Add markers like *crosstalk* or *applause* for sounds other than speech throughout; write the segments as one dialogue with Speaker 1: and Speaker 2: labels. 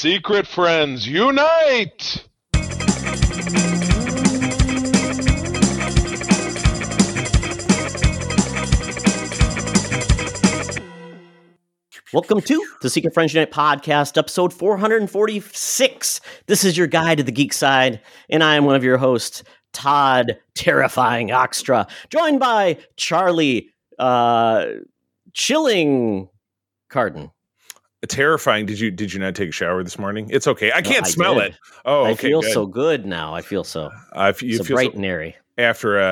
Speaker 1: Secret friends, unite!
Speaker 2: Welcome to the Secret Friends Unite podcast, episode 446. This is your guide to the geek side, and I am one of your hosts, Todd Terrifying Oxtra, joined by Charlie uh, Chilling Carden.
Speaker 3: Terrifying. Did you did you not take a shower this morning? It's okay. I can't
Speaker 2: I
Speaker 3: smell
Speaker 2: did.
Speaker 3: it. Oh, okay.
Speaker 2: I feel
Speaker 3: good.
Speaker 2: so good now. I feel so,
Speaker 3: Uh, if you
Speaker 2: so
Speaker 3: feel
Speaker 2: bright
Speaker 3: so,
Speaker 2: and airy.
Speaker 3: after a,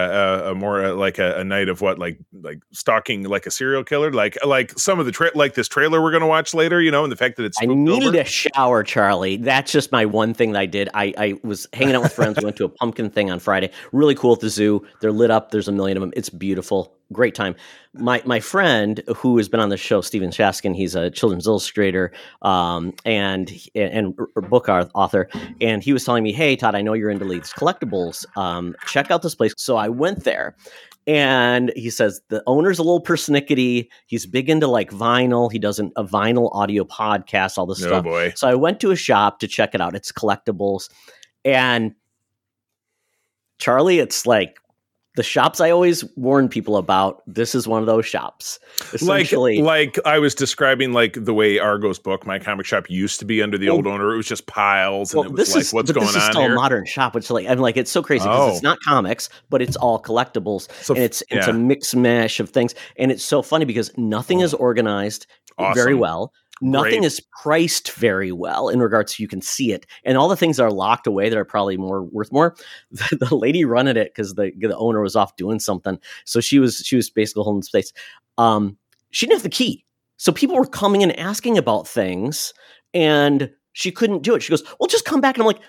Speaker 3: a, a more uh, like a, a night of what like like stalking like a serial killer, like like some of the tra- like this trailer we're gonna watch later, you know, and the fact that it's
Speaker 2: I needed
Speaker 3: over.
Speaker 2: a shower, Charlie. That's just my one thing that I did. I, I was hanging out with friends. We went to a pumpkin thing on Friday. Really cool at the zoo. They're lit up. There's a million of them. It's beautiful. Great time. My my friend who has been on the show, Steven Shaskin. He's a children's illustrator um, and and book author. And he was telling me, "Hey, Todd, I know you're into these collectibles. Um, check out this place." So I went there. And he says the owner's a little persnickety. He's big into like vinyl. He does an, a vinyl audio podcast, all this
Speaker 3: Oh
Speaker 2: stuff.
Speaker 3: boy.
Speaker 2: So I went to a shop to check it out. It's collectibles. And Charlie, it's like the shops I always warn people about. This is one of those shops.
Speaker 3: Like
Speaker 2: Essentially,
Speaker 3: like I was describing like the way Argo's book, my comic shop used to be under the
Speaker 2: Well-
Speaker 3: old owner. It was just piles, and
Speaker 2: well,
Speaker 3: it was
Speaker 2: this
Speaker 3: like,
Speaker 2: is
Speaker 3: what's going
Speaker 2: this is
Speaker 3: on
Speaker 2: still
Speaker 3: here?
Speaker 2: a modern shop, which like I'm like it's so crazy because
Speaker 3: Oh.
Speaker 2: it's not comics, but it's all collectibles,
Speaker 3: So
Speaker 2: and it's it's a mix mash of things, and it's so funny because nothing oh. is organized very well. Nothing
Speaker 3: Great.
Speaker 2: is priced very well in regards to you can see it, and all the things that are locked away that are probably more worth more. *laughs* The, the lady running it because the the owner was off doing something, so she was she was basically holding space. Um, she didn't have the key, so people were coming and asking about things, and she couldn't do it. She goes, "Well, just come back," and I'm like.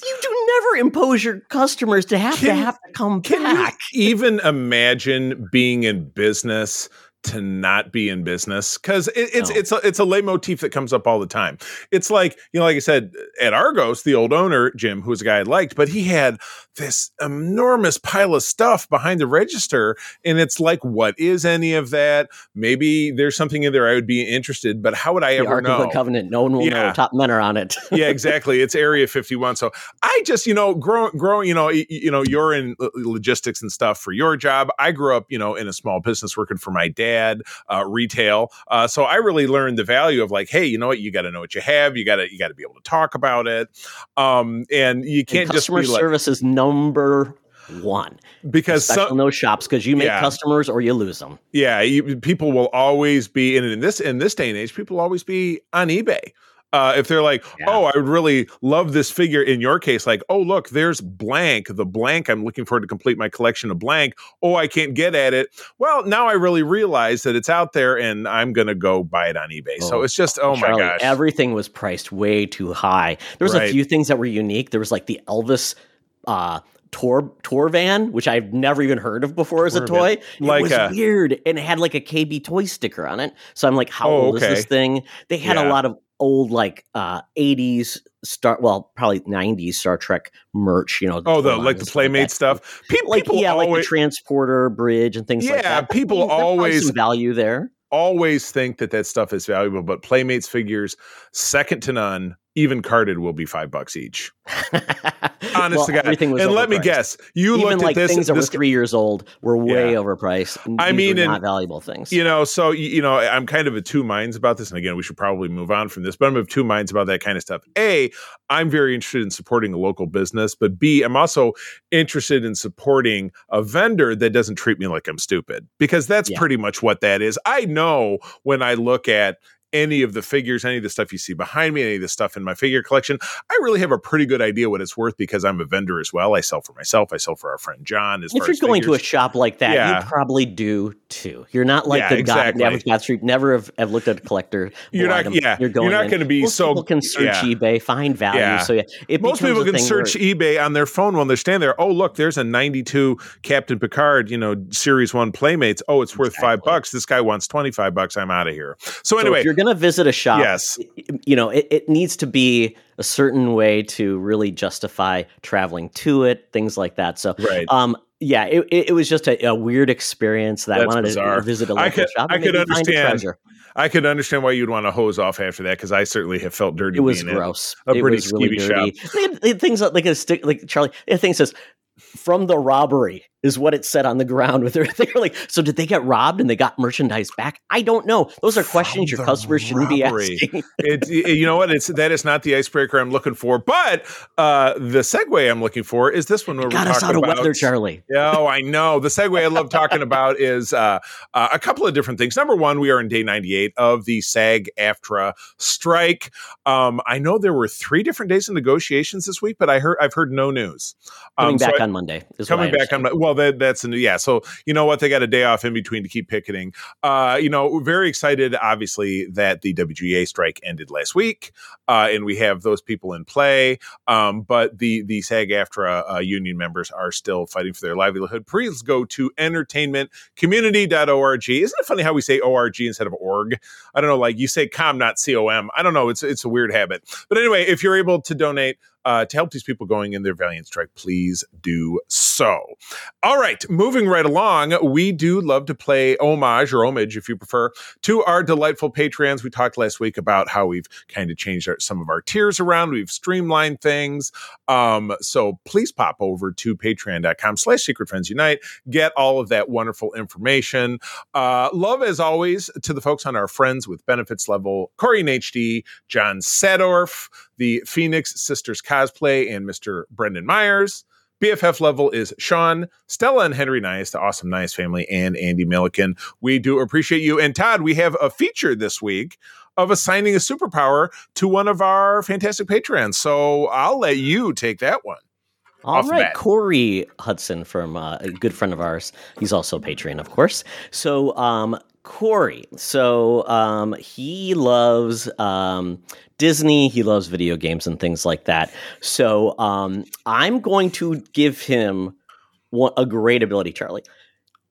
Speaker 2: You do never impose your customers to have to have to come
Speaker 3: Can
Speaker 2: back.
Speaker 3: you even imagine being in business to not be in business? Because it, it's
Speaker 2: No.
Speaker 3: it's a, it's a leitmotif that comes up all the time. It's like you know, like I said at Argos, the old owner Jim, who was a guy I liked, but he had this enormous pile of stuff behind the register, and it's like, what is any of that? Maybe there's something in there I would be interested, but how would I
Speaker 2: The
Speaker 3: ever
Speaker 2: Ark of
Speaker 3: know?
Speaker 2: the Covenant. No one will know. Top men are on it.
Speaker 3: yeah, *laughs* exactly. It's Area 51. So I just, you know, grow, growing, you know, you know, you're in logistics and stuff for your job. I grew up, you know, in a small business working for my dad, uh, retail. Uh, so I really learned the value of like, hey, you know what? You got to know what you have. You got to, you got to be able to talk about it. Um, and you can't just
Speaker 2: customer
Speaker 3: be like,
Speaker 2: service is number one.
Speaker 3: because some,
Speaker 2: in those shops because you make
Speaker 3: Yeah.
Speaker 2: customers or you lose them.
Speaker 3: yeah, you, people will always be, and in this, in this day and age, people will always be on eBay. Uh, if they're like,
Speaker 2: Yeah.
Speaker 3: oh, I would really love this figure. In your case, like, oh, look, there's blank, the blank. I'm looking forward to complete my collection of blank. Oh, I can't get at it. Well, now I really realize that it's out there, and I'm gonna go buy it on eBay. so
Speaker 2: Oh,
Speaker 3: it's just, oh
Speaker 2: Charlie,
Speaker 3: my gosh,
Speaker 2: everything was priced way too high. There was a few things that were unique. There was like the Elvis uh, tour tour van, which I've never even heard of before as a toy.
Speaker 3: Like
Speaker 2: it was
Speaker 3: a-
Speaker 2: weird, and it had like a KB toy sticker on it. So I'm like, how
Speaker 3: Oh,
Speaker 2: old is this thing? They had a lot of old like uh 80s star well probably 90s star trek merch you know
Speaker 3: oh, the like the playmate
Speaker 2: that.
Speaker 3: stuff. People,
Speaker 2: like
Speaker 3: people
Speaker 2: yeah like the transporter bridge and things like
Speaker 3: Yeah,
Speaker 2: that
Speaker 3: people
Speaker 2: There's
Speaker 3: always-
Speaker 2: value there
Speaker 3: always think that that stuff is valuable, but Playmates figures, second to none, even carded, will be five bucks each. *laughs* Honest
Speaker 2: Well,
Speaker 3: to God.
Speaker 2: everything was
Speaker 3: and let me guess, you
Speaker 2: even
Speaker 3: looked
Speaker 2: like
Speaker 3: at this.
Speaker 2: things that were three years old were way
Speaker 3: Yeah.
Speaker 2: overpriced
Speaker 3: I mean, and-
Speaker 2: not valuable things
Speaker 3: you know, so you know, I'm kind of of two minds about this. And again, we should probably move on from this, but I'm of two minds about that kind of stuff. A, I'm very interested in supporting a local business, but B, I'm also interested in supporting a vendor that doesn't treat me like I'm stupid because that's
Speaker 2: Yeah.
Speaker 3: pretty much what that is. I know when I look at any of the figures, any of the stuff you see behind me, any of the stuff in my figure collection, I really have a pretty good idea what it's worth because I'm a vendor as well. I sell for myself. I sell for our friend John. As
Speaker 2: if you're going to a shop like that,
Speaker 3: Yeah.
Speaker 2: you probably do too. You're not like
Speaker 3: Yeah,
Speaker 2: the guy,
Speaker 3: exactly.
Speaker 2: the average guy the street. Never have, have looked at a collector.
Speaker 3: You're not-
Speaker 2: item.
Speaker 3: yeah,
Speaker 2: you're going.
Speaker 3: you're not gonna be
Speaker 2: Most
Speaker 3: so-
Speaker 2: people can search
Speaker 3: yeah.
Speaker 2: eBay, find value.
Speaker 3: Yeah.
Speaker 2: So yeah, it
Speaker 3: Most people can search
Speaker 2: where-
Speaker 3: eBay on their phone when they're standing there. Oh, look, there's a 92 Captain Picard, you know, Series 1 Playmates. Oh, it's worth five bucks. This guy wants 25 bucks. I'm out of here. So,
Speaker 2: So
Speaker 3: anyway,
Speaker 2: going to visit a shop,
Speaker 3: yes.
Speaker 2: you know, it, it needs to be a certain way to really justify traveling to it, things like that. So,
Speaker 3: Right.
Speaker 2: um, yeah, it, it, was just a, a weird experience that I wanted
Speaker 3: bizarre.
Speaker 2: to visit a
Speaker 3: I
Speaker 2: local
Speaker 3: could-
Speaker 2: shop.
Speaker 3: I could understand. I could understand why you'd want to hose off after that because I certainly have felt dirty.
Speaker 2: It was
Speaker 3: being in
Speaker 2: gross.
Speaker 3: a
Speaker 2: it
Speaker 3: pretty
Speaker 2: was really dirty. They had, they had things like a stick, like Charlie. The thing says from the robbery is what it said on the ground. With *laughs* their, they were like, so did they get robbed and they got merchandise back? I don't know. Those are questions
Speaker 3: From
Speaker 2: your customers shouldn't be asking. *laughs*
Speaker 3: it, you know what? It's that is not the icebreaker I'm looking for. But uh, the segue I'm looking for is this one where
Speaker 2: got
Speaker 3: we're
Speaker 2: us
Speaker 3: talking
Speaker 2: out of
Speaker 3: about.
Speaker 2: weather, Charlie.
Speaker 3: Yeah, Oh, I know. The segue I love talking about is uh, uh, a couple of different things. Number one, we are in day 98 of the SAG AFTRA strike. Um, I know there were three different days of negotiations this week, but I heard I've heard no news.
Speaker 2: Coming
Speaker 3: Um, so
Speaker 2: back
Speaker 3: I-
Speaker 2: on Monday.
Speaker 3: Coming back on well that, that's a new yeah so you know what? They got a day off in between to keep picketing. Uh you know we're very excited obviously that the wga strike ended last week uh and we have those people in play. Um but the the sag aftra uh, union members are still fighting for their livelihood. Please go to entertainmentcommunity.org isn't it funny how we say org instead of org? I don't know like you say com not com i don't know it's it's a weird habit. But anyway if you're able to donate uh, to help these people going in their valiant strike, please do so. All right, moving right along, we do love to play homage or homage, if you prefer, to our delightful Patreons. We talked last week about how we've kind of changed our, some of our tiers around. We've streamlined things. Um, so please pop over to patreon.com slash secret friends unite. Get all of that wonderful information. Uh, love, as always, to the folks on our Friends with Benefits level, Corey and HD, John Sadorf, the Phoenix Sisters cosplay, and Mr. Brendan Myers. BFF level is Sean, Stella, and Henry Nyhus, the awesome Nyhus family, and Andee Milliken. We do appreciate you. And Todd, we have a feature this week of assigning a superpower to one of our fantastic patrons. So I'll let you take that one.
Speaker 2: All right. Corey Hudson from uh, a good friend of ours. He's also a Patreon, of course. So, um, Corey, so um, he loves um, Disney. He loves video games and things like that. So, um, I'm going to give him a great ability, Charlie.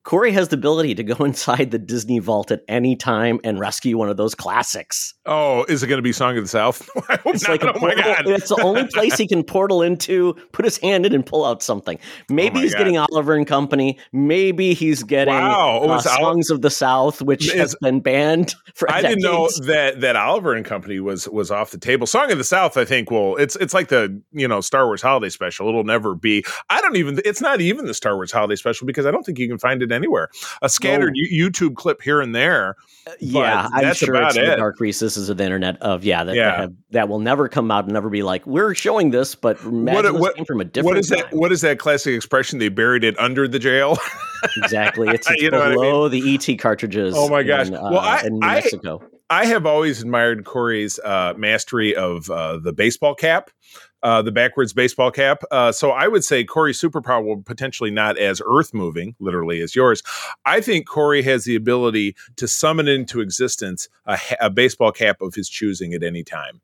Speaker 2: Corey has the ability to go *laughs* inside the Disney vault at any time and rescue one of those classics.
Speaker 3: Oh, is it going to be Song of the South? *laughs* I hope
Speaker 2: It's
Speaker 3: not.
Speaker 2: like a
Speaker 3: oh my
Speaker 2: portal,
Speaker 3: God.
Speaker 2: it's the only *laughs* place he can portal into, put his hand in and pull out something. Maybe
Speaker 3: Oh
Speaker 2: he's
Speaker 3: God.
Speaker 2: getting Oliver and Company. Maybe he's getting
Speaker 3: Wow. Oh,
Speaker 2: uh,
Speaker 3: Ol-
Speaker 2: Songs of the South, which
Speaker 3: Is-
Speaker 2: has been banned for
Speaker 3: I didn't know that that Oliver and Company was was off the table. Song of the South, I think. Well, it's it's like the you know Star Wars Holiday Special. It'll never be. I don't even. It's not even the Star Wars Holiday Special because I don't think you can find it anywhere. A scattered you- YouTube clip here and there.
Speaker 2: Yeah, I'm sure it's in the dark recesses of the internet of yeah that
Speaker 3: Yeah.
Speaker 2: That, have, that will never come out and never be like we're showing this, but
Speaker 3: what-
Speaker 2: came from a different
Speaker 3: What is
Speaker 2: time.
Speaker 3: that? What is that classic expression? They buried it under the jail. *laughs*
Speaker 2: exactly? It's, it's
Speaker 3: You know what I
Speaker 2: below the ET cartridges.
Speaker 3: Oh my gosh.
Speaker 2: in, uh,
Speaker 3: Well, I-
Speaker 2: in New
Speaker 3: I-
Speaker 2: Mexico.
Speaker 3: I have always admired Corey's uh, mastery of uh, the baseball cap, uh, the backwards baseball cap. Uh, so I would say Corey superpower will potentially not as earth moving, literally, as yours. I think Corey has the ability to summon into existence a, a baseball cap of his choosing at any time.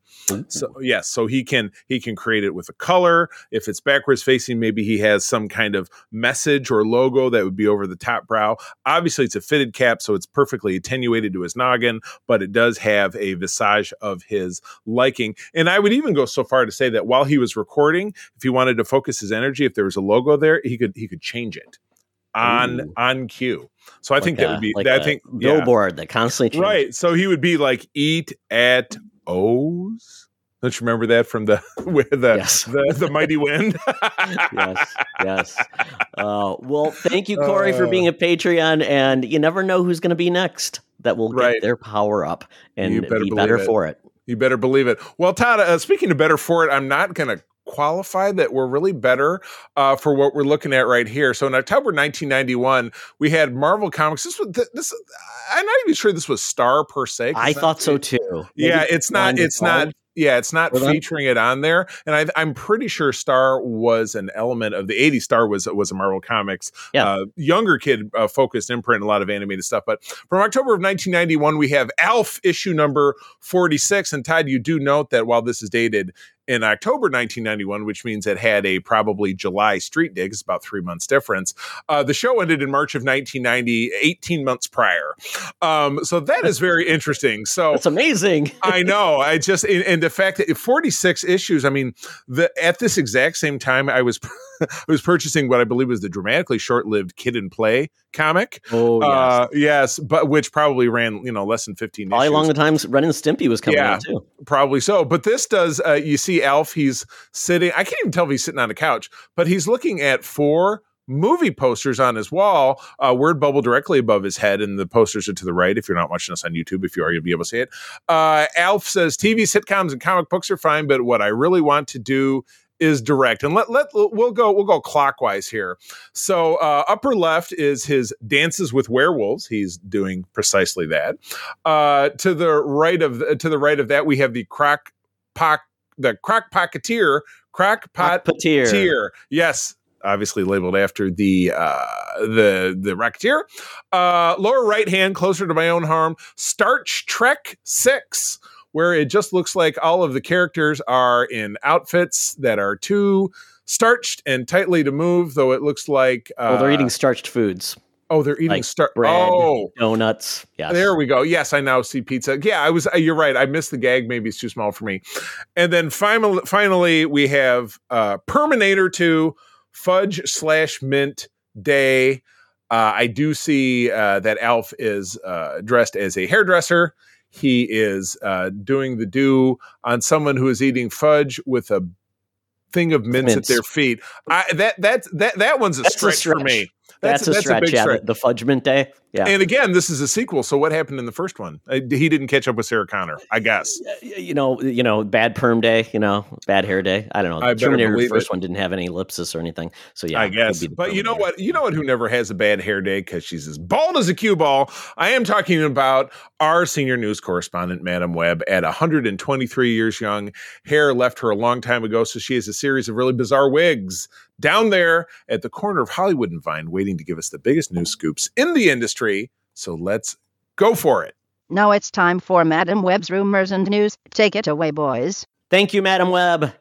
Speaker 3: So yes, so he can he can create it with a color. If it's backwards facing, maybe he has some kind of message or logo that would be over the top brow. Obviously, it's a fitted cap, so it's perfectly attenuated to his noggin, but it does have a visage of his liking. And I would even go so far to say that while he was recording, if he wanted to focus his energy, if there was a logo there, he could he could change it on
Speaker 2: Ooh.
Speaker 3: on cue. So I think
Speaker 2: Like
Speaker 3: that would be.
Speaker 2: like
Speaker 3: I
Speaker 2: a
Speaker 3: think yeah.
Speaker 2: billboard that constantly changes.
Speaker 3: Right. So he would be like, eat at O's. Don't you remember that from the *laughs* with the
Speaker 2: Yes.
Speaker 3: the, the mighty wind? *laughs*
Speaker 2: yes, yes. Uh, well, thank you, Corey, for
Speaker 3: Uh,
Speaker 2: being a Patreon. And you never know who's going to be next that will
Speaker 3: Right.
Speaker 2: get their power up and
Speaker 3: better
Speaker 2: be better
Speaker 3: it.
Speaker 2: for it.
Speaker 3: You better believe it. Well, Todd, uh, speaking of better for it, I'm not going to qualify that we're really better uh, for what we're looking at right here. So in October 1991, we had Marvel Comics. This was th- this. I'm not even sure this was Star per se.
Speaker 2: I thought so too.
Speaker 3: Yeah,
Speaker 2: Maybe
Speaker 3: it's not. It's not. Yeah, it's not featuring it on there, and I, I'm pretty sure Star was an element of the '80s. Star was was a Marvel Comics,
Speaker 2: Yeah.
Speaker 3: uh, younger kid uh, focused imprint, a lot of animated stuff. But from October of 1991, we have Alf issue number 46. And Todd, you do note that while this is dated in October 1991, which means it had a probably July street dig. It's about three months difference. Uh, the show ended in March of 1990, 18 months prior. Um, so that is very *laughs* interesting. So
Speaker 2: it's amazing. *laughs*
Speaker 3: I know. I just and the fact that 46 issues. I mean, the at this exact same time, I was *laughs* I *laughs* was purchasing what I believe was the dramatically short-lived Kid and Play comic.
Speaker 2: Oh yes,
Speaker 3: uh, yes, but which probably ran you know less than 15
Speaker 2: probably
Speaker 3: issues.
Speaker 2: along the times Ren and Stimpy was coming
Speaker 3: Yeah.
Speaker 2: out too.
Speaker 3: Probably so. But this does, uh, you see Alf, he's sitting, I can't even tell if he's sitting on a couch, but he's looking at four movie posters on his wall, uh, word bubble directly above his head, and the posters are to the right. If you're not watching us on YouTube, if you are, you'll be able to see it. Uh, Alf says TV, sitcoms, and comic books are fine, but what I really want to do is direct and let let we'll go we'll go clockwise here. So uh upper left is his dances with werewolves. He's doing precisely that. Uh to the right of to the right of that we have the crack pock the crack pocketeer crock pot
Speaker 2: Patir.
Speaker 3: yes obviously labeled after the uh the the racketeer uh lower right hand closer to my own harm starch trek 6 where it just looks like all of the characters are in outfits that are too starched and tightly to move though it looks like uh,
Speaker 2: Oh, they're eating starched foods,
Speaker 3: oh they're eating
Speaker 2: like
Speaker 3: star
Speaker 2: bread.
Speaker 3: oh
Speaker 2: donuts. Yes.
Speaker 3: there we go. Yes, I now see pizza. Yeah, I was. uh, You're right. I missed the gag. Maybe it's too small for me. And then finally, finally, we have uh, Perminator Two, Fudge slash Mint Day. Uh, I do see uh, that Alf is uh, dressed as a hairdresser. He is uh, doing the do on someone who is eating fudge with a thing of mints,
Speaker 2: Mints.
Speaker 3: at their feet. I, that that that that one's a,
Speaker 2: That's a
Speaker 3: stretch, for me.
Speaker 2: That's, a stretch.
Speaker 3: big
Speaker 2: yeah,
Speaker 3: stretch.
Speaker 2: The, the Fudge Mint Day. Yeah.
Speaker 3: And again, this is a sequel. So what happened in the first one? Uh, he didn't catch up with Sarah Connor, I guess.
Speaker 2: You know, you know, bad perm day, you know, bad hair day. I don't know.
Speaker 3: I
Speaker 2: Terminator the first
Speaker 3: it.
Speaker 2: one didn't have any ellipsis or anything. So yeah,
Speaker 3: I guess. But you know
Speaker 2: day.
Speaker 3: what? You know what? Who never has a bad hair day because she's as bald as a cue ball. I am talking about our senior news correspondent, Madam Webb, at 123 years young. Hair left her a long time ago, so she has a series of really bizarre wigs down there at the corner of Hollywood and Vine, waiting to give us the biggest news scoops in the industry. So let's go for it.
Speaker 4: Now it's time for Madam Webb's rumors and news. Take it away, boys.
Speaker 2: Thank you, Madam Webb.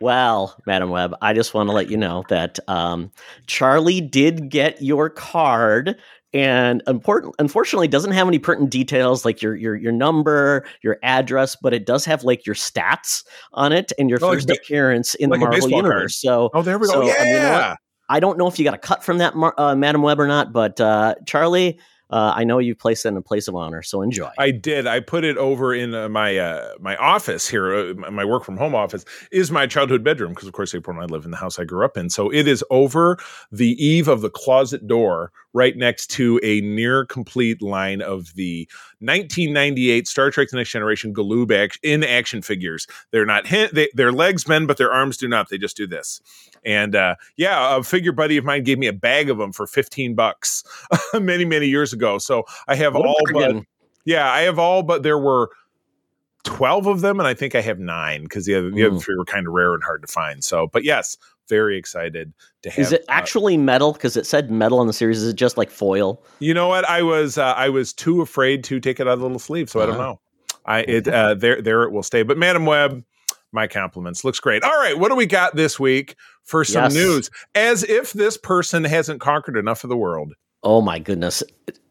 Speaker 2: Well, Madam Webb, I just want to let you know that um, Charlie did get your card, and important, unfortunately, doesn't have any pertinent details like your your your number, your address, but it does have like your stats on it and your
Speaker 3: Oh,
Speaker 2: first
Speaker 3: ba-
Speaker 2: appearance in
Speaker 3: like
Speaker 2: the Marvel
Speaker 3: baseball card.
Speaker 2: universe. So,
Speaker 3: Oh, there we go.
Speaker 2: So, I
Speaker 3: yeah.
Speaker 2: mean, you know what? I don't know if you got a cut from that, uh, Madam Webb, or not, but uh, Charlie, uh, I know you placed it in a place of honor, so enjoy.
Speaker 3: I did. I put it over in uh, my uh, my office here. Uh, my- work from home office is my childhood bedroom because, of course, April and I live in the house I grew up in. So it is over the eve of the closet door, right next to a near complete line of the 1998 Star Trek: The Next Generation Galoob act- in action figures. They're not hin- they, their legs bend, but their arms do not. They just do this. And uh, yeah, a figure buddy of mine gave me a bag of them for 15 bucks *laughs* many many years ago. So I have
Speaker 2: What
Speaker 3: all but yeah, I have all, but there were 12 of them, and I think I have nine because the other, the other
Speaker 2: Mm.
Speaker 3: three were kind of rare and hard to find. So, but yes, very excited to have.
Speaker 2: Is it
Speaker 3: uh,
Speaker 2: actually metal? Because it said metal in the series. Is it just like foil?
Speaker 3: you know what? I was uh, I was too afraid to take it out of the little sleeve, so I don't
Speaker 2: Uh-huh.
Speaker 3: know. I it uh, there there it will stay. But Madam Web, my compliments. Looks great. All right, what do we got this week for some
Speaker 2: Yes.
Speaker 3: news? As if this person hasn't conquered enough of the world.
Speaker 2: Oh my goodness.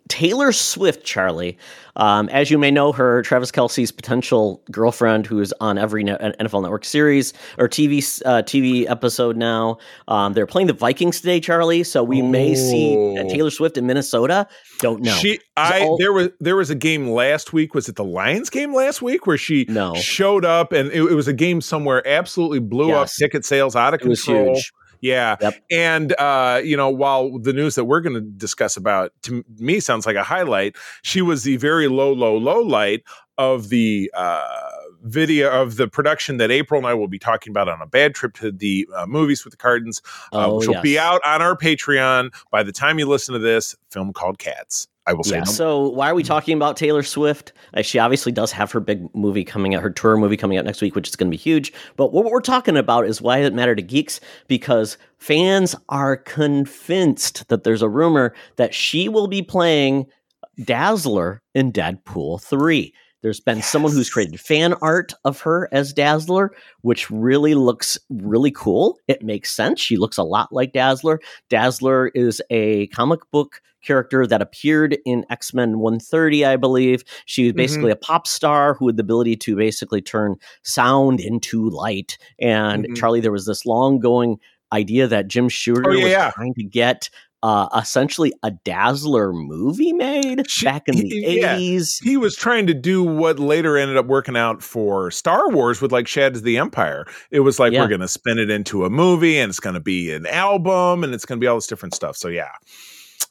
Speaker 2: Taylor Swift, Charlie. Um, as you may know, her Travis Kelce's potential girlfriend, who is on every NFL Network series or TV uh, TV episode now. Um, they're playing the Vikings today, Charlie. So we may see. Taylor Swift in Minnesota. Don't know.
Speaker 3: She I
Speaker 2: all-
Speaker 3: there was there was a game last week. Was it the Lions game last week where she
Speaker 2: No.
Speaker 3: showed up and it, it was a game somewhere absolutely blew up ticket sales out of
Speaker 2: it was
Speaker 3: control.
Speaker 2: huge.
Speaker 3: Yeah.
Speaker 2: Yep.
Speaker 3: And uh, you know, while the news that we're going to discuss about to me sounds like a highlight, she was the very low, low, low light of the uh, video of the production that April and I will be talking about on a bad trip to the uh, movies with the Cardins, uh,
Speaker 2: Oh,
Speaker 3: which will be out on our Patreon by the time you listen to this. Film called Cats. I will say
Speaker 2: Yeah.
Speaker 3: no
Speaker 2: So why are we talking about Taylor Swift? Uh, she obviously does have her big movie coming out, her tour movie coming out next week, which is going to be huge. But what we're talking about is why it matter to geeks because fans are convinced that there's a rumor that she will be playing Dazzler in Deadpool three. There's been someone who's created fan art of her as Dazzler, which really looks really cool. It makes sense. She looks a lot like Dazzler. Dazzler is a comic book character that appeared in X Men 130, I believe. She was basically a pop star who had the ability to basically turn sound into light. And
Speaker 3: Mhm.
Speaker 2: Charlie, there was this long going idea that Jim Shooter
Speaker 3: Oh, yeah,
Speaker 2: was
Speaker 3: yeah.
Speaker 2: trying to get uh, essentially a Dazzler movie made
Speaker 3: She-
Speaker 2: back in the
Speaker 3: he- *laughs* yeah.
Speaker 2: 80s.
Speaker 3: he was trying to do what later ended up working out for Star Wars with like Shadows of the Empire. It was like
Speaker 2: Yeah.
Speaker 3: we're going to spin it into a movie and it's going to be an album and it's going to be all this different stuff. So yeah,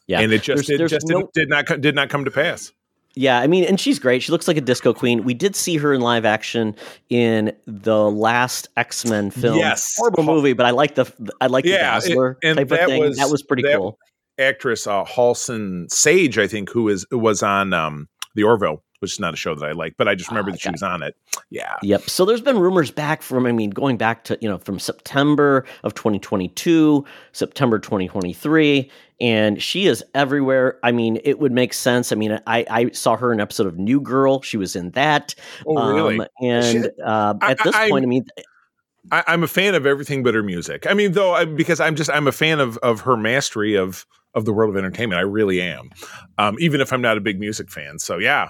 Speaker 2: Yeah.
Speaker 3: and it just
Speaker 2: There's-
Speaker 3: it
Speaker 2: there's
Speaker 3: just
Speaker 2: no-
Speaker 3: did, not did not come to pass.
Speaker 2: Yeah, I mean, and she's great. She looks like a disco queen. We did see her in live action in the last X Men film.
Speaker 3: Yes.
Speaker 2: horrible movie, but I like the I like
Speaker 3: Yeah,
Speaker 2: the Dazzler
Speaker 3: it-
Speaker 2: type of
Speaker 3: that
Speaker 2: thing.
Speaker 3: was-
Speaker 2: that was pretty
Speaker 3: that-
Speaker 2: cool.
Speaker 3: Actress uh, Halston Sage, I think, who is was on um, the Orville, which is not a show that I like, but I just remember
Speaker 2: Ah,
Speaker 3: that she was on it. Yeah,
Speaker 2: Yep. So there's been rumors back from, I mean, going back to, you know, from September of 2022, September 2023, and she is everywhere. I mean, it would make sense. I mean, I, I saw her in an episode of New Girl. She was in that.
Speaker 3: Oh, really?
Speaker 2: Um, and uh,
Speaker 3: I-
Speaker 2: at this
Speaker 3: I-
Speaker 2: point, I mean,
Speaker 3: I, I'm a fan of everything but her music. I mean, though, I, because I'm just I'm a fan of of her mastery of of the world of entertainment. I really am, um, even if I'm not a big music fan. So yeah,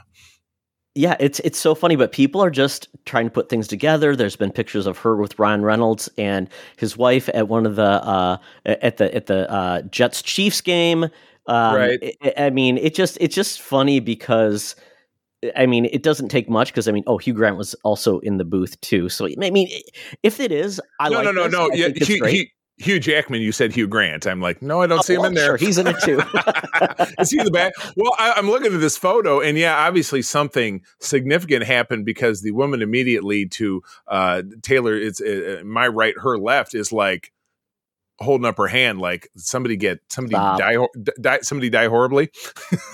Speaker 2: Yeah, it's it's so funny, but people are just trying to put things together. There's been pictures of her with Ryan Reynolds and his wife at one of the uh, at the at the uh, Jets Chiefs game. Um,
Speaker 3: Right.
Speaker 2: I, I mean, it just it's just funny because I mean, it doesn't take much because I mean, oh, Hugh Grant was also in the booth too. So I mean, if it is, I
Speaker 3: no,
Speaker 2: like
Speaker 3: no, no,
Speaker 2: this.
Speaker 3: no. Yeah, Hugh. Hugh, Hugh Jackman. You said Hugh Grant. I'm like, no, I don't
Speaker 2: Oh,
Speaker 3: see him
Speaker 2: well,
Speaker 3: in there.
Speaker 2: Sure, he's in it too. *laughs*
Speaker 3: Is he in the back? *laughs* Well, I, I'm looking at this photo, and yeah, obviously something significant happened because the woman immediately to uh, Taylor, it's uh, my right, her left, is like holding up her hand, like somebody get somebody
Speaker 2: Stop.
Speaker 3: die, die, somebody die horribly.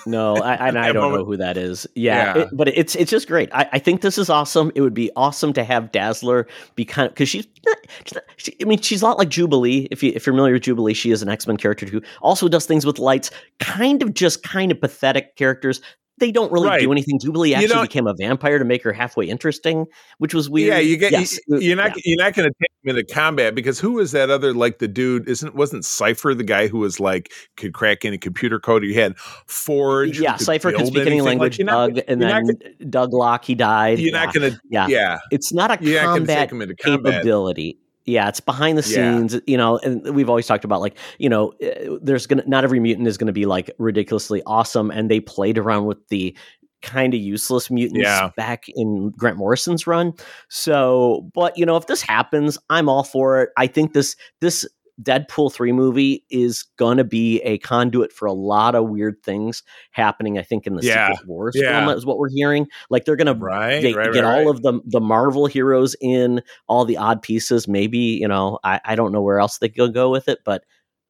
Speaker 2: No, I, and *laughs* I don't know who that is. Yeah,
Speaker 3: Yeah.
Speaker 2: it- but it's it's just great. I, I think this is awesome. It would be awesome to have Dazzler be kind of because she's, not, she's not- she, I mean, she's a lot like Jubilee. If you if you're familiar with Jubilee, she is an X Men character who also does things with lights. Kind of just kind of pathetic characters. They don't really
Speaker 3: Right.
Speaker 2: do anything. Jubilee actually
Speaker 3: don't-
Speaker 2: became a vampire to make her halfway interesting, which was weird.
Speaker 3: Yeah, you get
Speaker 2: Yes,
Speaker 3: you, you're not
Speaker 2: yeah.
Speaker 3: you're not going to take him into combat because who is that other like the dude? Isn't wasn't Cypher the guy who was like could crack any computer code? You had Forge.
Speaker 2: Yeah, Cypher could speak any.
Speaker 3: Like,
Speaker 2: language.
Speaker 3: you're not-
Speaker 2: and then Doug Locke, he died.
Speaker 3: You're
Speaker 2: yeah.
Speaker 3: not going to.
Speaker 2: yeah.
Speaker 3: Yeah,
Speaker 2: It's not a
Speaker 3: you're not going to
Speaker 2: combat
Speaker 3: take him into combat.
Speaker 2: capability. Yeah, it's behind the
Speaker 3: Yeah.
Speaker 2: scenes, you know, and we've always talked about like, you know, uh, there's gonna not every mutant is gonna be like ridiculously awesome, and they played around with the kind of useless mutants
Speaker 3: Yeah.
Speaker 2: back in Grant Morrison's run. So, but you know, if this happens, I'm all for it. I think this this Deadpool 3 movie is gonna be a conduit for a lot of weird things happening, I think, in the
Speaker 3: Yeah.
Speaker 2: Secret Wars
Speaker 3: Yeah.
Speaker 2: film is what we're hearing. Like they're gonna
Speaker 3: Right,
Speaker 2: they
Speaker 3: right,
Speaker 2: get
Speaker 3: right,
Speaker 2: all of the the Marvel heroes in, all the odd pieces. Maybe you know, I, I don't know where else they could go with it, but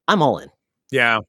Speaker 2: I'm all in.
Speaker 3: Yeah.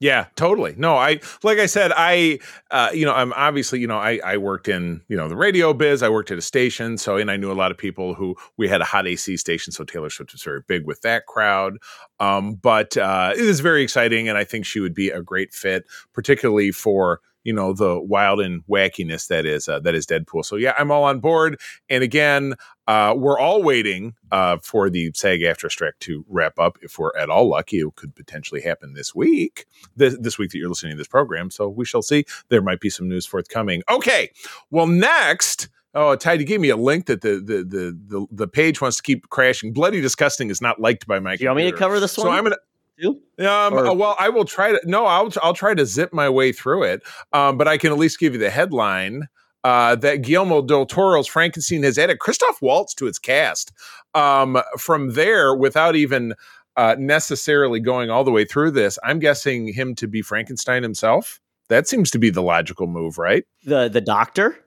Speaker 3: Yeah, totally. No, I like I said, I uh, you know, I'm obviously, you know, I I worked in, you know, the radio biz, I worked at a station, so and I knew a lot of people who we had a hot AC station, so Taylor Swift was very big with that crowd. Um, but uh it is very exciting and I think she would be a great fit, particularly for you know the wild and wackiness that is uh, that is Deadpool. So yeah, I'm all on board. And again, uh, we're all waiting uh, for the SAG AFTRA strike to wrap up. If we're at all lucky, it could potentially happen this week. This, this week that you're listening to this program. So we shall see. There might be some news forthcoming. Okay. Well, next. Oh, Ty, you gave me a link that the the the the, the page wants to keep crashing. Bloody disgusting is not liked by my.
Speaker 2: Do you want me to cover this one?
Speaker 3: So I'm gonna.
Speaker 2: Too?
Speaker 3: Um,
Speaker 2: Or-
Speaker 3: well, I will try to. No, I'll I'll try to zip my way through it. Um, but I can at least give you the headline uh, that Guillermo del Toro's Frankenstein has added Christoph Waltz to its cast. Um, from there, without even uh, necessarily going all the way through this, I'm guessing him to be Frankenstein himself. That seems to be the logical move, right?
Speaker 2: the the doctor,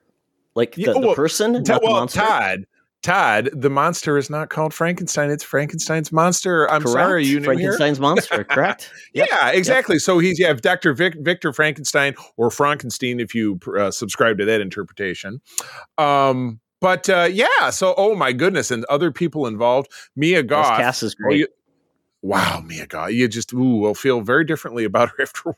Speaker 2: like the,
Speaker 3: Yeah,
Speaker 2: the person,
Speaker 3: Ta-
Speaker 2: not the
Speaker 3: well,
Speaker 2: monster.
Speaker 3: Todd. Todd, the monster is not called Frankenstein. It's Frankenstein's monster. I'm
Speaker 2: Correct.
Speaker 3: sorry, you.
Speaker 2: Frankenstein's monster. *laughs* Correct. Yep.
Speaker 3: Yeah, exactly. So he's yeah, Dr. Vic, Victor Frankenstein or Frankenstein, if you uh, subscribe to that interpretation. Um, but uh, yeah, so oh my goodness, and other people involved. Mia
Speaker 2: This
Speaker 3: Goth.
Speaker 2: cast is
Speaker 3: Oh, you- wow, Mia Goth, you just ooh, will feel very differently about her *laughs* after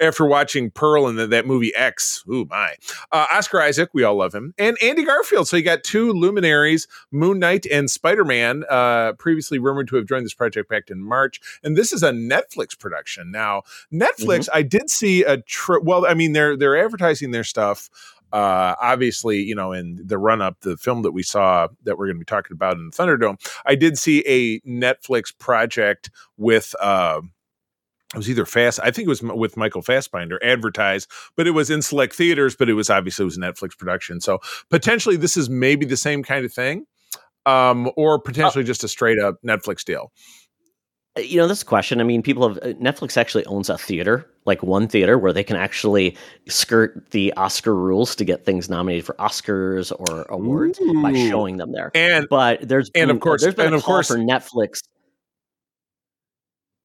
Speaker 3: after watching Pearl and the, that movie X. Ooh, my uh, Oscar Isaac, we all love him, and Andy Garfield. So you got two luminaries, Moon Knight and Spider Man, uh, previously rumored to have joined this project back in March, and this is a Netflix production. Now, Netflix, mm-hmm. I did see a tri- well, I mean, they're they're advertising their stuff uh, obviously, you know, in the run up, the film that we saw that we're going to be talking about in Thunderdome, I did see a Netflix project with. Uh, it was either fast i think it was with michael fassbender advertised but it was in select theaters but it was obviously it was a netflix production so potentially this is maybe the same kind of thing um, or uh potentially just a straight up netflix deal
Speaker 2: you know this question i mean people have uh, netflix actually owns a theater like one theater where they can actually skirt the oscar rules to get things nominated for oscars or awards Ooh. by showing them there
Speaker 3: and
Speaker 2: but there's
Speaker 3: and been, of course
Speaker 2: there's been
Speaker 3: and
Speaker 2: a
Speaker 3: of course
Speaker 2: for netflix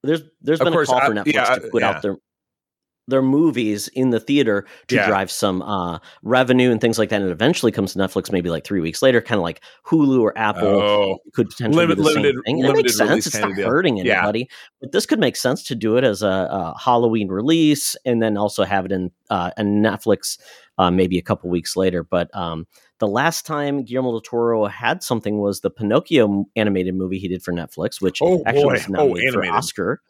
Speaker 2: there's there's been course, a call for netflix yeah, to put yeah. out their their movies in the theater to yeah. drive some uh, revenue and things like that. And it eventually comes to Netflix maybe like three weeks later, kind of like Hulu or Apple oh, could potentially Limit, do the limited, same thing. And it makes sense. It's not hurting anybody. Yeah. But this could make sense to do it as a, a Halloween release and then also have it in, uh, in Netflix uh, maybe a couple weeks later. But um, the last time Guillermo del Toro had something was the Pinocchio animated movie he did for Netflix, which oh, actually boy. was oh, nominated oh, for Oscar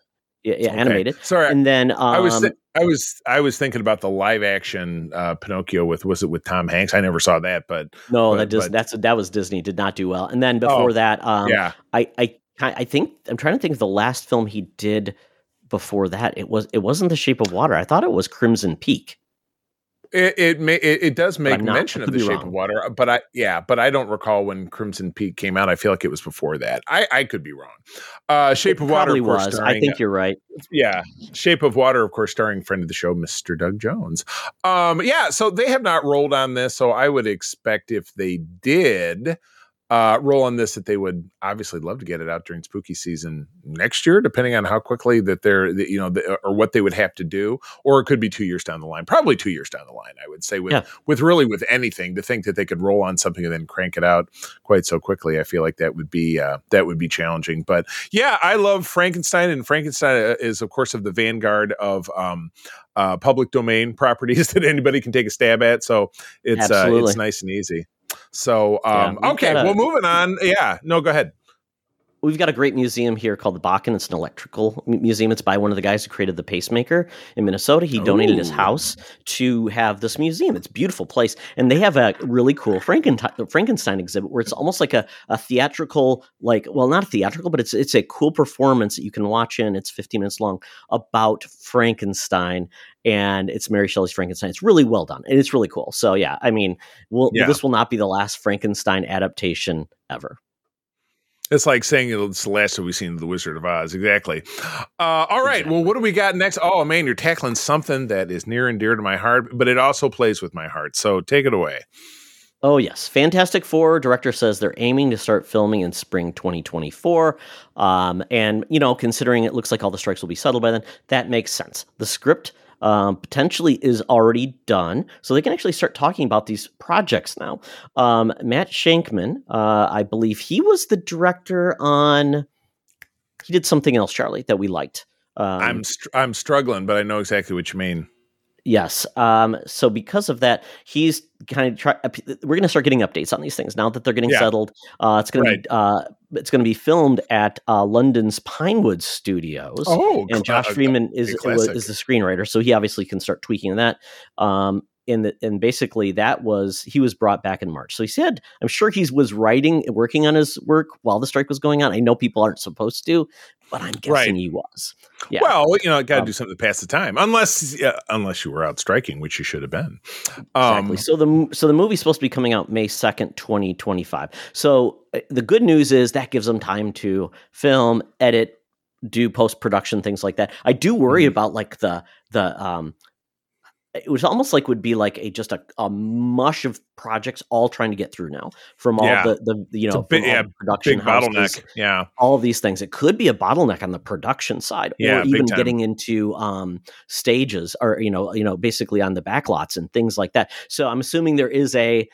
Speaker 2: yeah, yeah okay. animated.
Speaker 3: Sorry,
Speaker 2: and then um,
Speaker 3: I was th- um, I was I was thinking about the live action uh, Pinocchio with was it with Tom Hanks? I never saw that, but
Speaker 2: no,
Speaker 3: but,
Speaker 2: that but, that's that was Disney did not do well. And then before oh, that, um, yeah, I I I think I'm trying to think of the last film he did before that. It was it wasn't The Shape of Water. I thought it was Crimson Peak.
Speaker 3: It it, may, it, it does make mention of the Shape wrong. of Water, but I yeah, but I don't recall when Crimson Peak came out. I feel like it was before that. I I could be wrong. Uh, Shape
Speaker 2: it
Speaker 3: of Water
Speaker 2: of was. Starring, I think you're right.
Speaker 3: Yeah, Shape of Water, of course, starring friend of the show, Mr. Doug Jones. Um, yeah, so they have not rolled on this, so I would expect if they did uh, roll on this that they would obviously love to get it out during spooky season next year, depending on how quickly that they're, you know, the, or what they would have to do, or it could be two years down the line. Probably two years down the line, I would say. With yeah. with really with anything, to think that they could roll on something and then crank it out quite so quickly, I feel like that would be uh, that would be challenging. But yeah, I love Frankenstein, and Frankenstein uh, is of course of the vanguard of um, uh, public domain *laughs* properties that anybody can take a stab at. So it's uh, it's nice and easy. So, um, yeah, okay, a, well, moving on. Yeah, no, go ahead.
Speaker 2: We've got a great museum here called the Bakken. It's an electrical museum. It's by one of the guys who created the pacemaker in Minnesota. He donated his house to have this museum. It's a beautiful place. And they have a really cool Frankenstein, Frankenstein exhibit where it's almost like a, a theatrical, like, well, not theatrical, but it's it's a cool performance that you can watch in. It's 15 minutes long about Frankenstein and it's Mary Shelley's Frankenstein. It's really well done and it's really cool. So yeah, I mean, we'll, yeah. this will not be the last Frankenstein adaptation ever.
Speaker 3: It's like saying it's the last that we've seen the Wizard of Oz. Exactly. Uh, all right. Exactly. Well, what do we got next? Oh man, you're tackling something that is near and dear to my heart, but it also plays with my heart. So take it away.
Speaker 2: Oh, yes. Fantastic Four director says they're aiming to start filming in spring 2024. Um, and, you know, considering it looks like all the strikes will be settled by then, that makes sense. The script um, potentially is already done. So they can actually start talking about these projects now. Um, Matt Shakman, uh, I believe he was the director on, he did something else, Charlie, that we liked.
Speaker 3: Um, I'm str- I'm struggling, but I know exactly what you mean.
Speaker 2: Yes. Um, so because of that, he's kind of try. Uh, we're going to start getting updates on these things now that they're getting yeah. settled. Uh, it's going right. to be uh, it's going to be filmed at uh, London's Pinewood Studios.
Speaker 3: Oh,
Speaker 2: and Josh Friedman is is the screenwriter, so he obviously can start tweaking that. Um, and the, and basically that was he was brought back in March. So he said, I'm sure he was writing, working on his work while the strike was going on. I know people aren't supposed to, but I'm guessing right. he was.
Speaker 3: Yeah. Well, you know, I got to um, do something to pass the time, unless yeah, unless you were out striking, which you should have been.
Speaker 2: Um, exactly. So the so the movie's supposed to be coming out May second, twenty twenty five. So uh, the good news is that gives them time to film, edit, do post production things like that. I do worry mm-hmm. about like the the um it was almost like would be like a just a, a mush of projects all trying to get through now from all yeah. the, the you know
Speaker 3: big, yeah, production big houses, bottleneck yeah.
Speaker 2: all of these things. It could be a bottleneck on the production side yeah, or even getting into um, stages or you know you know basically on the backlots and things like that. So i'm assuming there is a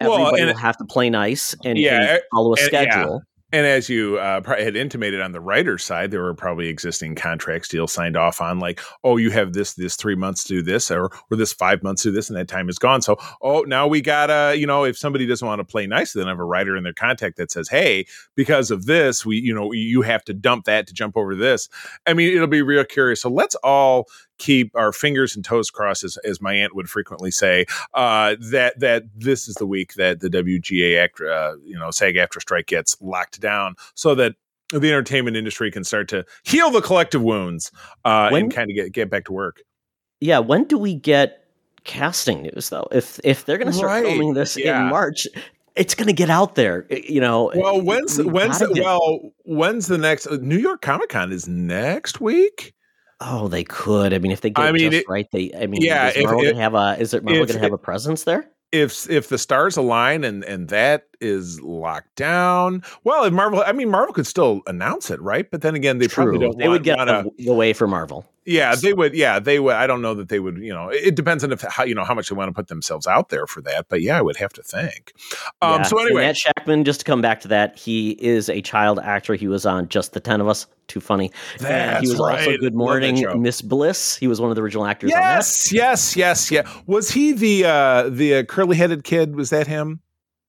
Speaker 2: everybody well, will have to play nice and yeah, follow a schedule
Speaker 3: And as you uh, had intimated on the writer's side, there were probably existing contracts deals signed off on, like, oh, you have this this three months to do this, or or this five months to do this, and that time is gone. So, oh, now we gotta, you know, if somebody doesn't want to play nice, then have a writer in their contact that says, hey, because of this, we, you know, you have to dump that to jump over this. I mean, it'll be real curious. So let's all keep our fingers and toes crossed, as, as my aunt would frequently say, uh, that that this is the week that the WGA act, uh, you know, SAG-AFTRA strike gets locked down, so that the entertainment industry can start to heal the collective wounds uh,
Speaker 2: When-
Speaker 3: and kind of get get back to work.
Speaker 2: Yeah, when do we get casting news though? If if they're going to start
Speaker 3: Right,
Speaker 2: filming this
Speaker 3: yeah.
Speaker 2: in March, it's going to get out there. You know.
Speaker 3: Well, when's
Speaker 2: we
Speaker 3: when's the, well when's the next uh, New York Comic Con is next week.
Speaker 2: Oh, they could. I mean, if they get
Speaker 3: I mean,
Speaker 2: just
Speaker 3: it-
Speaker 2: right, they. I mean,
Speaker 3: yeah,
Speaker 2: Is
Speaker 3: if-
Speaker 2: Marvel
Speaker 3: if-
Speaker 2: going to have a? Is it Marvel
Speaker 3: if
Speaker 2: going to have a presence there?
Speaker 3: if if the stars align and and that is locked down, well, if Marvel, I mean, Marvel could still announce it, right? But then again, they probably don't.
Speaker 2: They would get
Speaker 3: wanna-
Speaker 2: the, the way for Marvel.
Speaker 3: Yeah, they would. Yeah, they would. I don't know that they would. You know, it depends on if how you know how much they want to put themselves out there for that. But yeah, I would have to think. Um.
Speaker 2: Yeah.
Speaker 3: So
Speaker 2: And
Speaker 3: anyway,
Speaker 2: Matt Shakman. Just to come back to that, he is a child actor. He was on Just the Ten of Us. Too funny. and
Speaker 3: That's
Speaker 2: he was
Speaker 3: right.
Speaker 2: also Good Morning. Miss Bliss. He was one of the original actors on that.
Speaker 3: yes, yes, yes, yeah. Was he the uh the uh, curly headed kid? Was that him?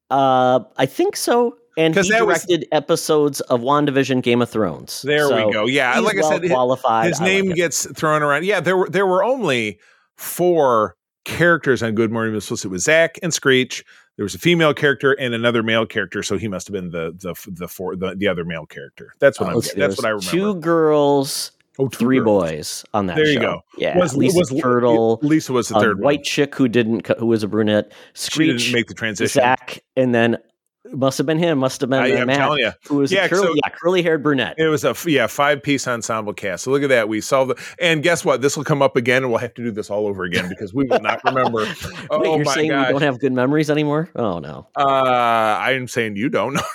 Speaker 2: Uh, I think so. And he
Speaker 3: that was-
Speaker 2: directed episodes of WandaVision, Game of Thrones.
Speaker 3: There
Speaker 2: So
Speaker 3: we go. Yeah, like I said,
Speaker 2: qualified.
Speaker 3: his
Speaker 2: like
Speaker 3: name
Speaker 2: it.
Speaker 3: gets thrown around. Yeah, there were there were only four characters on Good Morning Miss. It was Zach and Screech. There was a female character and another male character. So he must have been the the the four the, the other male character. That's what
Speaker 2: Uh,
Speaker 3: I'm. That's what I remember.
Speaker 2: Two girls,
Speaker 3: oh, two
Speaker 2: three
Speaker 3: girls.
Speaker 2: boys on that
Speaker 3: There you
Speaker 2: show.
Speaker 3: go.
Speaker 2: Yeah,
Speaker 3: Was
Speaker 2: Lisa
Speaker 3: was
Speaker 2: Turtle,
Speaker 3: Lisa was the
Speaker 2: a
Speaker 3: third
Speaker 2: white chick who didn't, who was a brunette, Screech,
Speaker 3: make the transition.
Speaker 2: Zach, and then must have been him. Must have been
Speaker 3: I, am telling you,
Speaker 2: who was
Speaker 3: Yeah,
Speaker 2: a curly,
Speaker 3: so-
Speaker 2: yeah, curly haired brunette.
Speaker 3: it was a yeah five piece ensemble cast. So look at that. We solved it. And guess what? This will come up again, and we'll have to do this all over again because we will not remember. *laughs* oh
Speaker 2: Wait, you're
Speaker 3: my
Speaker 2: saying
Speaker 3: gosh.
Speaker 2: we don't have good memories anymore? Oh no.
Speaker 3: uh, I'm saying you don't. *laughs*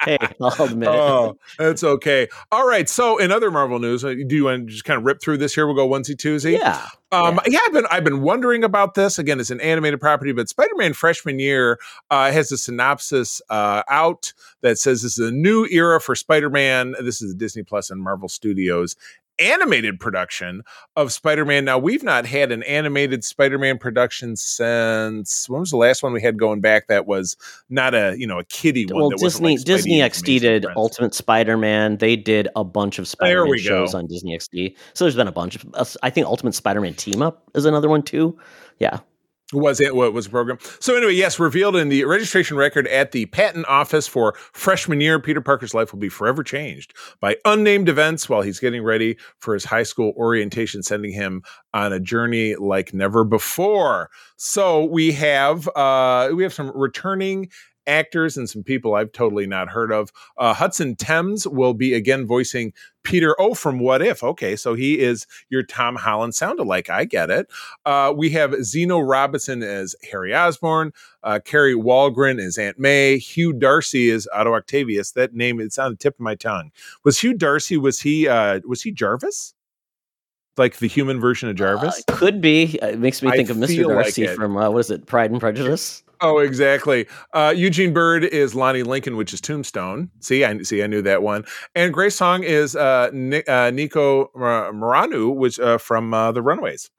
Speaker 2: Hey, I'll admit it.
Speaker 3: oh, that's okay. All right. So, in other Marvel news, uh, do you want to just kind of rip through this here? We'll go onesie twosie.
Speaker 2: Yeah.
Speaker 3: Um, yeah. I've been I've been wondering about this. Again, it's an animated property, but Spider-Man Freshman Year uh, has a synopsis uh, out that says this is a new era for Spider-Man. This is Disney Plus and Marvel Studios animated production of Spider-Man. Now we've not had an animated Spider-Man production since when was the last one we had going back that was not a you know a kiddie one.
Speaker 2: Well, Disney
Speaker 3: like
Speaker 2: Disney XD did. Ultimate Spider-Man. They did a bunch of Spider-Man shows
Speaker 3: go.
Speaker 2: on Disney XD. So there's been a bunch of. I think Ultimate Spider-Man Team Up is another one too. Yeah.
Speaker 3: Was it what was the program? So anyway, yes, revealed in the registration record at the patent office for freshman year, Peter Parker's life will be forever changed by unnamed events while he's getting ready for his high school orientation, sending him on a journey like never before. So we have uh we have some returning actors and some people I've totally not heard of. Uh, Hudson Thames will be again voicing Peter O from What If. Okay, so he is your Tom Holland sound alike. I get it. Uh, we have Zeno Robinson as Harry Osborn. uh, Kari Wahlgren as Aunt May, Hugh Darcy as Otto Octavius. That name it's on the tip of my tongue. Was Hugh Darcy? Was he? Uh, was he Jarvis? Like the human version of Jarvis?
Speaker 2: Uh, could be. It makes me
Speaker 3: I
Speaker 2: think of Mr.
Speaker 3: feel like
Speaker 2: Darcy from uh, what is it? Pride and Prejudice.
Speaker 3: Oh, exactly. Uh, Eugene Byrd is Lonnie Lincoln, which is Tombstone. See, I see, I knew that one. And Grace Song is uh, Ni- uh, Nico Moranu, which uh, from uh, the Runaways.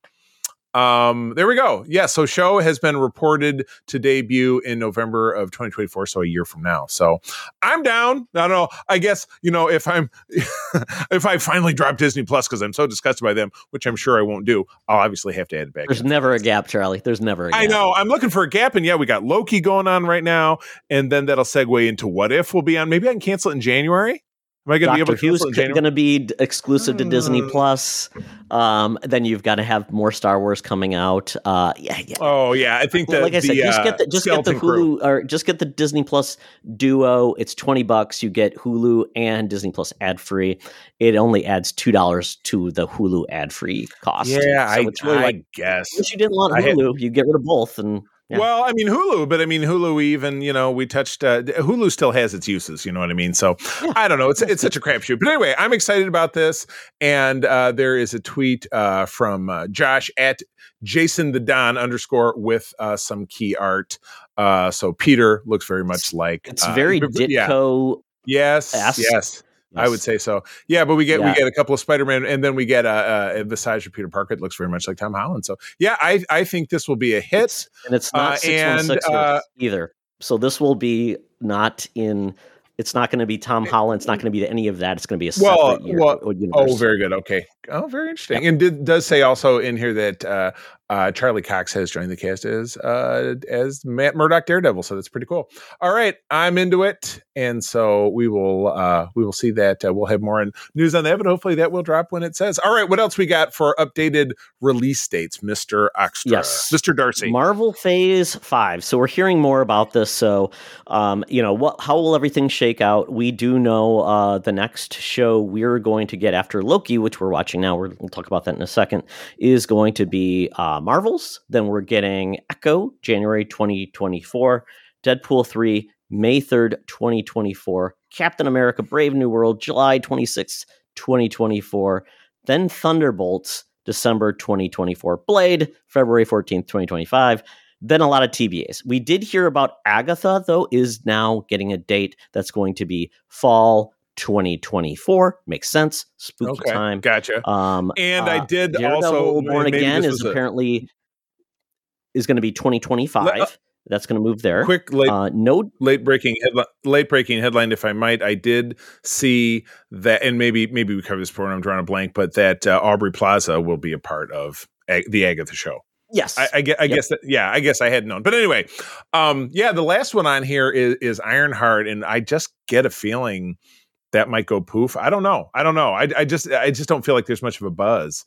Speaker 3: Um, there we go. Yeah, so show has been reported to debut in November of 2024, so a year from now. So I'm down. I don't know. I guess you know if I'm *laughs* if I finally drop Disney Plus because I'm so disgusted by them, which I'm sure I won't do. I'll obviously have to add it back.
Speaker 2: There's never a gap, Charlie. There's never a gap.
Speaker 3: I know. I'm looking for a gap, and yeah, we got Loki going on right now, and then that'll segue into what if we'll be on. Maybe I can cancel it in January. Am I going to be able to
Speaker 2: Who's
Speaker 3: cancel it in January?
Speaker 2: going to be exclusive to Disney
Speaker 3: Uh.
Speaker 2: Plus. Um, then you've got to have more Star Wars coming out. Uh, yeah, yeah.
Speaker 3: Oh yeah, I think that
Speaker 2: like I said,
Speaker 3: the,
Speaker 2: just
Speaker 3: uh,
Speaker 2: get the just get the
Speaker 3: Skeleton Crew.
Speaker 2: Hulu or just get the Disney Plus Duo. It's twenty bucks. You get Hulu and Disney Plus ad free. It only adds two dollars to the Hulu ad free cost.
Speaker 3: Yeah,
Speaker 2: so
Speaker 3: I,
Speaker 2: really
Speaker 3: I
Speaker 2: like
Speaker 3: guess.
Speaker 2: if you didn't want
Speaker 3: I had-
Speaker 2: Hulu, you get rid of both, and Yeah.
Speaker 3: Well, I mean Hulu, but I mean Hulu. Even you know, we touched uh, Hulu still has its uses. You know what I mean? So
Speaker 2: Yeah.
Speaker 3: I don't know. It's it's such a crapshoot. But anyway, I'm excited about this. And uh, there is a tweet uh, from uh, Josh at Jason the Don underscore with uh, some key art. Uh, so Peter looks very much like
Speaker 2: It's
Speaker 3: uh,
Speaker 2: very
Speaker 3: b- b- yeah.
Speaker 2: Ditko.
Speaker 3: Yes,
Speaker 2: esque.
Speaker 3: Yes. I would say so. Yeah, but we get
Speaker 2: Yeah.
Speaker 3: we get a couple of Spider Man, and then we get uh, uh, the size of Peter Parker. It looks very much like Tom Holland. So yeah, I I think this will be a hit.
Speaker 2: and it's not
Speaker 3: Uh,
Speaker 2: six one six
Speaker 3: uh,
Speaker 2: either. So this will be not in. It's not going to be Tom Holland. It's not going to be any of that. It's going to be a separate
Speaker 3: Well,
Speaker 2: year,
Speaker 3: well,
Speaker 2: universe.
Speaker 3: Oh, very good. Okay. Oh, very interesting. And did does say also in here that uh, uh, Charlie Cox has joined the cast as uh, as Matt Murdock Daredevil. So that's pretty cool. All right, I'm into it, and so we will uh, we will see that. Uh, we'll have more in news on that, but hopefully that will drop when it says. All right, what else we got for updated release dates, Mister Oxtra,
Speaker 2: Yes.
Speaker 3: Mister Darcy?
Speaker 2: Marvel Phase Five. So we're hearing more about this. So, um, you know, what? How will everything shake out? We do know uh, the next show we're going to get after Loki, which we're watching now. We're, we'll talk about that in a second. Is going to be uh, Marvels. Then we're getting Echo, January 2024. Deadpool 3, May 3rd, 2024. Captain America: Brave New World, July 26th, 2024. Then Thunderbolts, December 2024. Blade, February 14th, 2025. Then a lot of TBAs. We did hear about Agatha, though, is now getting a date that's going to be fall 2024. Makes sense. Spooky
Speaker 3: Okay,
Speaker 2: time.
Speaker 3: gotcha.
Speaker 2: Um,
Speaker 3: And I
Speaker 2: uh,
Speaker 3: did
Speaker 2: Daredevil
Speaker 3: also
Speaker 2: Born Again is
Speaker 3: was a-
Speaker 2: apparently is going to be 2025.
Speaker 3: Let- uh,
Speaker 2: that's going to move there.
Speaker 3: Quick late
Speaker 2: Uh, no,
Speaker 3: late breaking headline late breaking headline if i might i did see that and maybe maybe we covered this before i'm drawing a blank but that uh, aubrey plaza will be a part of Ag- the agatha show
Speaker 2: yes,
Speaker 3: i, I, guess, I
Speaker 2: Yep.
Speaker 3: guess that yeah i guess i had known but anyway um yeah the last one on here is is ironheart and i just get a feeling that might go poof i don't know i don't know i, I just i just don't feel like there's much of a buzz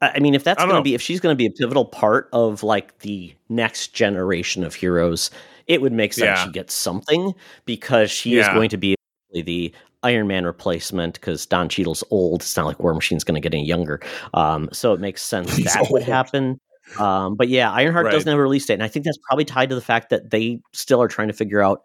Speaker 2: I mean, if that's going to be, if she's going to be a pivotal part of like the next generation of heroes, it would make sense
Speaker 3: Yeah.
Speaker 2: she gets something because she is going to be the Iron Man replacement because Don Cheadle's old. It's not like War Machine's going to get any younger. Um, so it makes sense *laughs*
Speaker 3: He's
Speaker 2: that would happen. Um, but yeah, Ironheart
Speaker 3: Right.
Speaker 2: doesn't have a release date, and I think that's probably tied to the fact that they still are trying to figure out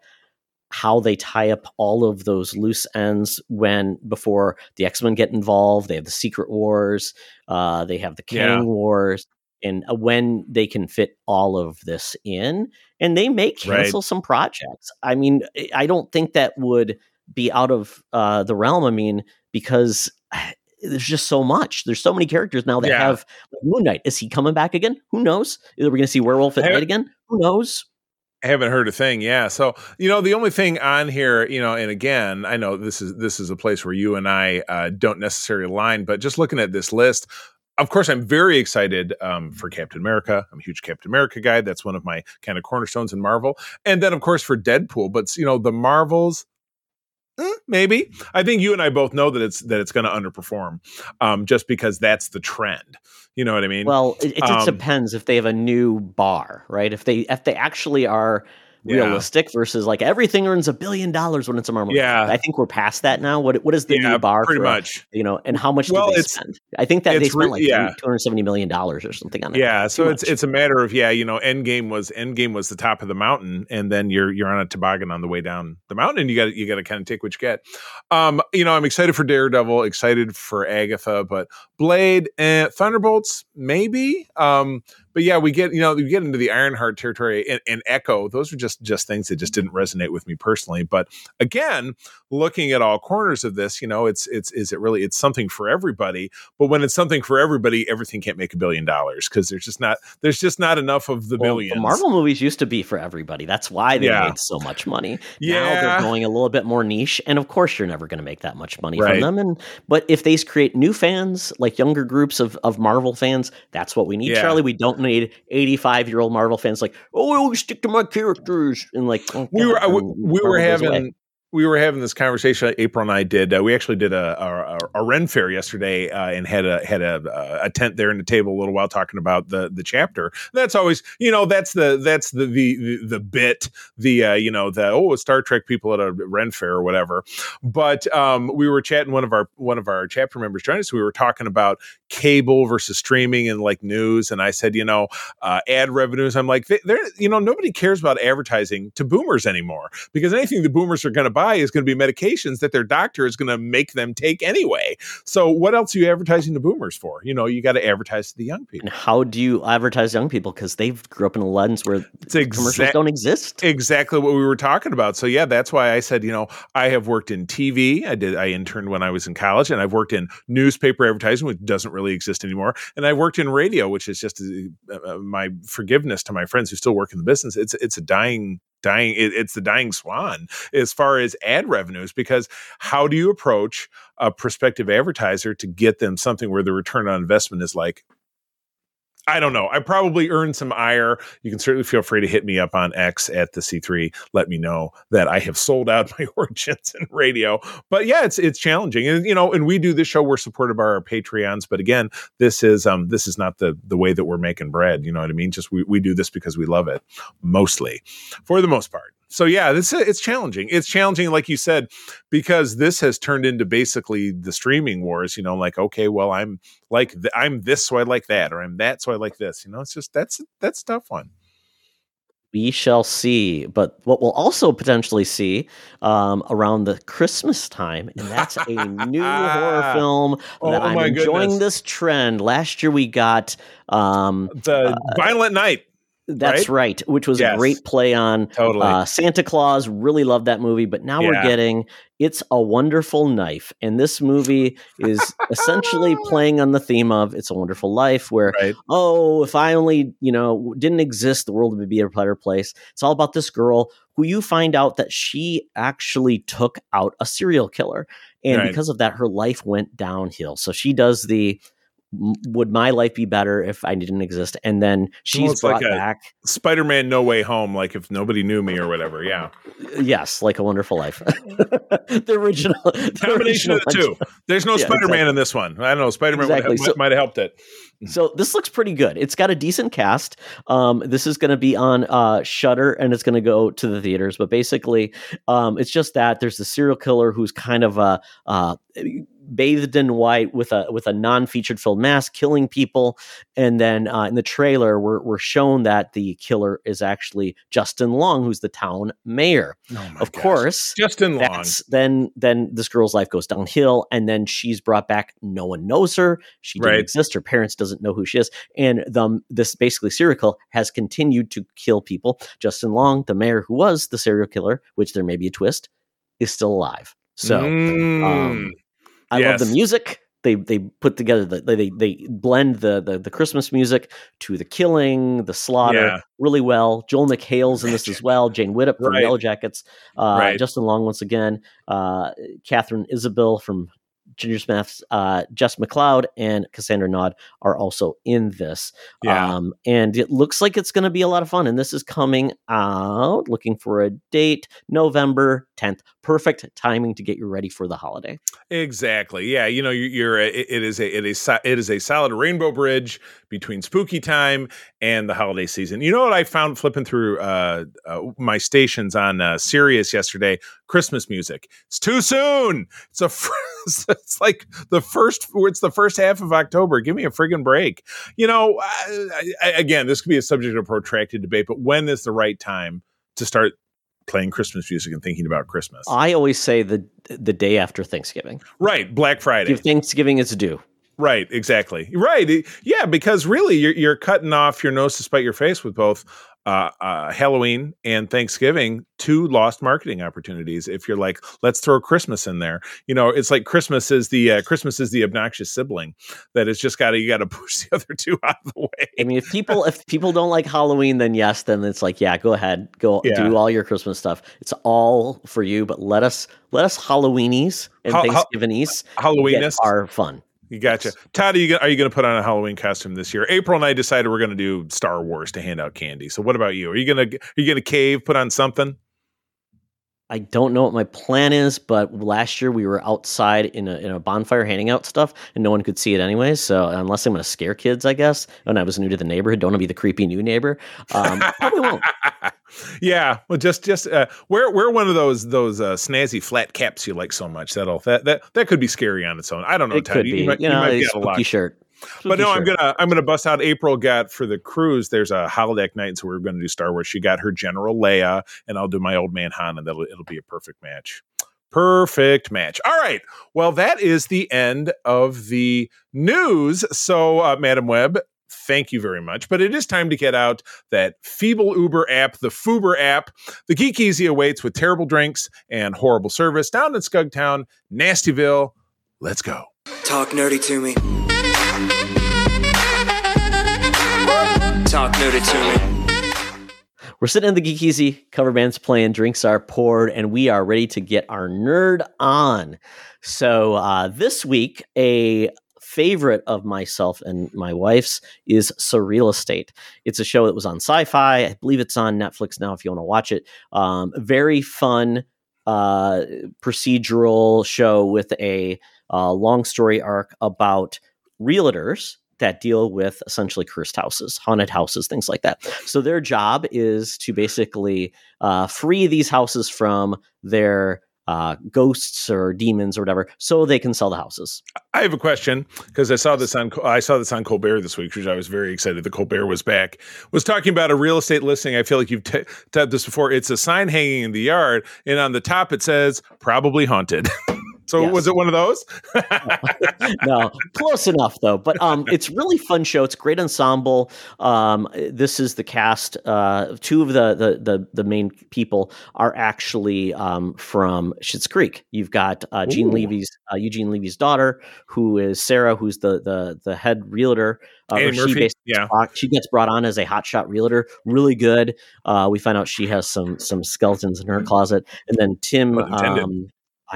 Speaker 2: how they tie up all of those loose ends when before the X-Men get involved. They have the Secret Wars, uh, they have the Kang
Speaker 3: Yeah.
Speaker 2: Wars, and uh, when they can fit all of this in, and they may
Speaker 3: Right.
Speaker 2: cancel some projects. I mean, I- I don't think that would be out of uh, the realm. I mean, because *sighs* there's just so much. There's so many characters now that
Speaker 3: Yeah.
Speaker 2: have Moon Knight. Is he coming back again? Who knows? Are we going to see Werewolf at
Speaker 3: I-
Speaker 2: Night again? Who knows?
Speaker 3: I haven't heard a thing. Yeah. So, you know, the only thing on here, you know, and again, I know this is this is a place where you and I uh, don't necessarily align, but just looking at this list, of course, I'm very excited um, for Captain America. I'm a huge Captain America guy. That's one of my kind of cornerstones in Marvel. And then, of course, for Deadpool. But you know, the Marvels, eh, maybe. I think you and I both know that it's that it's going to underperform, um, just because that's the trend. You know what I mean?
Speaker 2: Well, it, it just
Speaker 3: Um,
Speaker 2: depends if they have a new bar, right? If they if they actually are
Speaker 3: Yeah.
Speaker 2: realistic versus like everything earns a billion dollars when it's a Marvel.
Speaker 3: Yeah.
Speaker 2: I think we're past that now. What what is the
Speaker 3: yeah,
Speaker 2: new bar?
Speaker 3: pretty
Speaker 2: for
Speaker 3: much.
Speaker 2: you know, and how much
Speaker 3: Well,
Speaker 2: did they spend? I think that they spent like
Speaker 3: yeah.
Speaker 2: two hundred seventy million dollars or something on it.
Speaker 3: Yeah, so it's
Speaker 2: much.
Speaker 3: it's a matter of yeah, you know, Endgame was Endgame was the top of the mountain, and then you're you're on a toboggan on the way down the mountain, and you got you got to kind of take what you get. Um, you know, I'm excited for Daredevil, excited for Agatha, but Blade and Thunderbolts maybe. Um, but yeah, we get you know we get into the Ironheart territory and, and Echo. Those are just just things that just mm-hmm. didn't resonate with me personally. But again, looking at all corners of this, you know, it's it's is it really it's something for everybody. But when it's something for everybody, everything can't make a billion dollars because there's just not there's just not enough of the
Speaker 2: Well,
Speaker 3: billions.
Speaker 2: the Marvel movies used to be for everybody. That's why they
Speaker 3: Yeah.
Speaker 2: made so much money. Now
Speaker 3: Yeah.
Speaker 2: they're going a little bit more niche, and of course, you're never going to make that much money
Speaker 3: Right.
Speaker 2: from them. And but if they create new fans, like younger groups of of Marvel fans, that's what we need,
Speaker 3: Yeah.
Speaker 2: Charlie. We don't need 85 year old Marvel fans like, oh, I always stick to my characters, and like oh,
Speaker 3: we were I- uh,
Speaker 2: we,
Speaker 3: we were
Speaker 2: away.
Speaker 3: We were having this conversation. April and I did. Uh, we actually did a, a, a Ren fair yesterday uh, and had a had a, a tent there in the table a little while talking about the the chapter. That's always you know that's the that's the the the, bit the uh, you know the oh Star Trek people at a Ren fair or whatever. But um, we were chatting one of our one of our chapter members joined us. We were talking about cable versus streaming and like news, and I said you know uh, ad revenues. I'm like they're you know nobody cares about advertising to boomers anymore because anything the boomers are going to buy buy is going to be medications that their doctor is going to make them take anyway. So what else are you advertising to boomers for? You know, you got to advertise to the young people.
Speaker 2: And how do you advertise young people because they've grew up in a lens where exa- commercials don't exist?
Speaker 3: Exactly what we were talking about. So yeah, that's why I said, you know, I have worked in TV. I did I interned when I was in college and I've worked in newspaper advertising which doesn't really exist anymore. And I worked in radio which is just uh, uh, my forgiveness to my friends who still work in the business. It's it's a dying dying it, it's the dying swan as far as ad revenues because how do you approach a prospective advertiser to get them something where the return on investment is like I don't know. I probably earned some ire. You can certainly feel free to hit me up on X at the C3. Let me know that I have sold out my *laughs* origins in radio. But yeah, it's it's challenging. And you know, and we do this show, we're supported by our Patreons. But again, this is um this is not the the way that we're making bread. You know what I mean? Just we, we do this because we love it, mostly, for the most part so yeah, this it's challenging. It's challenging, like you said, because this has turned into basically the streaming wars. You know, like okay, well, I'm like th- I'm this, so I like that, or I'm that, so I like this. You know, it's just that's that's tough one.
Speaker 2: We shall see, but what we'll also potentially see um, around the Christmas time, and that's a new horror *laughs* film oh, that I'm enjoying goodness. this trend. Last year we got um,
Speaker 3: the uh, Violent Night.
Speaker 2: That's right? right? which was yes. a great play on
Speaker 3: totally.
Speaker 2: uh, Santa Claus. Really loved that movie, but now yeah. we're getting It's a Wonderful Knife. And this movie is essentially *laughs* playing on the theme of It's a Wonderful Life, where, right. oh, if I only, you know, didn't exist, the world would be a better place. It's all about this girl who you find out that she actually took out a serial killer. And right. because of that, her life went downhill. So she does the would my life be better if I didn't exist? And then she's brought like back
Speaker 3: Spider-Man No Way Home, like if nobody knew me or whatever. Yeah.
Speaker 2: Uh, yes, like a Wonderful Life. *laughs* the original *laughs* the
Speaker 3: combination original of the two. There's no yeah, Spider-Man exactly. in this one. I don't know. Spider-Man exactly. might, so, might have helped it. *laughs*
Speaker 2: So this looks pretty good. It's got a decent cast. Um, this is going to be on uh, Shudder, and it's going to go to the theaters. But basically, um, it's just that there's the serial killer who's kind of a uh, bathed in white with a with a non-featured film mask killing people and then uh, in the trailer we're, we're shown that the killer is actually justin long who's the town mayor oh of gosh. course
Speaker 3: justin long
Speaker 2: then then this girl's life goes downhill and then she's brought back no one knows her she didn't right. exist her parents doesn't know who she is and the, this basically serial killer has continued to kill people justin long the mayor who was the serial killer which there may be a twist is still alive so um, mm. um, I yes. love the music. They they put together the they they blend the the, the Christmas music to the killing, the slaughter yeah. really well. Joel McHale's in this as well. Jane Widdop from right. Yellow Jackets. Uh, right. Justin Long once again. Uh, Katharine Isabelle from Ginger Snaps, uh, Jess McLeod and Cassandra Naud are also in this. Yeah. Um, and it looks like it's going to be a lot of fun. And this is coming out, looking for a date, November 10th. Perfect timing to get you ready for the holiday.
Speaker 3: Exactly. Yeah. You know, you're, it is a, it is, it is a solid rainbow bridge between spooky time and the holiday season. You know what I found flipping through uh, uh, my stations on uh, Sirius yesterday? Christmas music. It's too soon. It's a *laughs* it's like the first it's the first half of October. Give me a friggin' break. You know, I, I, again, this could be a subject of protracted debate, but when is the right time to start playing Christmas music and thinking about Christmas?
Speaker 2: I always say the the day after Thanksgiving.
Speaker 3: Right, Black Friday.
Speaker 2: Give Thanksgiving its due.
Speaker 3: Right, exactly. Right. Yeah, because really you're you're cutting off your nose to spite your face with both uh, uh, Halloween and Thanksgiving, two lost marketing opportunities. If you're like, let's throw Christmas in there, you know, it's like Christmas is the uh, Christmas is the obnoxious sibling that has just got to you got to *laughs* push the other two out of the way.
Speaker 2: I mean, if people if people don't like Halloween, then yes, then it's like, yeah, go ahead, go yeah. do all your Christmas stuff. It's all for you, but let us let us Halloweenies and ha- Thanksgivingese
Speaker 3: Halloweenist
Speaker 2: are fun.
Speaker 3: You gotcha. Todd, are you, are you going to put on a Halloween costume this year? April and I decided we're going to do Star Wars to hand out candy. So what about you? Are you going to are you going to cave, put on something?
Speaker 2: I don't know what my plan is, but last year we were outside in a in a bonfire handing out stuff, and no one could see it anyway. So unless I'm going to scare kids, I guess, and I was new to the neighborhood, don't want to be the creepy new neighbor. Um, probably won't. *laughs*
Speaker 3: yeah, well, just just uh, wear wear one of those those uh, snazzy flat caps you like so much. That'll that that that could be scary on its own. I don't know.
Speaker 2: It could
Speaker 3: You
Speaker 2: be.
Speaker 3: might-
Speaker 2: You,
Speaker 3: you
Speaker 2: know,
Speaker 3: might
Speaker 2: a spooky shirt.
Speaker 3: But no,
Speaker 2: Spooky
Speaker 3: I'm gonna I'm gonna bust out. April got for the cruise. There's a holodeck night, so we're gonna do Star Wars. She got her General Leia, and I'll do my old man Han, and that'll it'll be a perfect match. Perfect match. All right. Well, that is the end of the news. So, uh, Madam Webb, thank you very much. But it is time to get out that feeble Uber app, the Fuber app. The Geek Easy awaits with terrible drinks and horrible service down in Skugtown, Nastyville. Let's go.
Speaker 5: Talk nerdy to me. Talk to me.
Speaker 2: We're sitting in the Geek Easy, cover band's playing, drinks are poured, and we are ready to get our nerd on. So uh, this week, a favorite of myself and my wife's is SurrealEstate. It's a show that was on Sci-Fi. I believe it's on Netflix now. If you want to watch it, um, very fun uh, procedural show with a uh, long story arc about realtors that deal with essentially cursed houses, haunted houses, things like that. So their job is to basically uh, free these houses from their uh, ghosts or demons or whatever, so they can sell the houses.
Speaker 3: I have a question because I saw this on I saw this on Colbert this week, which I was very excited that Colbert was back. Was talking about a real estate listing. I feel like you've t- tabbed this before. It's a sign hanging in the yard, and on the top it says "probably haunted." *laughs* so
Speaker 2: Yes.
Speaker 3: was it one of those? *laughs*
Speaker 2: no, close enough though. But um, *laughs* it's really fun show. It's a great ensemble. Um, this is the cast. Uh, two of the, the the the main people are actually um, from Schitt's Creek. You've got uh, Gene
Speaker 3: Ooh.
Speaker 2: Levy's uh, Eugene Levy's daughter, who is Sarah, who's the the the head realtor. Uh, she basically
Speaker 3: Yeah.
Speaker 2: she gets brought on as a hotshot realtor. Really good. Uh, we find out she has some some skeletons in her closet, and then Tim. Um,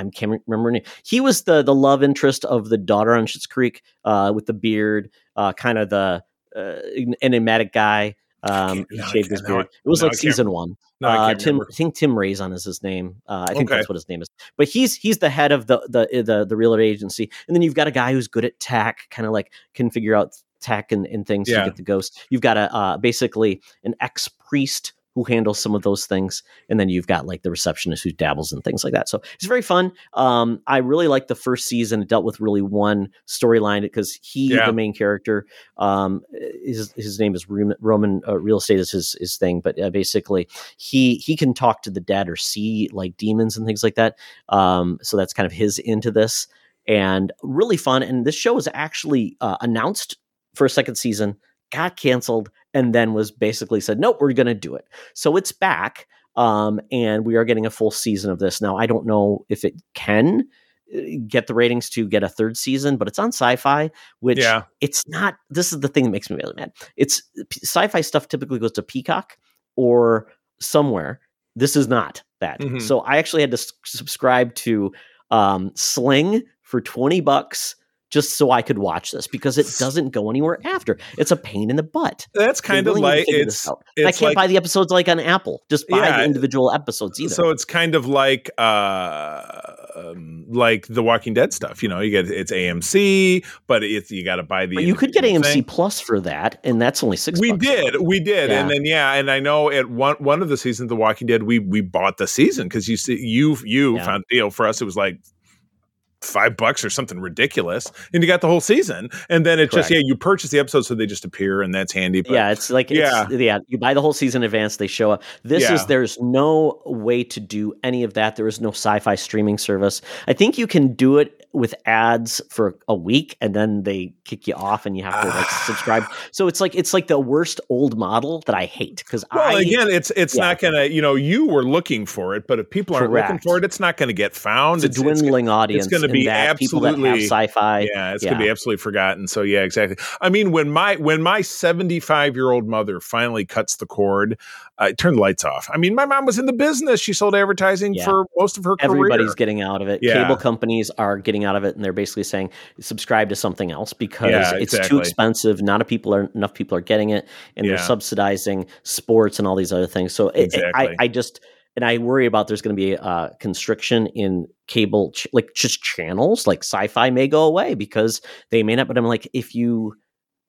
Speaker 2: I can't remember. He was the the love interest of the daughter on Schitt's Creek, uh, with the beard, uh, kind of the uh, enigmatic guy. Um, he shaved his
Speaker 3: can't- now I-
Speaker 2: beard. It was like season one.
Speaker 3: No, I
Speaker 2: Uh, Tim. I think Tim Rozon is his name. Uh, I think
Speaker 3: Okay.
Speaker 2: that's what his name is. But he's he's the head of the the the the realtor agency, and then you've got a guy who's good at tech, kind of like can figure out tech and, and things
Speaker 3: Yeah.
Speaker 2: to get the ghost. You've got a uh, basically an ex priest who handles some of those things, and then you've got like the receptionist who dabbles in things like that. So it's very fun. Um, I really liked the first season. It dealt with really one storyline because he,
Speaker 3: Yeah.
Speaker 2: the main character, um, his his name is Roman, uh, real estate is his his thing, but uh, basically he he can talk to the dead or see like demons and things like that. Um, so that's kind of his into this and really fun. And this show was actually uh, announced for a second season, got canceled, and then was basically said, nope, we're going to do it. So it's back. Um, and we are getting a full season of this. Now, I don't know if it can uh, get the ratings to get a third season, but it's on sci fi, which
Speaker 3: Yeah.
Speaker 2: it's not. This is the thing that makes me really mad. It's sci fi stuff typically goes to Peacock or somewhere. This is not that.
Speaker 3: Mhm.
Speaker 2: So I actually had to s- subscribe to um, Sling for 20 bucks just so I could watch this because it *laughs* doesn't go anywhere after. It's a pain in the butt.
Speaker 3: That's kind of
Speaker 2: really to
Speaker 3: like
Speaker 2: this
Speaker 3: it's.
Speaker 2: I can't
Speaker 3: like-
Speaker 2: buy the episodes like on Apple. Just buy
Speaker 3: Yeah,
Speaker 2: the individual episodes either.
Speaker 3: So it's kind of like uh um, like the Walking Dead stuff. You know, you get it's AMC, but it's you got to buy the.
Speaker 2: but you could get AMC
Speaker 3: thing.
Speaker 2: Plus for that, and that's only six.
Speaker 3: We did, we did, and then yeah, and I know at one one of the seasons of The Walking Dead, we we bought the season because you see you you
Speaker 2: Yeah.
Speaker 3: found you know for us it was like five bucks or something ridiculous, and you got the whole season, and then it just yeah you purchase the episodes so they just appear and that's handy. But
Speaker 2: yeah, it's like
Speaker 3: Yeah.
Speaker 2: it's, yeah. You buy the whole season in advance; they show up. This
Speaker 3: Yeah.
Speaker 2: is there's no way to do any of that. There is no sci-fi streaming service. I think you can do it with ads for a week, and then they kick you off, and you have to like subscribe. *sighs* So it's like it's like the worst old model that I hate because
Speaker 3: Well,
Speaker 2: I
Speaker 3: again, it's it's
Speaker 2: yeah.
Speaker 3: not gonna you know you were looking for it, but if people aren't looking for it, it's not gonna get found.
Speaker 2: it's a dwindling audience.
Speaker 3: It's
Speaker 2: gonna
Speaker 3: be
Speaker 2: that people that have
Speaker 3: absolutely-
Speaker 2: sci-fi.
Speaker 3: yeah, it's gonna be absolutely forgotten. So yeah, exactly. I mean, when my when my seventy five year old mother finally cuts the cord, I turned the lights off. I mean, my mom was in the business; she sold advertising
Speaker 2: Yeah.
Speaker 3: for most of her career.
Speaker 2: Everybody's
Speaker 3: career.
Speaker 2: getting out of it.
Speaker 3: Yeah.
Speaker 2: Cable companies are getting out of it, and they're basically saying subscribe to something else because
Speaker 3: Yeah,
Speaker 2: it's
Speaker 3: exactly.
Speaker 2: too expensive. Not a people are enough people are getting it, and they're subsidizing sports and all these other things. So it- it- I, I just and I worry about there's going to be a uh, constriction in cable, ch- like just channels, like sci-fi may go away because they may not. But I'm like, if you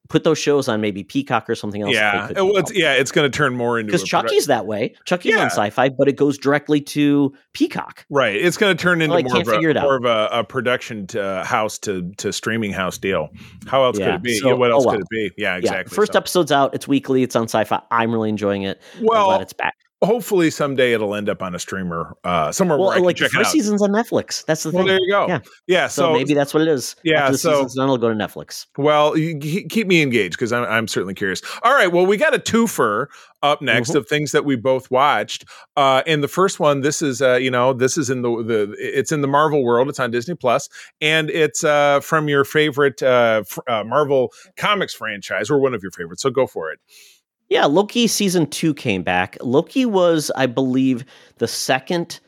Speaker 2: put those shows on maybe Peacock or something else,
Speaker 3: Yeah, it's, yeah, it's going to turn more into
Speaker 2: because Chucky's that way. Chucky's
Speaker 3: Yeah.
Speaker 2: on sci-fi, but it goes directly to Peacock.
Speaker 3: right. It's going to turn into
Speaker 2: I
Speaker 3: more of, a, more of a, a production to, uh, house to to streaming house deal. How else could it be?
Speaker 2: so-
Speaker 3: Yeah, what
Speaker 2: oh,
Speaker 3: else
Speaker 2: well.
Speaker 3: could it be? Yeah, exactly.
Speaker 2: Yeah, first
Speaker 3: So,
Speaker 2: episode's out. It's weekly. It's on sci-fi. I'm really enjoying it.
Speaker 3: Well,
Speaker 2: it's back.
Speaker 3: Hopefully someday it'll end up on a streamer uh, somewhere
Speaker 2: Well,
Speaker 3: where
Speaker 2: like the first
Speaker 3: out.
Speaker 2: season's on Netflix. That's the
Speaker 3: Well,
Speaker 2: thing.
Speaker 3: there you go.
Speaker 2: Yeah.
Speaker 3: Yeah,
Speaker 2: So,
Speaker 3: so,
Speaker 2: maybe that's what it is.
Speaker 3: Yeah,
Speaker 2: After the
Speaker 3: so-
Speaker 2: season's done, it'll go to Netflix.
Speaker 3: Well, you keep me engaged because I'm, I'm certainly curious. All right. Well, we got a twofer up next
Speaker 2: Mhm.
Speaker 3: of things that we both watched. Uh, and the first one, this is, uh, you know, this is in the, the, it's in the Marvel world. It's on Disney Plus, and it's uh, from your favorite uh, fr- uh, Marvel comics franchise or one of your favorites. So go for it.
Speaker 2: Yeah, Loki season two came back. Loki was, I believe, the second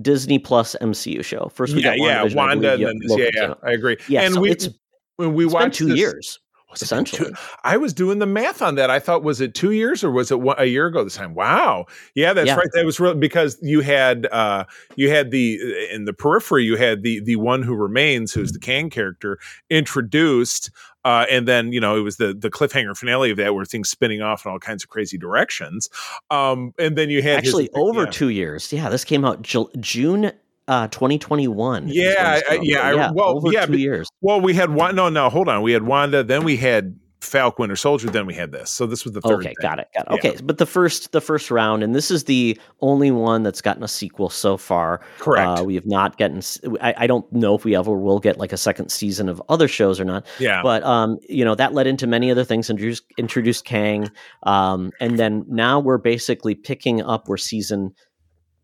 Speaker 2: Disney Plus MCU show. First, we
Speaker 3: yeah,
Speaker 2: got
Speaker 3: yeah, Wanda, and then.
Speaker 2: Loki
Speaker 3: Yeah, yeah. I agree.
Speaker 2: Yeah,
Speaker 3: and
Speaker 2: so
Speaker 3: we,
Speaker 2: it's-
Speaker 3: when we watched
Speaker 2: two
Speaker 3: this-
Speaker 2: years.
Speaker 3: Been two-
Speaker 2: essentially.
Speaker 3: I was doing the math on that. I thought, was it two years or was it one, a year ago this time? Wow. Yeah, that's
Speaker 2: Yeah.
Speaker 3: right. That was real because you had uh you had the in the periphery, you had the the one who remains, who's the Kang character, introduced. Uh, and then you know it was the the cliffhanger finale of that where things spinning off in all kinds of crazy directions. Um, and then you had his-
Speaker 2: Actually, over
Speaker 3: yeah.
Speaker 2: two years. Yeah, this came out Ju- June uh, 2021.
Speaker 3: Yeah,
Speaker 2: this
Speaker 3: I-
Speaker 2: came out.
Speaker 3: yeah, I-
Speaker 2: yeah,
Speaker 3: well,
Speaker 2: over
Speaker 3: yeah,
Speaker 2: two years.
Speaker 3: Well, we had one. No, no, hold on. We had Wanda, then we had Falcon Winter Soldier, then we had this. So this was the third.
Speaker 2: Okay,
Speaker 3: thing.
Speaker 2: got it, got it.
Speaker 3: Yeah.
Speaker 2: Okay, but the first the first round, and this is the only one that's gotten a sequel so far.
Speaker 3: Correct.
Speaker 2: Uh, we have not gotten. I don't know if we ever will get like a second season of other shows or not.
Speaker 3: yeah.
Speaker 2: But um, you know that led into many other things. Introduced introduced Kang, um, and then now we're basically picking up where season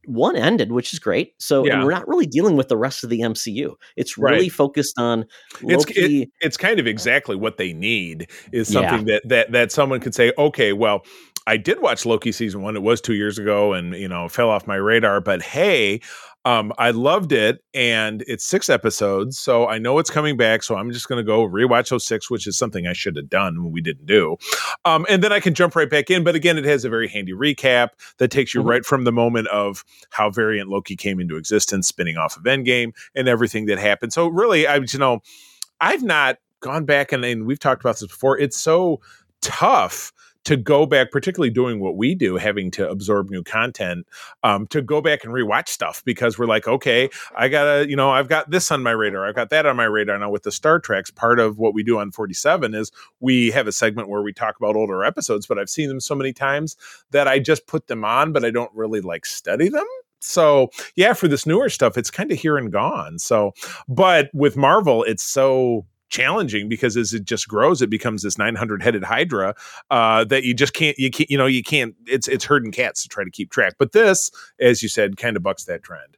Speaker 2: one ended, which is great. So
Speaker 3: Yeah.
Speaker 2: and we're not really dealing with the rest of the MCU. It's
Speaker 3: Right.
Speaker 2: really focused on
Speaker 3: It's-
Speaker 2: Loki.
Speaker 3: it's kind of exactly what they need is
Speaker 2: Yeah.
Speaker 3: something that that that someone could say okay well i did watch loki season one it was two years ago and you know fell off my radar but hey um, I loved it, and it's six episodes, so I know it's coming back. So I'm just going to go rewatch those six, which is something I should have done when we didn't do. Um, and then I can jump right back in. But again, it has a very handy recap that takes you
Speaker 2: Mhm.
Speaker 3: right from the moment of how Variant Loki came into existence, spinning off of Endgame, and everything that happened. So really, I you know, I've not gone back and, and we've talked about this before. It's so tough to go back, particularly doing what we do, having to absorb new content, um, to go back and rewatch stuff because we're like, okay, I gotta, you know, I've got this on my radar, I've got that on my radar. Now with the Star Treks, part of what we do on 47 is we have a segment where we talk about older episodes, but I've seen them so many times that I just put them on, but I don't really like study them. So yeah, for this newer stuff, it's kind of here and gone. So, but with Marvel, it's so challenging because as it just grows, it becomes this 900 headed Hydra uh, that you just can't, you can't, you know, you can't. It's it's herding cats to try to keep track. But this, as you said, kind of bucks that trend.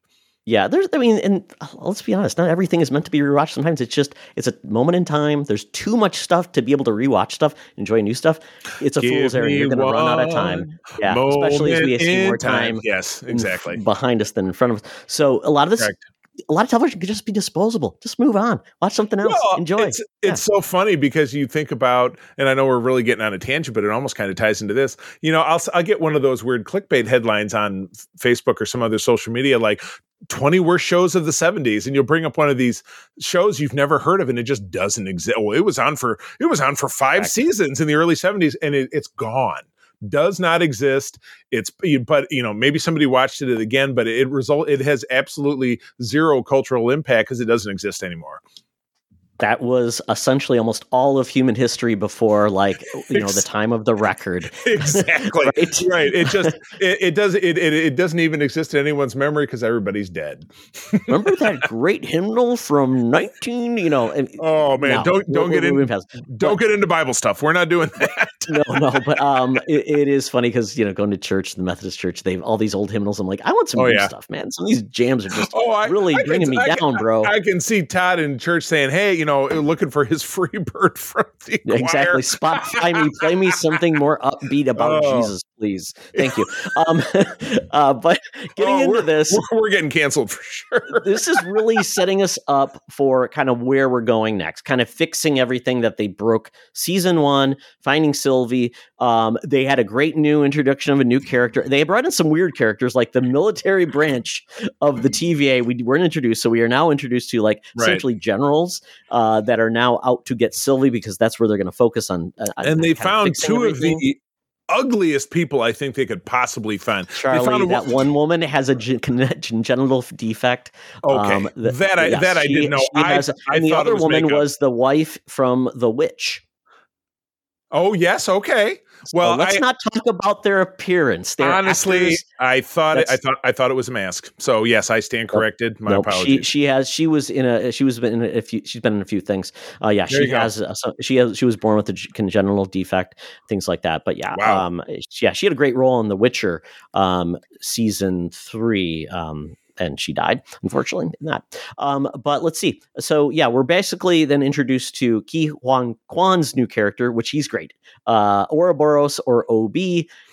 Speaker 2: Yeah, there's. I mean, and uh, let's be honest. Not everything is meant to be rewatched. Sometimes it's just it's a moment in time. There's too much stuff to be able to rewatch stuff, enjoy new stuff. It's a
Speaker 3: Give
Speaker 2: fool's errand. You're going to run out of time. Yeah, especially as we see more
Speaker 3: in
Speaker 2: time.
Speaker 3: Yes, exactly.
Speaker 2: behind us than in front of us. So a lot of this,
Speaker 3: Correct.
Speaker 2: A lot of television could just be disposable. Just move on, watch something else,
Speaker 3: Well,
Speaker 2: enjoy.
Speaker 3: It's, it's so funny because you think about, and I know we're really getting on a tangent, but it almost kind of ties into this. You know, I'll I'll get one of those weird clickbait headlines on Facebook or some other social media, like 20 worst shows of the 70s, and you'll bring up one of these shows you've never heard of, and it just doesn't exist. Well, it was on for it was on for five
Speaker 2: Correct.
Speaker 3: seasons in the early 70s, and it, it's gone. Does not exist. It's but you know maybe somebody watched it again, but it result it has absolutely zero cultural impact because it doesn't exist anymore.
Speaker 2: That was essentially almost all of human history before, like you know, the time of the record. *laughs*
Speaker 3: exactly *laughs*
Speaker 2: Right?
Speaker 3: right, it just it, it does it, it it doesn't even exist in anyone's memory because everybody's dead
Speaker 2: Remember that *laughs* great hymnal from nineteen? You know, and,
Speaker 3: oh man
Speaker 2: no,
Speaker 3: don't don't get in
Speaker 2: past.
Speaker 3: don't get into bible stuff we're not doing that
Speaker 2: no, no, but um, it, it is funny because you know, going to church, the Methodist church, they have all these old hymnals. I'm like, I want some
Speaker 3: Oh,
Speaker 2: new
Speaker 3: yeah.
Speaker 2: stuff, man. Some of these jams are just
Speaker 3: oh I,
Speaker 2: really
Speaker 3: I can-
Speaker 2: bringing me
Speaker 3: I can-
Speaker 2: down, bro.
Speaker 3: i can see todd in church saying hey you know eh, looking for his *laughs* free bird from the
Speaker 2: Yeah, exactly.
Speaker 3: choir.
Speaker 2: Spotify me, play me something more upbeat about *laughs*
Speaker 3: Oh,
Speaker 2: Jesus. Please. Thank you. Um, *laughs* uh, but getting
Speaker 3: Oh,
Speaker 2: into
Speaker 3: we're-
Speaker 2: this,
Speaker 3: We're, we're getting canceled for sure.
Speaker 2: this is really *laughs* setting us up for kind of where we're going next, kind of fixing everything that they broke season one, finding Sylvie. Um, they had a great new introduction of a new character. They brought in some weird characters like the military branch of the TVA. We weren't introduced, so we are now introduced to like
Speaker 3: Right.
Speaker 2: essentially generals uh, that are now out to get Sylvie because that's where they're going to focus on. uh, on
Speaker 3: and they found two of the ugliest people I think they could possibly find.
Speaker 2: Charlie,
Speaker 3: found
Speaker 2: that one woman has a gen- congenital defect.
Speaker 3: Okay,
Speaker 2: Um, th-
Speaker 3: that I
Speaker 2: yes,
Speaker 3: that I didn't know. I,
Speaker 2: has-
Speaker 3: I
Speaker 2: and the other woman
Speaker 3: makeup.
Speaker 2: was the wife from The Witch.
Speaker 3: Oh yes, okay. Well,
Speaker 2: so let's
Speaker 3: I,
Speaker 2: not talk about their appearance. They're
Speaker 3: honestly,
Speaker 2: actors.
Speaker 3: I thought it, I thought I thought it was a mask. So yes, I stand corrected. My
Speaker 2: Nope,
Speaker 3: apologies.
Speaker 2: she has she was in a she was in a few she's been in a few things. Uh, yeah,
Speaker 3: There
Speaker 2: she has uh, so she has she was born with a congenital defect, things like that. But yeah,
Speaker 3: Wow.
Speaker 2: um, yeah, she had a great role in The Witcher, um, season three. Um, and she died, unfortunately, in that. Um, but let's see. So yeah, we're basically then introduced to Ke Huy Quan's new character, which he's great. Uh, Ouroboros or OB,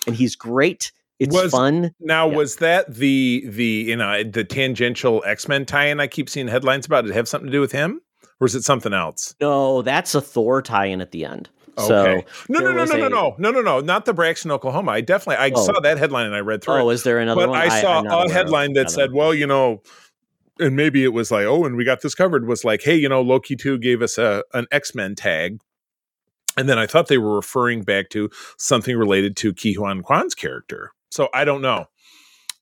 Speaker 2: and he's great. It's
Speaker 3: Was-
Speaker 2: fun.
Speaker 3: now
Speaker 2: yeah.
Speaker 3: was that the the you know the tangential X Men tie-in I keep seeing headlines about? Did it have something to do with him, or is it something else?
Speaker 2: No, that's a Thor tie-in at the end. So
Speaker 3: Okay. No, no, no, no, no, no, no, no, no, not the Braxton, Oklahoma. I definitely I
Speaker 2: Oh.
Speaker 3: saw that headline and I read through
Speaker 2: Oh,
Speaker 3: it.
Speaker 2: is there another
Speaker 3: But
Speaker 2: one?
Speaker 3: I saw
Speaker 2: I'm not aware
Speaker 3: a headline that said, "Well, you know." And maybe it was like, oh, and we got this covered. Was like, hey, you know, Loki two gave us a an X Men tag, and then I thought they were referring back to something related to Ke Huy Quan's character. So I don't know.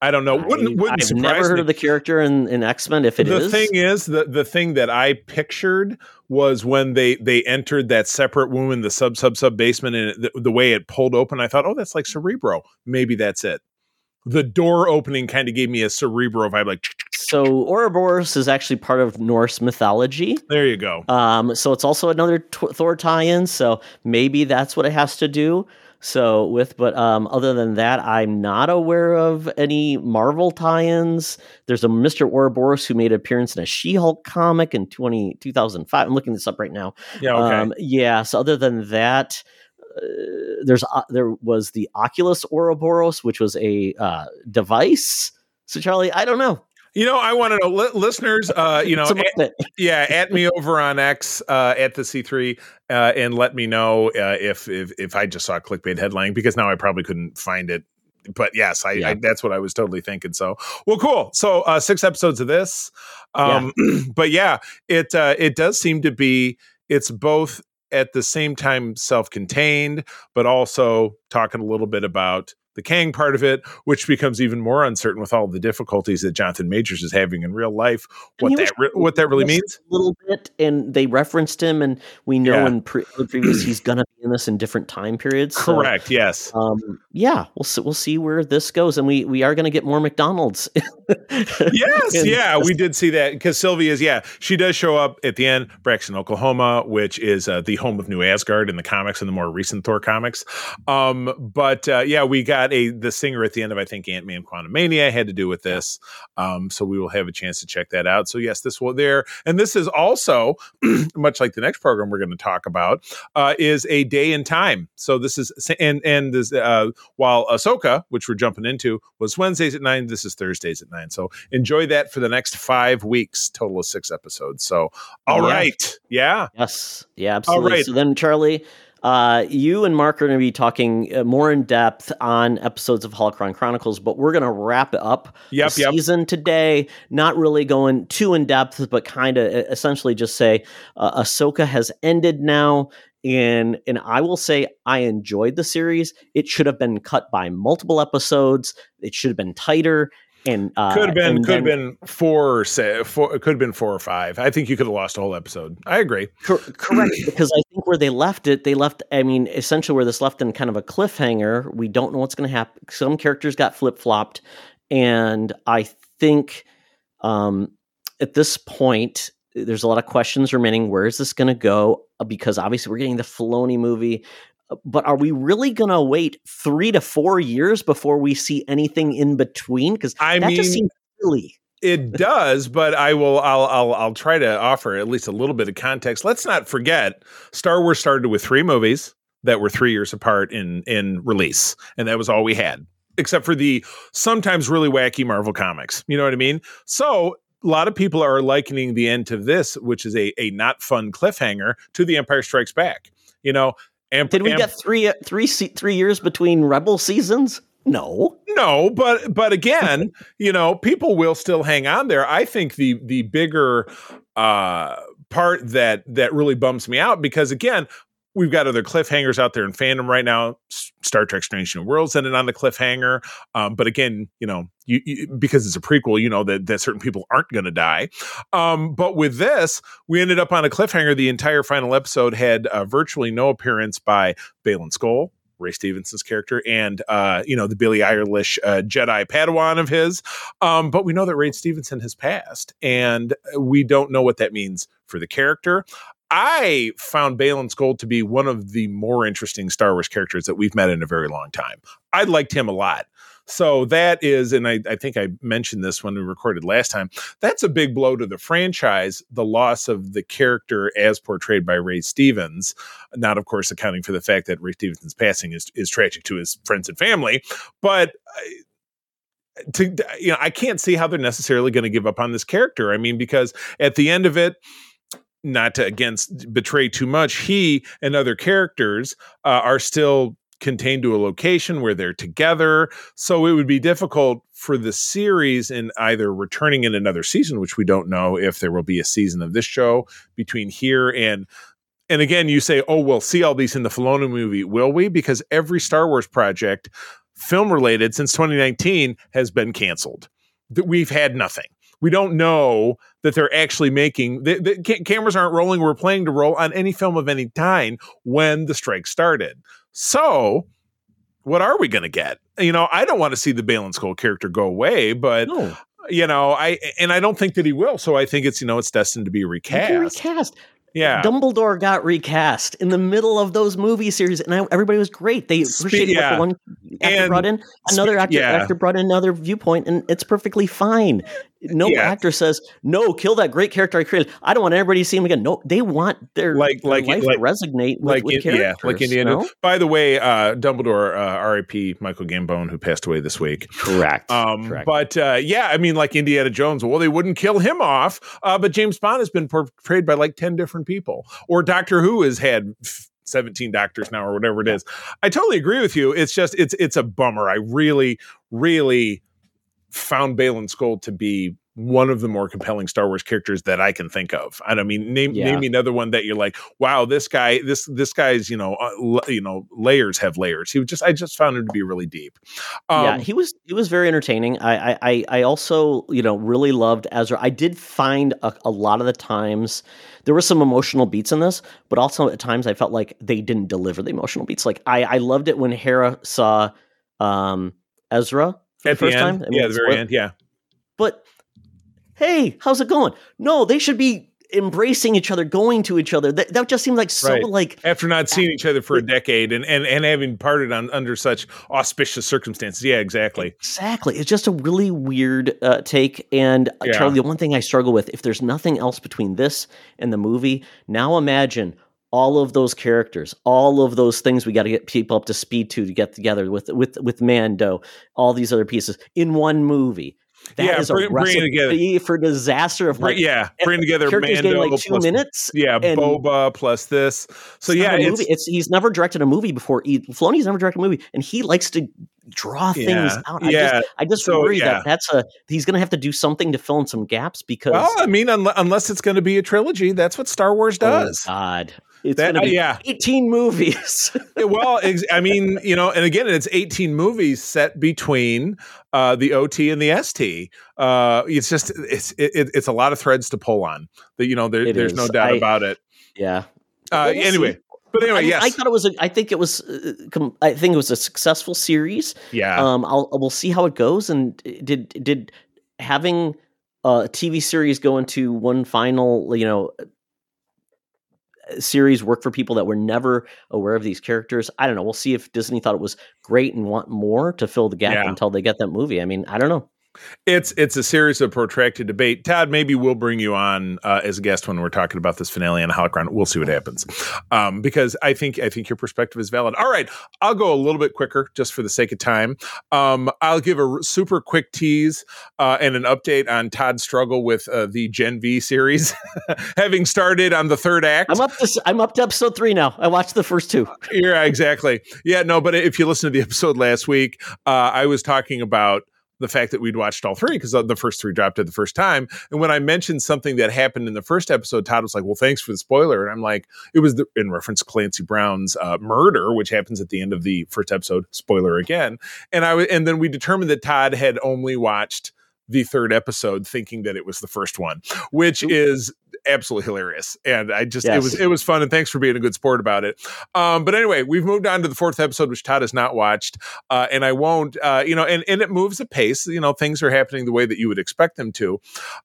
Speaker 3: I don't know. Wouldn't wouldn't
Speaker 2: I've never heard
Speaker 3: me.
Speaker 2: of the character in, in X Men. If it
Speaker 3: the
Speaker 2: is,
Speaker 3: thing is the the thing that I pictured was when they they entered that separate room in the sub sub sub basement and it, the, the way it pulled open, I thought, oh, that's like Cerebro. Maybe that's it. The door opening kind of gave me a Cerebro vibe, like
Speaker 2: so Ouroboros is actually part of Norse mythology.
Speaker 3: there you go.
Speaker 2: Um, so it's also another t- Thor tie-in. So maybe that's what it has to do. So with, but um, other than that, I'm not aware of any Marvel tie-ins. There's a Mr. Ouroboros who made an appearance in a She-Hulk comic in 20, 2005. I'm looking this up right now.
Speaker 3: Yeah, okay.
Speaker 2: Um, yeah. So other than that, uh, there's uh, there was the Oculus Ouroboros, which was a uh, device. So Charlie, I don't know.
Speaker 3: You know, I want to know, li- listeners. Uh, you know, at- yeah, at me over on X uh, at the C three, uh, and let me know uh, if if if I just saw a clickbait headline because now I probably couldn't find it. But yes, I,
Speaker 2: Yeah.
Speaker 3: I that's what I was totally thinking. So well, cool. So uh, six episodes of this, um, *clears throat* but yeah, it uh, it does seem to be it's both at the same time self-contained, but also talking a little bit about the Kang part of it, which becomes even more uncertain with all the difficulties that Jonathan Majors is having in real life. What that re- what that really means?
Speaker 2: a little bit, and they referenced him, and we know
Speaker 3: Yeah.
Speaker 2: in pre- previous he's gonna be in this in different time periods. so,
Speaker 3: Correct. Yes.
Speaker 2: um, yeah, we'll see, we'll see where this goes, and we we are gonna get more McDonald's. *laughs*
Speaker 3: Yes. yeah, we did see that because Sylvia's. Yeah, she does show up at the end, Braxton, Oklahoma, which is uh, the home of New Asgard in the comics and the more recent Thor comics. Um, but uh, yeah, we got a the singer at the end of I think Ant Man Quantumania had to do with this. Um, so we will have a chance to check that out. So yes, this will there, and this is also *clears throat* much like the next program we're going to talk about uh, is a day in time. So this is and and this uh, while Ahsoka, which we're jumping into, was Wednesdays at nine. This is Thursdays at nine. So enjoy that for the next five weeks. Total of six episodes. So all
Speaker 2: Yeah.
Speaker 3: right, yeah,
Speaker 2: Yes, yeah, absolutely.
Speaker 3: right.
Speaker 2: So then, Charlie, uh, you and Mark are going to be talking uh, more in depth on episodes of Holocron Chronicles, but we're going to wrap up
Speaker 3: yep,
Speaker 2: the
Speaker 3: yep.
Speaker 2: season today. Not really going too in depth, but kind of essentially just say uh, Ahsoka has ended now. And and I will say I enjoyed the series. It should have been cut by multiple episodes. It should have been tighter. And uh,
Speaker 3: Could have been, could have been four, or say, four. It could have been four or five. I think you could have lost a whole episode. I agree.
Speaker 2: Cor- correct, because I think where they left it, they left. I mean, essentially where this left in kind of a cliffhanger. We don't know what's going to happen. Some characters got flip flopped, and I think um, at this point, there's a lot of questions remaining. Where is this going to go? Uh, Because obviously, we're getting the Filoni movie. But are we really going to wait three to four years before we see anything in between? Because
Speaker 3: I
Speaker 2: that just seems silly.
Speaker 3: It does, but I will. I'll. I'll. I'll try to offer at least a little bit of context. Let's not forget, Star Wars started with three movies. that were three years apart in in release, and that was all we had, except for the sometimes really wacky Marvel comics. You know what I mean? So a lot of people are likening the end to this, which is a a not fun cliffhanger, to The Empire Strikes Back. You know, Amp-
Speaker 2: Did we
Speaker 3: Amp-
Speaker 2: get three three three years between Rebel seasons? No.
Speaker 3: No, but but again, you know, people will still hang on there. I think the the bigger uh part that that really bums me out because again, we've got other cliffhangers out there in fandom right now. Star Trek: Strange New Worlds ended on the cliffhanger, um, but again, you know, you, you, because it's a prequel, you know that that certain people aren't going to die. Um, but with this, we ended up on a cliffhanger. The entire final episode had uh, virtually no appearance by Baylan Skoll. Ray Stevenson's character, and uh, you know the Billie Eilish uh, Jedi Padawan of his. Um, but we know that Ray Stevenson has passed, and we don't know what that means for the character. I found Baylan Skoll to be one of the more interesting Star Wars characters that we've met in a very long time. I liked him a lot. So that is, and I, I, think I mentioned this when we recorded last time, that's a big blow to the franchise, the loss of the character as portrayed by Ray Stevens. Not, of course, accounting for the fact that Ray Stevens' passing is, is tragic to his friends and family. But uh, to, you know, I can't see how they're necessarily going to give up on this character. I mean, because at the end of it, not to against betray too much, he and other characters uh, are still contained to a location where they're together. So it would be difficult for the series in either returning in another season, which we don't know if there will be a season of this show between here and. And again, you say, "Oh, we'll see all these in the Filoni movie." Will we? Because every Star Wars project, film related, since 2019 has been canceled. That we've had nothing we don't know that they're actually making the, the ca- cameras aren't rolling we're planning to roll on any film of any kind when the strike started so what are we going to get you know i don't want to see the Baylan Skoll character go away but
Speaker 2: No.
Speaker 3: you know i and i don't think that he will so i think it's you know it's destined to be recast
Speaker 2: recast.
Speaker 3: yeah
Speaker 2: Dumbledore got recast in the middle of those movie series, and I, everybody was great. They appreciated
Speaker 3: yeah.
Speaker 2: what the one actor
Speaker 3: And
Speaker 2: brought in. Another actor,
Speaker 3: yeah.
Speaker 2: actor brought in another viewpoint, and it's perfectly fine. No
Speaker 3: Yeah.
Speaker 2: actor says no. Kill that great character I created. I don't want anybody to see him again. No, they want their
Speaker 3: Like-
Speaker 2: their
Speaker 3: like-
Speaker 2: life
Speaker 3: like-
Speaker 2: to resonate with,
Speaker 3: like
Speaker 2: with
Speaker 3: in-
Speaker 2: characters.
Speaker 3: yeah like indiana
Speaker 2: no?
Speaker 3: by the way uh dumbledore uh rip michael gambon who passed away this week
Speaker 2: Correct.
Speaker 3: Um,
Speaker 2: Correct.
Speaker 3: but uh, yeah, I mean, like Indiana Jones. Well, they wouldn't kill him off, uh, but James Bond has been portrayed by like ten different people, or Doctor Who has had. f- 17 doctors now or whatever it is i totally agree with you it's just it's it's a bummer i really really found Baylan Skoll to be one of the more compelling Star Wars characters that I can think of. I don't mean name
Speaker 2: Yeah.
Speaker 3: name me another one that you're like, wow, this guy, this this guy's you know uh, l- you know layers have layers. He was just I just found him to be really deep. Um,
Speaker 2: yeah, he was he was very entertaining. I I I also you know really loved Ezra. I did find a, a lot of the times there were some emotional beats in this, but also at times I felt like they didn't deliver the emotional beats. Like I I loved it when Hera saw um Ezra
Speaker 3: at
Speaker 2: the first
Speaker 3: end,
Speaker 2: time. I mean,
Speaker 3: yeah, the very end, yeah.
Speaker 2: But hey, how's it going? No, they should be embracing each other, going to each other. That, that just seemed like so
Speaker 3: Right.
Speaker 2: like
Speaker 3: After not seeing each other for a decade and and and having parted on under such auspicious circumstances, yeah, exactly.
Speaker 2: Exactly. It's just a really weird uh, take. And uh,
Speaker 3: Yeah.
Speaker 2: Charlie, the one thing I struggle with, if there's nothing else between this and the movie, now imagine all of those characters, all of those things we got to get people up to speed to to get together with with with Mando, all these other pieces in one movie. That
Speaker 3: Yeah,
Speaker 2: is
Speaker 3: bring-
Speaker 2: a
Speaker 3: bring together.
Speaker 2: recipe for disaster. Of like
Speaker 3: yeah, bring together
Speaker 2: characters
Speaker 3: Mando
Speaker 2: like two
Speaker 3: plus
Speaker 2: minutes.
Speaker 3: yeah, Boba plus this. So yeah, it's.
Speaker 2: It's he's never directed a movie before. He, Filoni's never directed a movie, and he likes to draw things
Speaker 3: Yeah,
Speaker 2: out. I
Speaker 3: yeah.
Speaker 2: just, I just
Speaker 3: So,
Speaker 2: worry
Speaker 3: yeah.
Speaker 2: that that's a he's going to have to do something to fill in some gaps because
Speaker 3: well, I mean, unle- unless it's going to be a trilogy, that's what Star Wars oh, does.
Speaker 2: Oh God, it's
Speaker 3: That-
Speaker 2: to be
Speaker 3: yeah.
Speaker 2: eighteen movies. *laughs*
Speaker 3: Well, ex- I mean, you know, and again, it's 18 movies set between uh, the OT and the ST. Uh, it's just it's it, it's a lot of threads to pull on. That you know, there, there's no doubt
Speaker 2: I-
Speaker 3: about it.
Speaker 2: yeah.
Speaker 3: Uh, anyway,
Speaker 2: see.
Speaker 3: but anyway,
Speaker 2: I, mean,
Speaker 3: yes,
Speaker 2: I thought it was. A, I think it was. Uh, com- I think it was a successful series.
Speaker 3: yeah,
Speaker 2: Um, I'll we'll see how it goes. And did did having a TV series go into one final, you know, series work for people that were never aware of these characters? I don't know. We'll see if Disney thought it was great and want more to fill the gap
Speaker 3: Yeah.
Speaker 2: until they get that movie. I mean, I don't know.
Speaker 3: It's it's a series of protracted debate. Todd, maybe we'll bring you on uh, as a guest when we're talking about this finale on Holocron. We'll see what happens, um, because I think I think your perspective is valid. All right, I'll go a little bit quicker just for the sake of time. Um, I'll give a r- super quick tease uh, and an update on Todd's struggle with uh, the Gen V series, *laughs* having started on the third act.
Speaker 2: I'm up to I'm up to episode three now. I watched the first two.
Speaker 3: yeah, exactly. Yeah, no, but if you listen to the episode last week, uh, I was talking about the fact that we'd watched all three because the first three dropped at the first time. And when I mentioned something that happened in the first episode, Todd was like, "Well, thanks for the spoiler." And I'm like, "It was the, in reference to Clancy Brown's uh, murder, which happens at the end of the first episode." Spoiler again. And I w- and then we determined that Todd had only watched the third episode thinking that it was the first one which is absolutely hilarious and i just it was it was fun and thanks for being a good sport about it. Um but anyway we've moved on to the fourth episode which todd has not watched uh and i won't uh you know and and it moves at pace you know things are happening the way that you would expect them to.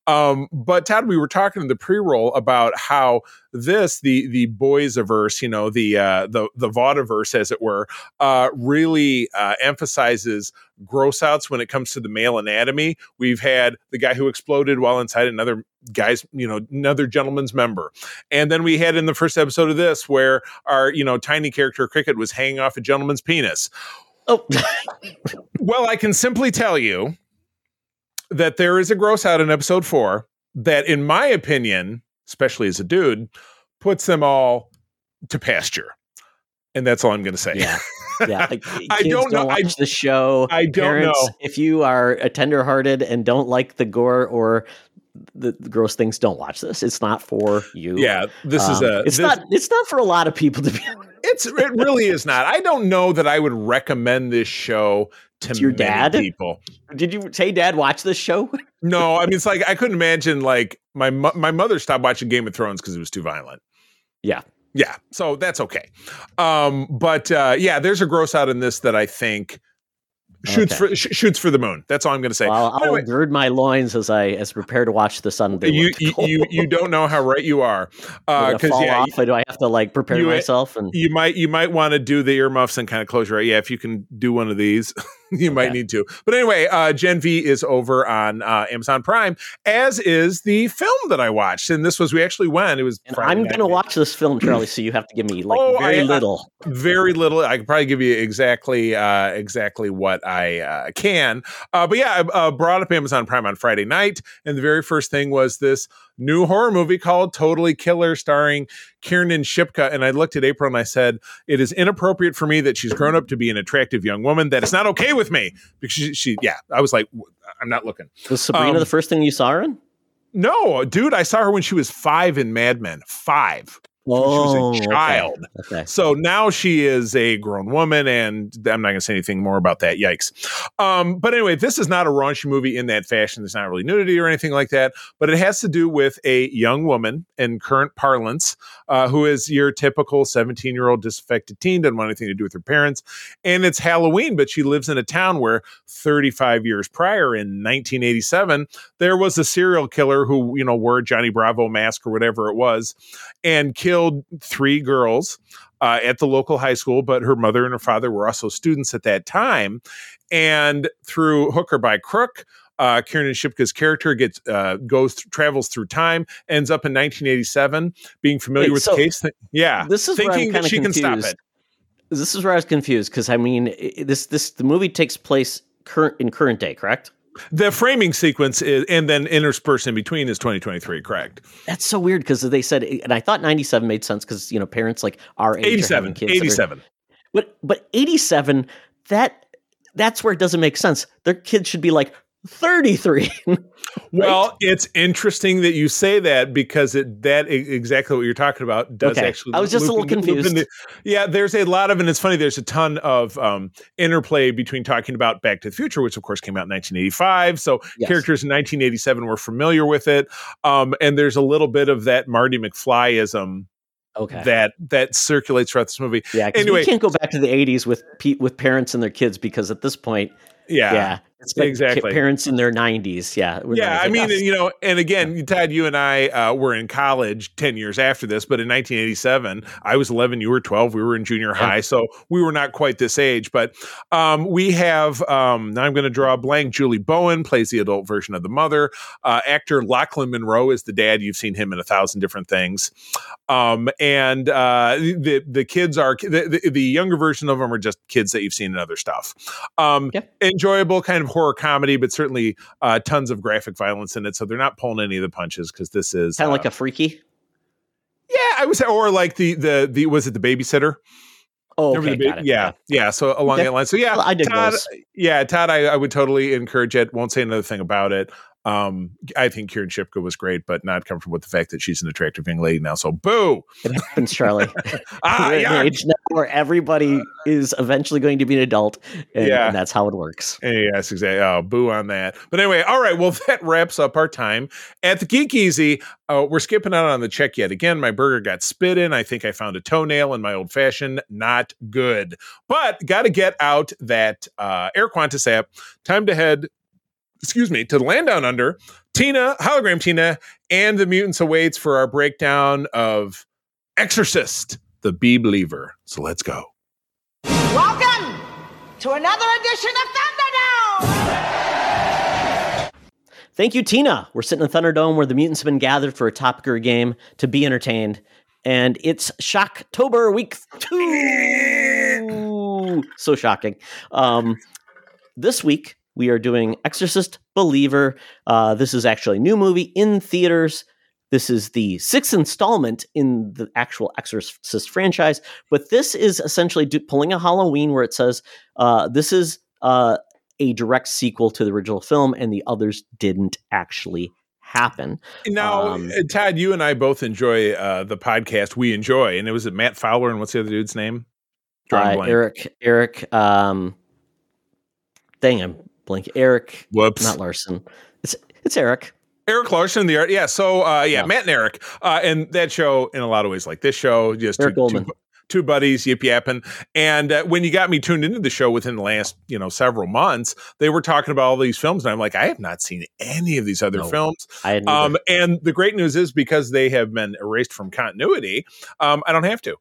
Speaker 3: Um but todd we were talking in the pre-roll about how this the the boys averse you know the uh the the vaudiverse as it were uh really uh emphasizes gross outs when it comes to the male anatomy. We've had the guy who exploded while inside another guy's you know another gentleman's member. And then we had in the first episode of this where our you know tiny character cricket was hanging off a gentleman's penis.
Speaker 2: Oh, *laughs*
Speaker 3: well i can simply tell you that there is a gross out in episode four that in my opinion especially as a dude puts them all to pasture and that's all i'm going to say
Speaker 2: yeah, yeah. Like, *laughs*
Speaker 3: I don't know- I-
Speaker 2: watch the show.
Speaker 3: I don't
Speaker 2: Parents,
Speaker 3: know.
Speaker 2: if you are a tenderhearted and don't like the gore or the, the gross things. Don't watch this. It's not for you.
Speaker 3: yeah this is
Speaker 2: Um,
Speaker 3: a
Speaker 2: It's
Speaker 3: this-
Speaker 2: not. It's not for a lot of people to be.
Speaker 3: it's it really is not i don't know that i would recommend this show to
Speaker 2: To your dad?
Speaker 3: people
Speaker 2: Did you say, Dad, watch this show? *laughs*
Speaker 3: no i mean it's like i couldn't imagine like my mo- my mother stopped watching game of thrones because it was too violent
Speaker 2: Yeah.
Speaker 3: yeah so that's okay um but uh yeah there's a gross out in this that i think shoots
Speaker 2: Okay.
Speaker 3: for sh- shoots for the moon that's all i'm gonna say
Speaker 2: Well, I'll gird my loins as I as prepare to watch the Sunday.
Speaker 3: you, you you you don't know how right you are *laughs* uh because
Speaker 2: fall
Speaker 3: yeah
Speaker 2: off. do I have to like prepare
Speaker 3: you-
Speaker 2: myself? And
Speaker 3: you might you might want to do the earmuffs and kind of close your eye. Yeah, if you can do one of these, *laughs* *laughs* you might need to. But anyway, uh, Gen V is over on uh, Amazon Prime, as is the film that I watched. And this was we actually went. It was
Speaker 2: and I'm gonna watch this film, Charlie. So you have to give me like
Speaker 3: Oh,
Speaker 2: very
Speaker 3: I- I-
Speaker 2: little.
Speaker 3: very little. I can probably give you exactly uh, exactly what I uh, can. Uh, but yeah, I uh, brought up Amazon Prime on Friday night, and the very first thing was this new horror movie called Totally Killer, starring Kiernan Shipka. And I looked at April and I said, "It is inappropriate for me that she's grown up to be an attractive young woman. That is not okay with me." Because she, she yeah, I was like, I'm not looking.
Speaker 2: Was Sabrina
Speaker 3: um,
Speaker 2: the first thing you saw her in?
Speaker 3: No, dude, I saw her when she was five in Mad Men. Five.
Speaker 2: Oh,
Speaker 3: she was a child.
Speaker 2: Okay.
Speaker 3: So now she is a grown woman, and I'm not going to say anything more about that. Yikes. Um, but anyway, this is not a raunchy movie in that fashion. There's not really nudity or anything like that, but it has to do with a young woman in current parlance uh, who is your typical 17 year old disaffected teen, doesn't want anything to do with her parents. And it's Halloween, but she lives in a town where 35 years prior in 1987, there was a serial killer who, you know, wore a Johnny Bravo mask or whatever it was and killed three girls uh, at the local high school, but her mother and her father were also students at that time. And through hook or by crook, uh, Kiernan Shipka's character gets uh, goes th- travels through time, ends up in 1987, being familiar
Speaker 2: Wait,
Speaker 3: with
Speaker 2: so
Speaker 3: the case. Th- yeah,
Speaker 2: This is
Speaker 3: thinking that she can stop
Speaker 2: confused.
Speaker 3: it.
Speaker 2: This is where I was confused because I mean, this this the movie takes place current in current day, correct?
Speaker 3: The framing sequence is, and then interspersed in between is 2023. Correct.
Speaker 2: That's so weird because they said, and I thought ninety seven made sense because you know parents like our age are
Speaker 3: 87.
Speaker 2: having kids. that are-
Speaker 3: 87.
Speaker 2: but but eighty seven that that's where it doesn't make sense. Their kids should be like thirty three. *laughs*
Speaker 3: Well, it's interesting that you say that because it that exactly what you're talking about does
Speaker 2: Okay.
Speaker 3: actually.
Speaker 2: I was just a little
Speaker 3: loop
Speaker 2: confused.
Speaker 3: into- yeah, there's a lot of, and it's funny. There's a ton of um, interplay between talking about Back to the Future, which of course came out in 1985. So
Speaker 2: Yes.
Speaker 3: characters in 1987 were familiar with it, um, and there's a little bit of that Marty McFlyism
Speaker 2: okay.
Speaker 3: that that circulates throughout this movie.
Speaker 2: yeah,
Speaker 3: anyway-
Speaker 2: we can't go back to the eighties with pe- with parents and their kids because at this point,
Speaker 3: Yeah.
Speaker 2: yeah, It's like
Speaker 3: Exactly.
Speaker 2: parents in their 90s. Yeah.
Speaker 3: Yeah, I mean,
Speaker 2: "Yes."
Speaker 3: you know, and again, Todd, you and I uh, were in college 10 years after this, but in 1987, I was 11, you were 12, we were in junior high, so we were not quite this age. But um, we have, um, now I'm going to draw a blank. Julie Bowen plays the adult version of the mother. Uh, actor Lochlyn Munro is the dad. You've seen him in a thousand different things. Um, and uh, the, the kids are, the, the, the younger version of them are just kids that you've seen in other stuff. Um,
Speaker 2: Yeah.
Speaker 3: Enjoyable kind of horror comedy, but certainly uh, tons of graphic violence in it. So they're not pulling any of the punches because this is
Speaker 2: kind of
Speaker 3: uh,
Speaker 2: like a freaky.
Speaker 3: yeah, I was or like the the the was it the babysitter?
Speaker 2: Oh, okay.
Speaker 3: the
Speaker 2: it.
Speaker 3: yeah, yeah. So along that line. So yeah,
Speaker 2: I did
Speaker 3: Todd.
Speaker 2: those.
Speaker 3: Yeah, Todd. I, I would totally encourage it. Won't say another thing about it. Um, I think Kiernan Shipka was great, but not comfortable with the fact that she's an attractive young lady now. So boo.
Speaker 2: It happens, Charlie. *laughs*
Speaker 3: Ah, yeah.
Speaker 2: Where everybody is eventually going to be an adult, and,
Speaker 3: Yeah.
Speaker 2: and that's how it works.
Speaker 3: Yes, exactly. Oh, boo on that. But anyway, all right. Well, *laughs* that wraps up our time at the Geek Easy. Uh, we're skipping out on the check yet again. My burger got spit in. I think I found a toenail in my old fashioned. Not good. But got to get out that uh, Air Qantas app. Time to head, excuse me, to the land down under. Tina, hologram Tina, and the mutants awaits for our breakdown of Exorcist, the Bee Believer. So let's go.
Speaker 6: Welcome to another edition of Thunderdome!
Speaker 2: Thank you, Tina. We're sitting in Thunderdome where the mutants have been gathered for a Top Gear game to be entertained. And it's Shocktober week two. so shocking. Um, this week, we are doing Exorcist Believer. Uh, this is actually a new movie in theaters. This is the sixth installment in the actual Exorcist franchise, but this is essentially do, pulling a Halloween where it says uh, this is uh, a direct sequel to the original film, and the others didn't actually happen.
Speaker 3: Now,
Speaker 2: Um,
Speaker 3: uh, Todd, you and I both enjoy uh, the podcast. We enjoy, and it was it Matt Fowler and what's the other dude's name?
Speaker 2: Uh. Eric, Eric, um, dang, I'm blank. Eric,
Speaker 3: Whoops.
Speaker 2: not Larson. It's it's Eric.
Speaker 3: Eric Larson, the art. Yeah. So, uh, yeah,
Speaker 2: Yeah.
Speaker 3: Matt and Eric, uh, and that show in a lot of ways, like this show, just
Speaker 2: Eric
Speaker 3: two,
Speaker 2: Goldman.
Speaker 3: two, two buddies yip yapping. And uh, when you got me tuned into the show within the last, you know, several months, they were talking about all these films, and I'm like, I have not seen any of these other
Speaker 2: No.
Speaker 3: films.
Speaker 2: I
Speaker 3: Um, and the great news is because they have been erased from continuity, um, I don't have to.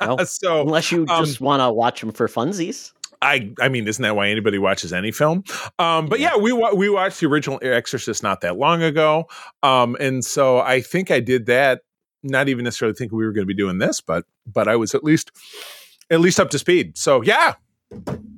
Speaker 2: No. *laughs*
Speaker 3: so
Speaker 2: unless you
Speaker 3: um,
Speaker 2: just want to watch them for funsies.
Speaker 3: I I mean, isn't that why anybody watches any film? Um, but yeah, we wa- we watched the original Exorcist not that long ago, um, and so I think I did that. Not even necessarily thinking we were going to be doing this, but but I was at least at least up to speed. So yeah,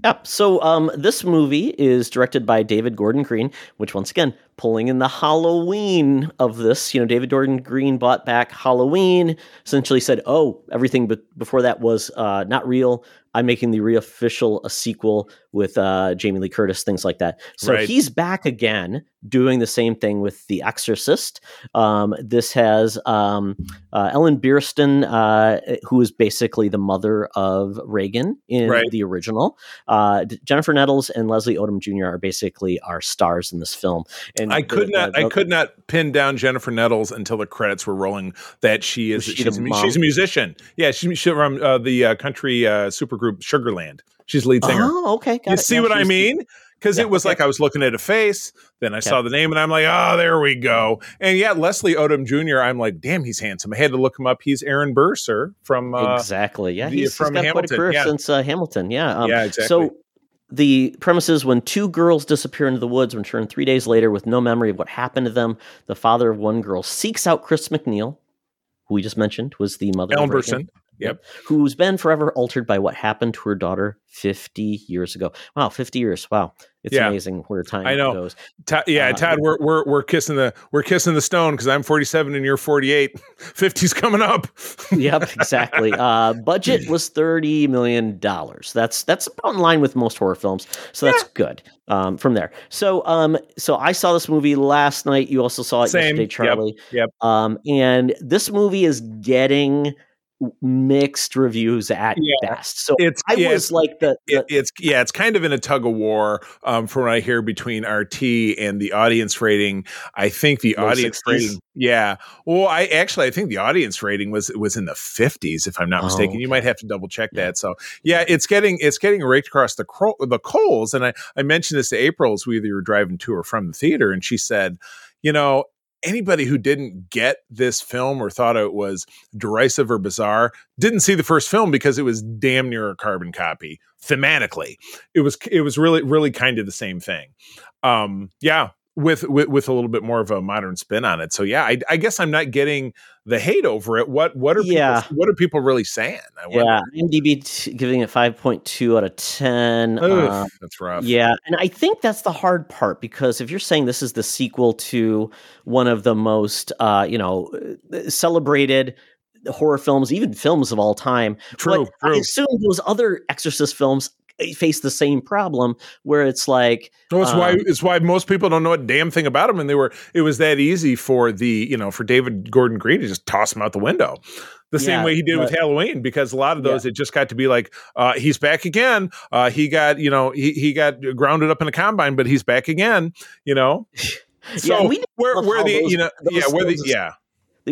Speaker 2: Yep. So um, this movie is directed by David Gordon Green, which once again pulling in the Halloween of this. You know, David Gordon Green bought back Halloween. Essentially said, "Oh, everything but before that was uh, not real. I'm making the reofficial a sequel with uh, Jamie Lee Curtis, things like that." So
Speaker 3: Right.
Speaker 2: he's back again doing the same thing with The Exorcist. Um, this has um, uh, Ellen Burstyn, uh, who is basically the mother of Reagan in
Speaker 3: Right.
Speaker 2: the original. Uh, Jennifer Nettles and Leslie Odom Jr. are basically our stars in this film. And
Speaker 3: I could not I could not pin down Jennifer Nettles until the credits were rolling. That she is
Speaker 2: she
Speaker 3: she's, a, she's a musician. Yeah, she's she's from uh, the uh, country uh, supergroup Sugarland. She's lead singer.
Speaker 2: Oh, okay. got
Speaker 3: you
Speaker 2: it.
Speaker 3: see what I mean? Because
Speaker 2: Yeah,
Speaker 3: it was
Speaker 2: okay.
Speaker 3: like I was looking at a face, then I saw the name, and I'm like, oh, there we go. And yeah, Leslie Odom Jr. I'm like, damn, he's handsome. I had to look him up. He's Aaron Burr, sir, from uh,
Speaker 2: exactly. Yeah, he's,
Speaker 3: from
Speaker 2: he's got quite a
Speaker 3: Hamilton,
Speaker 2: career
Speaker 3: yeah.
Speaker 2: since uh, Hamilton. Yeah. um,
Speaker 3: Yeah, exactly.
Speaker 2: So the premise is when two girls disappear into the woods, return three days later with no memory of what happened to them, the father of one girl seeks out Chris MacNeil, who we just mentioned was the mother of Reagan.
Speaker 3: Yep.
Speaker 2: who's been forever altered by what happened to her daughter 50 years ago. Wow, 50 years. Wow. It's
Speaker 3: Yeah.
Speaker 2: amazing where time
Speaker 3: I know.
Speaker 2: goes.
Speaker 3: Todd, yeah,
Speaker 2: Uh,
Speaker 3: Todd, we're we're we're kissing the we're kissing the stone because I'm 47 and you're 48. *laughs* 50's coming up.
Speaker 2: yep, exactly. *laughs* Uh, budget was thirty million dollars. That's that's about in line with most horror films, so that's good. Um, from there, so um, so I saw this movie last night. You also saw it
Speaker 3: Same.
Speaker 2: yesterday,
Speaker 3: Yep,
Speaker 2: Charlie.
Speaker 3: yep.
Speaker 2: Um, and this movie is getting mixed reviews at
Speaker 3: Yeah.
Speaker 2: best. So
Speaker 3: It's
Speaker 2: I
Speaker 3: yeah,
Speaker 2: was like the, the
Speaker 3: it, it's yeah, it's kind of in a tug of war um, from what I hear between RT and the audience rating. I think the audience
Speaker 2: 60s?
Speaker 3: rating, yeah. Well, I actually I think the audience rating was was in the fifties, if I'm not
Speaker 2: Oh,
Speaker 3: mistaken. You might have to double check that. So yeah, it's getting it's getting raked across the cro- the coals. And I I mentioned this to April as we either were driving to or from the theater, and she said, you know. Anybody who didn't get this film or thought it was derisive or bizarre didn't see the first film because it was damn near a carbon copy thematically. It was it was really really kind of the same thing. Um yeah with with, with a little bit more of a modern spin on it. So yeah I, I guess i'm not getting the hate over it. What what are
Speaker 2: Yeah.
Speaker 3: people what are people really saying? I
Speaker 2: yeah, IMDb t- giving it 5.2 out of 10.
Speaker 3: Ugh,
Speaker 2: Uh,
Speaker 3: that's rough.
Speaker 2: Yeah, and I think that's the hard part because if you're saying this is the sequel to one of the most, uh, you know, uh, celebrated horror films, even films of all time,
Speaker 3: true
Speaker 2: but I assume those other Exorcist films uh, face the same problem where it's like,
Speaker 3: No, it's why
Speaker 2: um,
Speaker 3: it's why most people don't know a damn thing about him, and they were it was that easy for the you know for David Gordon Green to just toss him out the window, the same way he did with Halloween, because a lot of those it just got to be like uh, he's back again. Uh, he got you know he he got grounded up in a combine, but he's back again. You know, *laughs* so
Speaker 2: didn't
Speaker 3: where where the you know yeah where the yeah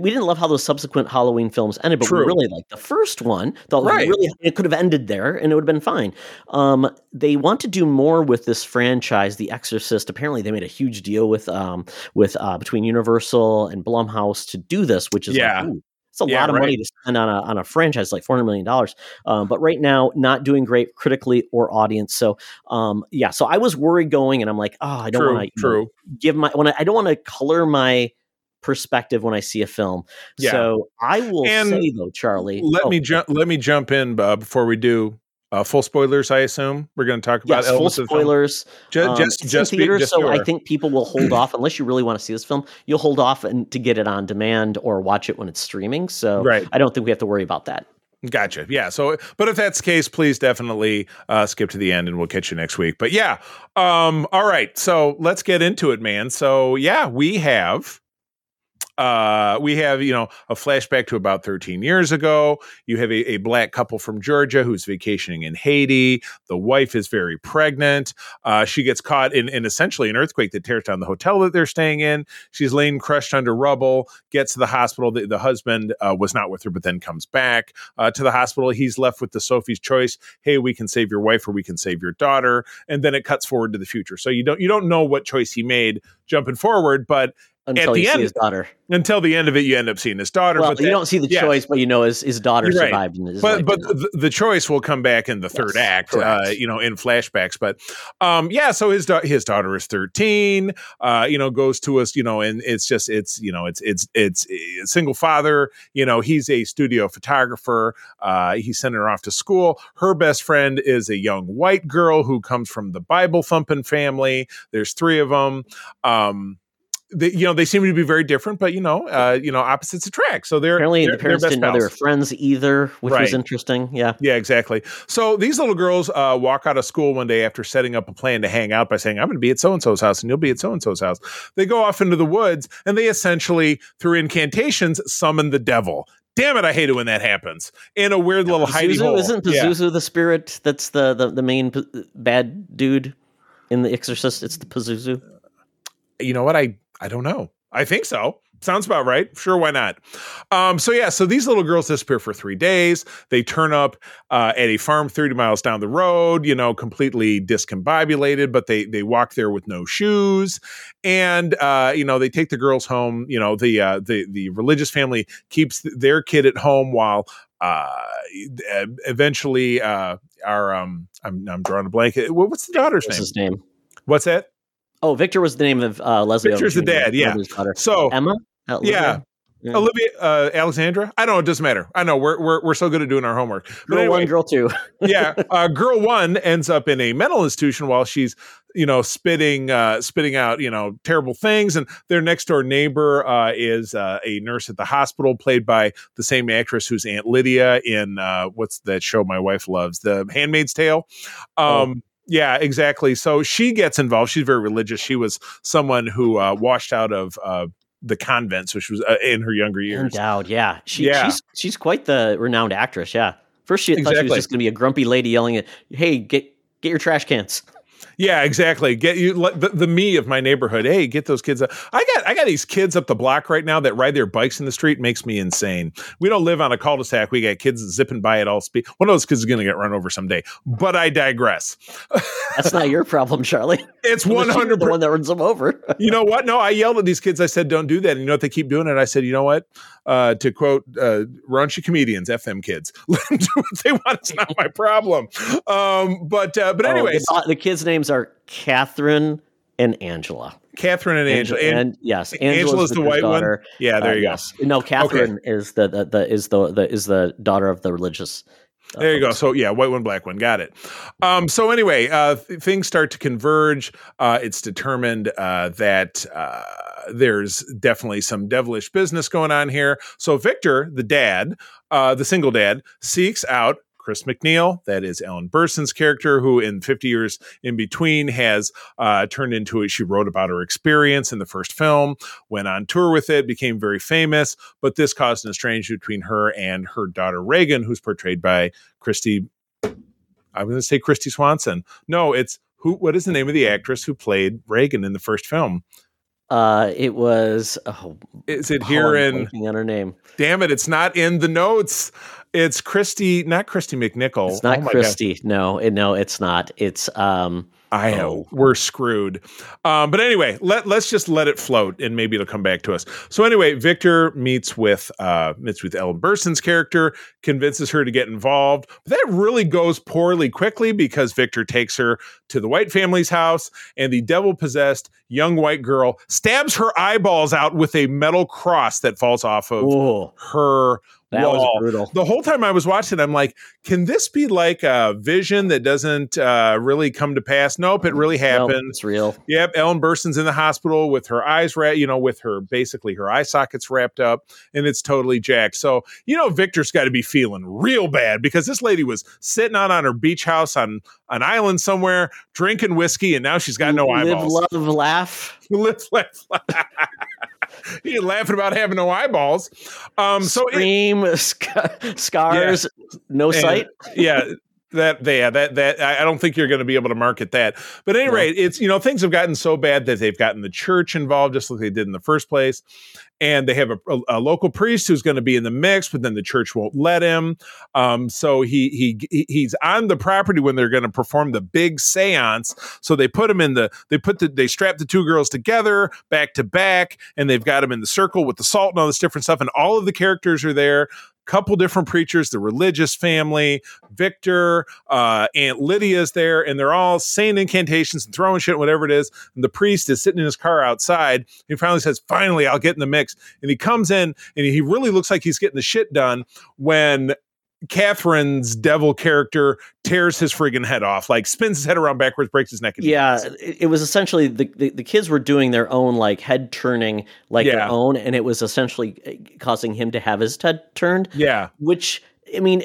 Speaker 2: we didn't love how those subsequent Halloween films ended, but
Speaker 3: True.
Speaker 2: we really liked the first one. Thought
Speaker 3: Right.
Speaker 2: really it could have ended there and it would have been fine. Um, they want to do more with this franchise, The Exorcist. Apparently, they made a huge deal with um, with uh, between Universal and Blumhouse to do this, which is
Speaker 3: Yeah.
Speaker 2: like, it's a
Speaker 3: Yeah,
Speaker 2: lot of
Speaker 3: right.
Speaker 2: money to spend on a on a franchise like four hundred million dollars. Um, but right now, not doing great critically or audience. So um, yeah, so I was worried going, and I'm like, oh, I don't want to give my when I, I don't want to color my perspective when I see a film.
Speaker 3: Yeah.
Speaker 2: So I will
Speaker 3: And
Speaker 2: say though, Charlie.
Speaker 3: let
Speaker 2: oh,
Speaker 3: me jump let me jump in uh, before we do uh, full spoilers. I assume we're going to talk about
Speaker 2: Yes, full
Speaker 3: elements of the film.
Speaker 2: spoilers.
Speaker 3: Ju-
Speaker 2: Um,
Speaker 3: just just be- just
Speaker 2: so
Speaker 3: your-
Speaker 2: I think people will hold *clears throat* off unless you really want to see this film. You'll hold off and to get it on demand or watch it when it's streaming. So
Speaker 3: Right.
Speaker 2: I don't think we have to worry about that.
Speaker 3: Gotcha. Yeah. So, but if that's the case, please definitely uh, skip to the end, and we'll catch you next week. But yeah. Um. All right. So let's get into it, man. So yeah, we have. Uh, we have, you know, a flashback to about 13 years ago. You have a, a black couple from Georgia who's vacationing in Haiti. The wife is very pregnant. Uh, she gets caught in, in essentially an earthquake that tears down the hotel that they're staying in. She's laying crushed under rubble, gets to the hospital. The, the husband uh, was not with her, but then comes back uh, to the hospital. He's left with the Sophie's choice. Hey, we can save your wife or we can save your daughter. And then it cuts forward to the future. So you don't you don't know what choice he made jumping forward, but
Speaker 2: Until
Speaker 3: the
Speaker 2: you
Speaker 3: end-
Speaker 2: see his daughter.
Speaker 3: until the end of it, you end up seeing his daughter.
Speaker 2: Well,
Speaker 3: but
Speaker 2: you
Speaker 3: that-
Speaker 2: don't see the
Speaker 3: yeah.
Speaker 2: choice, but you know his, his daughter
Speaker 3: right.
Speaker 2: survived. And his
Speaker 3: but but the, the choice will come back in the third
Speaker 2: Yes,
Speaker 3: act, uh, you know, in flashbacks. But um, yeah, so his da- his daughter is thirteen. Uh, you know, goes to us, you know, and it's just it's you know it's it's it's a single father. You know, he's a studio photographer. Uh, he's sending her off to school. Her best friend is a young white girl who comes from the Bible thumping family. There's three of them. Um, they, you know, they seem to be very different, but you know, uh, you know, opposites attract. So they're
Speaker 2: Apparently,
Speaker 3: they're,
Speaker 2: the parents didn't know they were friends either, which
Speaker 3: Right.
Speaker 2: was interesting. Yeah.
Speaker 3: Yeah, exactly. So these little girls uh, walk out of school one day after setting up a plan to hang out by saying, I'm going to be at so and so's house and you'll be at so and so's house. They go off into the woods and they essentially, through incantations, summon the devil. Damn it, I hate it when that happens. In a weird little hidey hole.
Speaker 2: isn't
Speaker 3: Yeah.
Speaker 2: Pazuzu the spirit that's the, the, the main p- bad dude in The Exorcist? It's the Pazuzu.
Speaker 3: you know what? I I don't know. I think so. Sounds about right. Sure, why not? Um, so yeah, so these little girls disappear for three days. They turn up uh, at a farm thirty miles down the road. You know, completely discombobulated, but they they walk there with no shoes, and uh, you know they take the girls home. You know, the uh, the the religious family keeps their kid at home while uh, eventually uh, our um, I'm I'm drawing a blank. What's the daughter's
Speaker 2: What's
Speaker 3: name?
Speaker 2: his name?
Speaker 3: What's that?
Speaker 2: Oh, Victor was the name of uh, Leslie.
Speaker 3: Victor's the dad, yeah. So
Speaker 2: Emma. Uh, Olivia?
Speaker 3: yeah.
Speaker 2: Yeah.
Speaker 3: Olivia uh, Alexandra. I don't know. It doesn't matter. I know we're we're we're so good at doing our homework. But
Speaker 2: Girl
Speaker 3: anyway,
Speaker 2: one, girl two. *laughs*
Speaker 3: yeah, *laughs* uh, girl one ends up in a mental institution while she's you know spitting uh, spitting out you know terrible things, and their next door neighbor uh, is uh, a nurse at the hospital, played by the same actress who's Aunt Lydia in uh, what's that show my wife loves, The Handmaid's Tale. Um, Yeah, exactly. So she gets involved. She's very religious. She was someone who uh, washed out of uh, the convent, so she was uh, in her younger years.
Speaker 2: Ann Dowd, yeah. She,
Speaker 3: Yeah.
Speaker 2: She's she's quite the renowned actress. Yeah. First, she thought she was just going to be a grumpy lady yelling at, "Hey, get get your trash cans."
Speaker 3: Yeah, exactly. Get you the, the me of my neighborhood. Hey, get those kids. Up. I got I got these kids up the block right now that ride their bikes in the street. Makes me insane. We don't live on a cul-de-sac. We got kids zipping by at all speed. One of those kids is going to get run over someday. But I digress.
Speaker 2: That's not your problem, Charlie. *laughs*
Speaker 3: It's one hundred.
Speaker 2: the one that runs them over. *laughs*
Speaker 3: You know what? No, I yelled at these kids. I said, "Don't do that." And you know what? They keep doing it. I said, "You know what?" Uh, to quote uh, raunchy comedians, "F them kids. *laughs* Let them do what they want. It's not my problem." Um, but uh, but
Speaker 2: Oh, the, the kids' names are Catherine and Angela.
Speaker 3: Catherine and Angela.
Speaker 2: and,
Speaker 3: And,
Speaker 2: yes,
Speaker 3: Angela's
Speaker 2: Angela's
Speaker 3: the white one? yeah, there
Speaker 2: Uh,
Speaker 3: you go.
Speaker 2: yes. No, Catherine is the, the the is the the is the daughter of the religious. uh,
Speaker 3: There you go. So yeah, white one, black one. Got it. Um, so anyway, uh, th- things start to converge. Uh, it's determined uh, that uh, there's definitely some devilish business going on here. So Victor, the dad, uh, the single dad, seeks out Chris MacNeil. That is Ellen Burstyn's character, who in 50 years in between has uh, turned into it. She wrote about her experience in the first film, went on tour with it, became very famous. But this caused an estrangement between her and her daughter Reagan, who's portrayed by Christy. I'm going to say Kristy Swanson. No, it's who? What is the name of the actress who played Reagan in the first film?
Speaker 2: Uh, it was oh,
Speaker 3: Is it here in?
Speaker 2: on her name.
Speaker 3: Damn it! It's not in the notes. It's Christy, not Kristy McNichol.
Speaker 2: It's not
Speaker 3: Oh my God.
Speaker 2: Christy. No, it, no, it's not. It's um.
Speaker 3: I know
Speaker 2: Oh.
Speaker 3: we're screwed. Um, but anyway, let let's just let it float, and maybe it'll come back to us. So anyway, Victor meets with uh, meets with Ellen Burstyn's character, convinces her to get involved. But that really goes poorly quickly because Victor takes her to the White family's house, and the devil possessed young white girl stabs her eyeballs out with a metal cross that falls off of
Speaker 2: Oh,
Speaker 3: her
Speaker 2: that was brutal.
Speaker 3: The whole time I was watching, I'm like, can this be like a vision that doesn't uh, really come to pass? Nope, it really happened.
Speaker 2: it's real.
Speaker 3: Yep, Ellen Burstyn's in the hospital with her eyes wrapped, you know, with her basically her eye sockets wrapped up, and it's totally jacked. So, you know, Victor's got to be feeling real bad because this lady was sitting out on her beach house on an island somewhere, drinking whiskey, and now she's got no
Speaker 2: Live,
Speaker 3: eyeballs.
Speaker 2: love, laugh. *laughs*
Speaker 3: Live, laugh, laugh. *laughs* *laughs* You're laughing about having no eyeballs. Um, so it-
Speaker 2: Scream, *laughs* sc- scars, no
Speaker 3: And-
Speaker 2: sight.
Speaker 3: yeah that yeah that that I I don't think you're going to be able to market that. But at any
Speaker 2: No.
Speaker 3: rate, it's you know things have gotten so bad that they've gotten the church involved, just like they did in the first place, and they have a, a, a local priest who's going to be in the mix, but then the church won't let him. Um, so he he he- he's on the property when they're going to perform the big séance. So they put him in the they put the they strap the two girls together back to back, and they've got him in the circle with the salt and all this different stuff, and all of the characters are there couple different preachers, the religious family, Victor, uh, Aunt Lydia's there, and they're all saying incantations and throwing shit, whatever it is. And the priest is sitting in his car outside. He finally says, Finally, I'll get in the mix. And he comes in and he really looks like he's getting the shit done when Catherine's devil character tears his friggin' head off, like spins his head around backwards, breaks his neck. and
Speaker 2: Yeah, it, it was essentially the, the the kids were doing their own like head turning like
Speaker 3: Yeah.
Speaker 2: their own, and it was essentially uh, causing him to have his head turned.
Speaker 3: Yeah.
Speaker 2: Which I mean,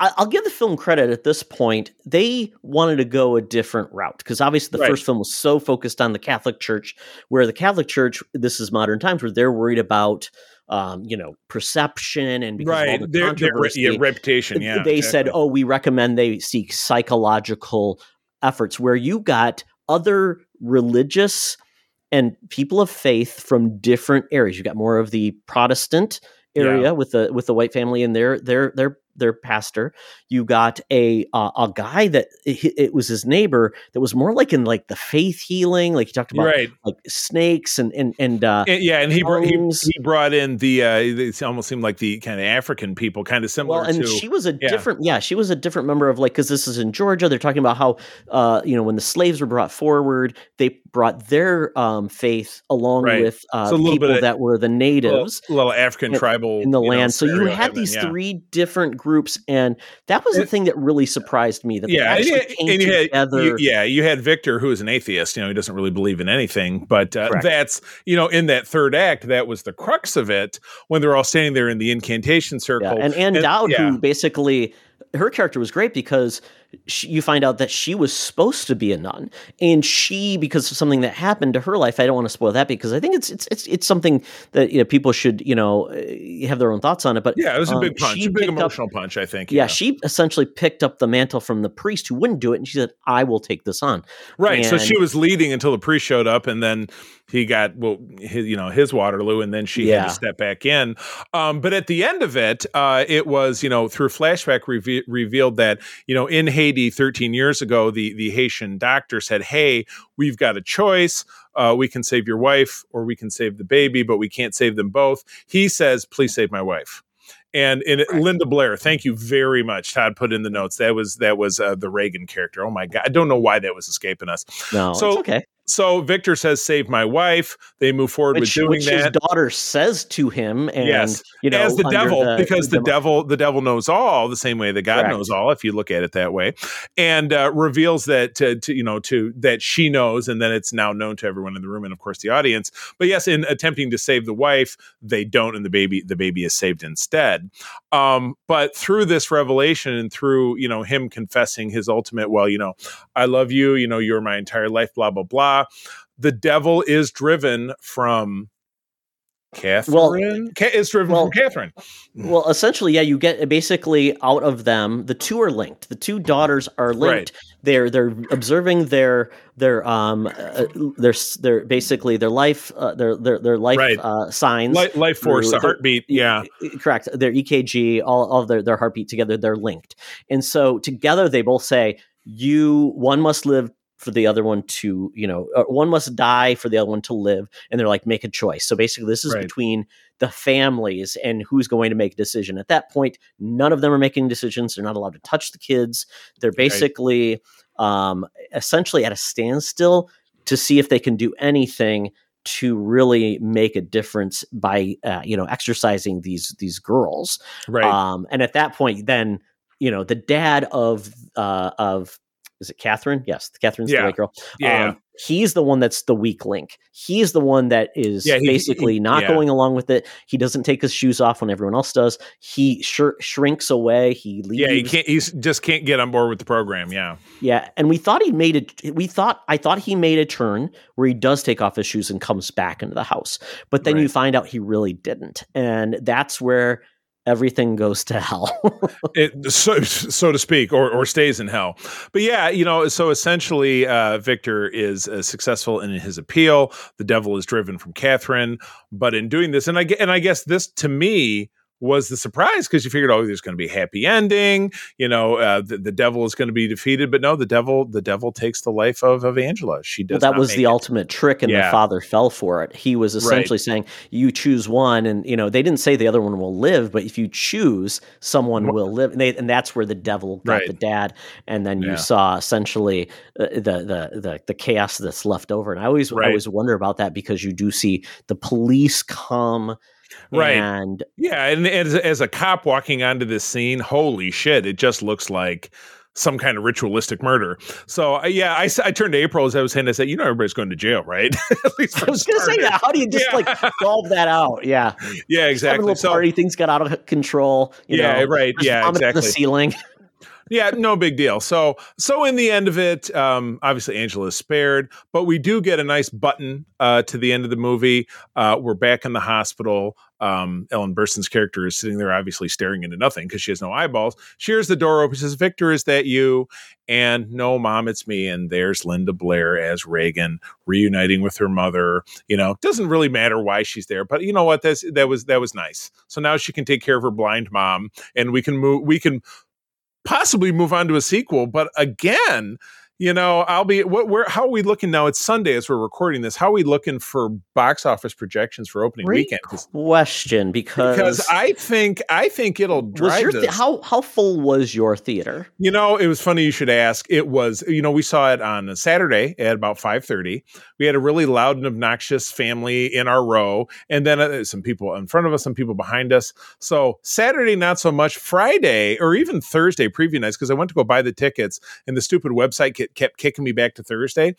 Speaker 2: I, I'll give the film credit at this point. They wanted to go a different route because obviously the
Speaker 3: Right.
Speaker 2: first film was so focused on the Catholic Church, where the Catholic Church, this is modern times, where they're worried about, um, you know, perception and because of all
Speaker 3: Right.
Speaker 2: the
Speaker 3: Their, their re- yeah, reputation. Yeah.
Speaker 2: they said, "Oh, we recommend they seek psychological efforts." Where you got other religious and people of faith from different areas. You got more of the Protestant area
Speaker 3: Yeah.
Speaker 2: with the with the white family and their their their their pastor. You got a uh, a guy that it, it was his neighbor that was more like in like the faith healing, like he talked about
Speaker 3: right.
Speaker 2: like snakes and and and uh,
Speaker 3: And- yeah, and he, brought he he brought in the uh, it almost seemed like the kind of African people, kind of similar
Speaker 2: Well, and
Speaker 3: to
Speaker 2: she was a
Speaker 3: yeah.
Speaker 2: different, yeah, she was a different member of like because this is in Georgia. They're talking about how, uh, you know, when the slaves were brought forward, they brought their um, faith along
Speaker 3: Right.
Speaker 2: with uh,
Speaker 3: So
Speaker 2: people
Speaker 3: of-
Speaker 2: that were the
Speaker 3: little,
Speaker 2: natives
Speaker 3: little African
Speaker 2: in-
Speaker 3: tribal
Speaker 2: in the
Speaker 3: you know,
Speaker 2: land. so you had these
Speaker 3: yeah.
Speaker 2: three different groups, and that was the thing that really surprised me. That they
Speaker 3: Yeah, and, and you had you, yeah, you had Victor, who is an atheist. You know, he doesn't really believe in anything. But uh, that's you know, in that third act, that was the crux of it when they're all standing there in the incantation
Speaker 2: Yeah,
Speaker 3: circle.
Speaker 2: and Ann Dowd,
Speaker 3: yeah.
Speaker 2: who basically her character was great because she, you find out that she was supposed to be a nun, and she, because of something that happened to her life, I don't want to spoil that because I think it's it's it's, it's something that you know people should you know uh, have their own thoughts on it. But
Speaker 3: Yeah, it was a
Speaker 2: um,
Speaker 3: big punch, a big
Speaker 2: picked up-
Speaker 3: emotional punch. I think.
Speaker 2: yeah, she essentially picked up the mantle from the priest who wouldn't do it, and she said, "I will take this on."
Speaker 3: Right. so she was leading until the priest showed up, and then he got well, his, you know, his Waterloo, and then she had to step back in. Um, but at the end of it, uh, it was you know through flashback reve- revealed that you know in Haiti 13 years ago, the the Haitian doctor said, "Hey, we've got a choice." Uh, we can save your wife or we can save the baby, but we can't save them both. He says, please save my wife. And, and it- Linda Blair, thank you very much. Todd put in the notes that was that was uh, the Reagan character. Oh my god, I don't know why that was escaping us.
Speaker 2: No,
Speaker 3: So,
Speaker 2: it's okay.
Speaker 3: So Victor says, "Save my wife." They move forward
Speaker 2: Which,
Speaker 3: with doing
Speaker 2: which his
Speaker 3: that.
Speaker 2: daughter says to him, and
Speaker 3: yes,
Speaker 2: you know,
Speaker 3: as the devil, because the,
Speaker 2: the-
Speaker 3: devil, the devil knows all, the same way that God
Speaker 2: Correct.
Speaker 3: knows all. If you look at it that way, and uh, reveals that to, to you know to that she knows, and then it's now known to everyone in the room, and of course the audience. But yes, in attempting to save the wife, they don't, and the baby, the baby is saved instead. Um, but through this revelation and through you know him confessing his ultimate, well, you know, I love you, you know, you're my entire life, blah blah blah. The devil is driven from Catherine. Ca- is driven
Speaker 2: well,
Speaker 3: from Catherine.
Speaker 2: Well, essentially, yeah, you get basically out of them. The two are linked. The two daughters are linked. They're they're observing their their um uh, their their basically their life uh, their their their life
Speaker 3: Right.
Speaker 2: uh, signs.
Speaker 3: Life, life force,
Speaker 2: through
Speaker 3: the heartbeat. Yeah,
Speaker 2: correct. Their EKG, all, all of their their heartbeat together, they're linked, and so together they both say, "You one must live." For the other one to, you know, one must die for the other one to live, and they're like, make a choice. So basically, this is
Speaker 3: Right.
Speaker 2: between the families and who's going to make a decision. At that point, none of them are making decisions. They're not allowed to touch the kids. They're basically um, essentially at a standstill to see if they can do anything to really make a difference by uh, you know exorcising these these girls.
Speaker 3: right.
Speaker 2: Um, and at that point, then you know the dad of uh, of is it Catherine? Yes, Catherine's
Speaker 3: Yeah.
Speaker 2: the white girl.
Speaker 3: yeah,
Speaker 2: Um, he's the one that's the weak link. He's the one that is
Speaker 3: Yeah, he-
Speaker 2: basically
Speaker 3: he-
Speaker 2: not
Speaker 3: yeah.
Speaker 2: going along with it. He doesn't take his shoes off when everyone else does. He shr- shrinks away. He leaves.
Speaker 3: yeah. He can't. He just can't get on board with the program. Yeah,
Speaker 2: Yeah, and we thought he made it. We thought I thought he made a turn where he does take off his shoes and comes back into the house, but then you find out he really didn't, and that's where everything goes to hell. *laughs*
Speaker 3: it, so so to speak, or or stays in hell. But yeah, you know. So essentially, uh, Victor is uh, successful in his appeal. The devil is driven from Catherine, but in doing this, and I and I guess this to me was the surprise because you figured, oh, there's going to be a happy ending. You know, uh, the, the devil is going to be defeated, but no, the devil the devil takes the life of of Angela. She does.
Speaker 2: well, that was the
Speaker 3: it.
Speaker 2: ultimate trick, and
Speaker 3: Yeah.
Speaker 2: the father fell for it. He was essentially saying, "You choose one," and you know they didn't say the other one will live, but if you choose, someone will live, and, they, and that's where the devil got
Speaker 3: Right.
Speaker 2: the dad, and then
Speaker 3: Yeah.
Speaker 2: you saw essentially uh, the, the the the chaos that's left over. And I always I always wonder about that because you do see the police come.
Speaker 3: Right.
Speaker 2: And
Speaker 3: Yeah, and as, as a cop walking onto this scene, holy shit, it just looks like some kind of ritualistic murder. So uh, yeah, I turned to April as I was saying, I said, you know, everybody's going to jail, right? *laughs* At least
Speaker 2: I was going to say that. How do you just
Speaker 3: Yeah. *laughs*
Speaker 2: like solve that out? Yeah,
Speaker 3: Yeah,
Speaker 2: Just having a
Speaker 3: exactly.
Speaker 2: little
Speaker 3: So
Speaker 2: party, things got out of control. You
Speaker 3: yeah,
Speaker 2: know,
Speaker 3: right. Yeah,
Speaker 2: on
Speaker 3: exactly.
Speaker 2: The ceiling. *laughs*
Speaker 3: yeah, no big deal. So, so in the end of it, um, obviously Angela is spared, but we do get a nice button uh, to the end of the movie. Uh, we're back in the hospital. Um, Ellen Burstyn's character is sitting there, obviously staring into nothing because she has no eyeballs. She hears the door open. Says, "Victor, is that you?" And no, mom, it's me. And there's Linda Blair as Reagan reuniting with her mother. You know, doesn't really matter why she's there, but you know what? That's that was that was nice. So now she can take care of her blind mom, and we can move. We can possibly move on to a sequel. But again, you know, I'll be what where how are we looking now? It's Sunday as we're recording this. How are we looking for box office projections for opening
Speaker 2: Great
Speaker 3: weekend?
Speaker 2: question because,
Speaker 3: Because I think I think it'll
Speaker 2: was
Speaker 3: drive this.
Speaker 2: the- how how full was your theater?
Speaker 3: You know, it was funny you should ask. It was, you know, we saw it on a Saturday at about 5:30. We had a really loud and obnoxious family in our row and then uh, some people in front of us, some people behind us. So, Saturday not so much. Friday or even Thursday preview nights because I went to go buy the tickets and the stupid website kept, kept kicking me back to Thursday.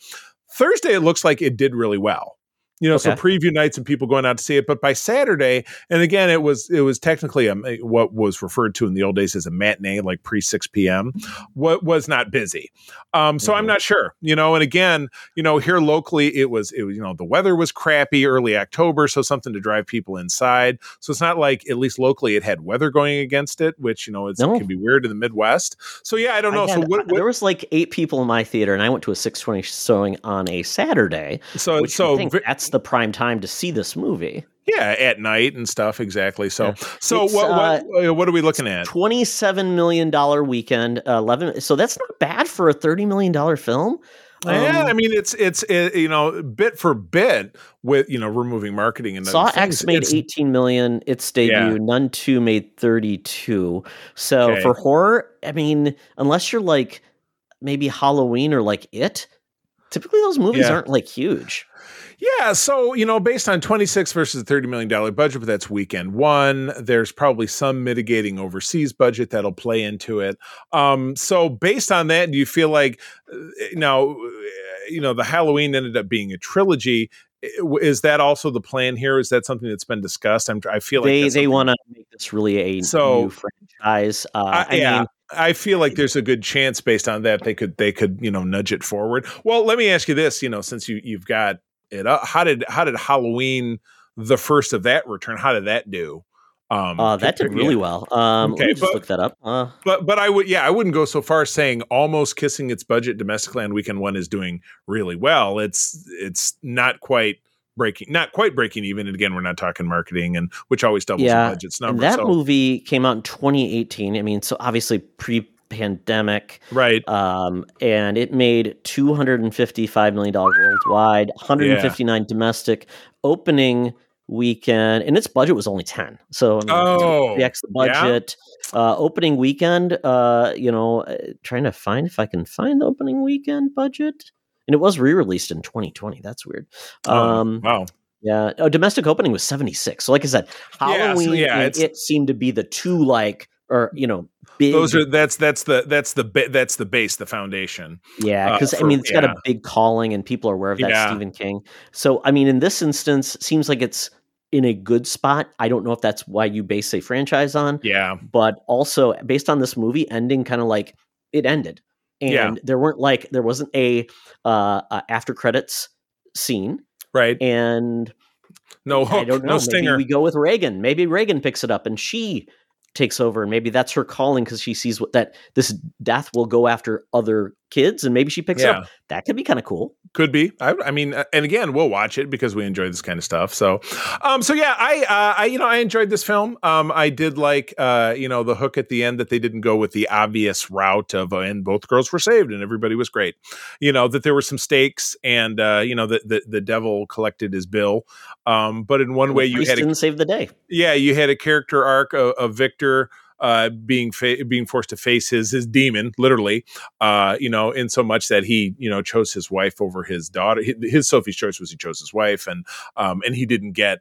Speaker 3: Thursday it looks like it did really well. You know, so preview nights and people going out to see it. But by Saturday, and again, it was it was technically a, what was referred to in the old days as a matinee, like pre six p.m. What was not busy. Um, so I'm
Speaker 2: Mhm.
Speaker 3: not sure, you know. And again, you know, here locally, it was it was you know the weather was crappy early October, so something to drive people inside. So it's not like at least locally it had weather going against it, which you know it's,
Speaker 2: No.
Speaker 3: it can be weird in the Midwest. So yeah, I don't know.
Speaker 2: I
Speaker 3: so what, what
Speaker 2: there was like eight people in my theater, and I went to a six twenty showing on a Saturday.
Speaker 3: so so
Speaker 2: I think
Speaker 3: vi-
Speaker 2: that's the prime time to see this movie.
Speaker 3: yeah at night and stuff exactly. So
Speaker 2: Yeah.
Speaker 3: so what what uh, what are we looking at?
Speaker 2: Twenty-seven million dollar weekend, uh, eleven. So that's not bad for a thirty million dollar film.
Speaker 3: yeah,
Speaker 2: Um,
Speaker 3: I mean it's it's it, you know bit for bit with you know removing marketing and
Speaker 2: Saw
Speaker 3: things,
Speaker 2: X made
Speaker 3: it's-
Speaker 2: 18 million its debut.
Speaker 3: Yeah.
Speaker 2: Nun 2 made 32. So
Speaker 3: Okay.
Speaker 2: for horror, I mean, unless you're like maybe Halloween or like It, typically those movies
Speaker 3: Yeah.
Speaker 2: aren't like huge.
Speaker 3: Yeah, so you know, based on twenty six versus a thirty million dollar budget, but that's weekend one. There's probably some mitigating overseas budget that'll play into it. Um, so based on that, do you feel like uh, now, uh, you know, the Halloween ended up being a trilogy? Is that also the plan here? Is that something that's been discussed? I'm, I feel like
Speaker 2: they
Speaker 3: that's
Speaker 2: they want to make this really a
Speaker 3: So-
Speaker 2: new franchise. Uh,
Speaker 3: I-
Speaker 2: I,
Speaker 3: yeah,
Speaker 2: mean,
Speaker 3: I feel like there's a good chance based on that they could they could you know nudge it forward. Well, let me ask you this: you know, since you you've got it, up, how did how did Halloween the first of that return? How did that do? Um,
Speaker 2: uh, that did really
Speaker 3: yeah.
Speaker 2: well. Um,
Speaker 3: Okay,
Speaker 2: let me just
Speaker 3: but-
Speaker 2: look that up. Uh,
Speaker 3: But but I would yeah I wouldn't go so far as saying almost kissing its budget domestically on weekend one is doing really well. It's it's not quite breaking not quite breaking even. And again, we're not talking marketing and which always doubles
Speaker 2: Yeah,
Speaker 3: the budget's
Speaker 2: and
Speaker 3: number.
Speaker 2: that
Speaker 3: so,
Speaker 2: movie came out in 2018. I mean, so obviously pre-pandemic.
Speaker 3: right.
Speaker 2: um, and it made two hundred and fifty-five million dollars worldwide, one hundred and fifty-nine domestic. Opening weekend, and its budget was only ten. So I mean,
Speaker 3: Oh,
Speaker 2: the X the
Speaker 3: yeah?
Speaker 2: budget. Uh, opening weekend, uh, you know, uh, trying to find if I can find the opening weekend budget, and it was re-released in 2020. That's weird.
Speaker 3: Oh,
Speaker 2: Um,
Speaker 3: wow.
Speaker 2: yeah, oh, domestic opening was 76. So, like I said,
Speaker 3: Yeah, so
Speaker 2: Halloween
Speaker 3: yeah,
Speaker 2: it seemed to be the two like, or you know, big.
Speaker 3: Those are that's that's the that's the ba- that's the base, the foundation.
Speaker 2: Yeah,
Speaker 3: uh,
Speaker 2: because I mean, it's got a big calling, and people are aware of that
Speaker 3: Yeah.
Speaker 2: Stephen King. So, I mean, in this instance, seems like it's in a good spot. I don't know if that's why you base a franchise on,
Speaker 3: Yeah,
Speaker 2: but also based on this movie ending, kind of like it ended, and
Speaker 3: Yeah.
Speaker 2: there weren't like there wasn't a uh, uh, after credits scene,
Speaker 3: right.
Speaker 2: and
Speaker 3: No
Speaker 2: I don't know.
Speaker 3: no
Speaker 2: maybe
Speaker 3: stinger.
Speaker 2: we go with Reagan. Maybe Reagan picks it up and she takes over, and maybe that's her calling because she sees what that this death will go after other kids, and maybe she picks
Speaker 3: Yeah.
Speaker 2: up. That could be kind of cool.
Speaker 3: Could be. I, I mean, and again, we'll watch it because we enjoy this kind of stuff. So, um, so yeah, I, uh, I, you know, I enjoyed this film. Um, I did like, uh, you know, the hook at the end that they didn't go with the obvious route of, uh, and both girls were saved and everybody was great. You know that there were some stakes and, uh, you know, the the, the devil collected his bill. Um, but in one way, you
Speaker 2: priest
Speaker 3: had
Speaker 2: didn't save the day.
Speaker 3: yeah, you had a character arc of, of Victor uh, being fa- being forced to face his his demon, literally. Uh, you know, in so much that he you know chose his wife over his daughter. His, his Sophie's choice was he chose his wife, and um, and he didn't get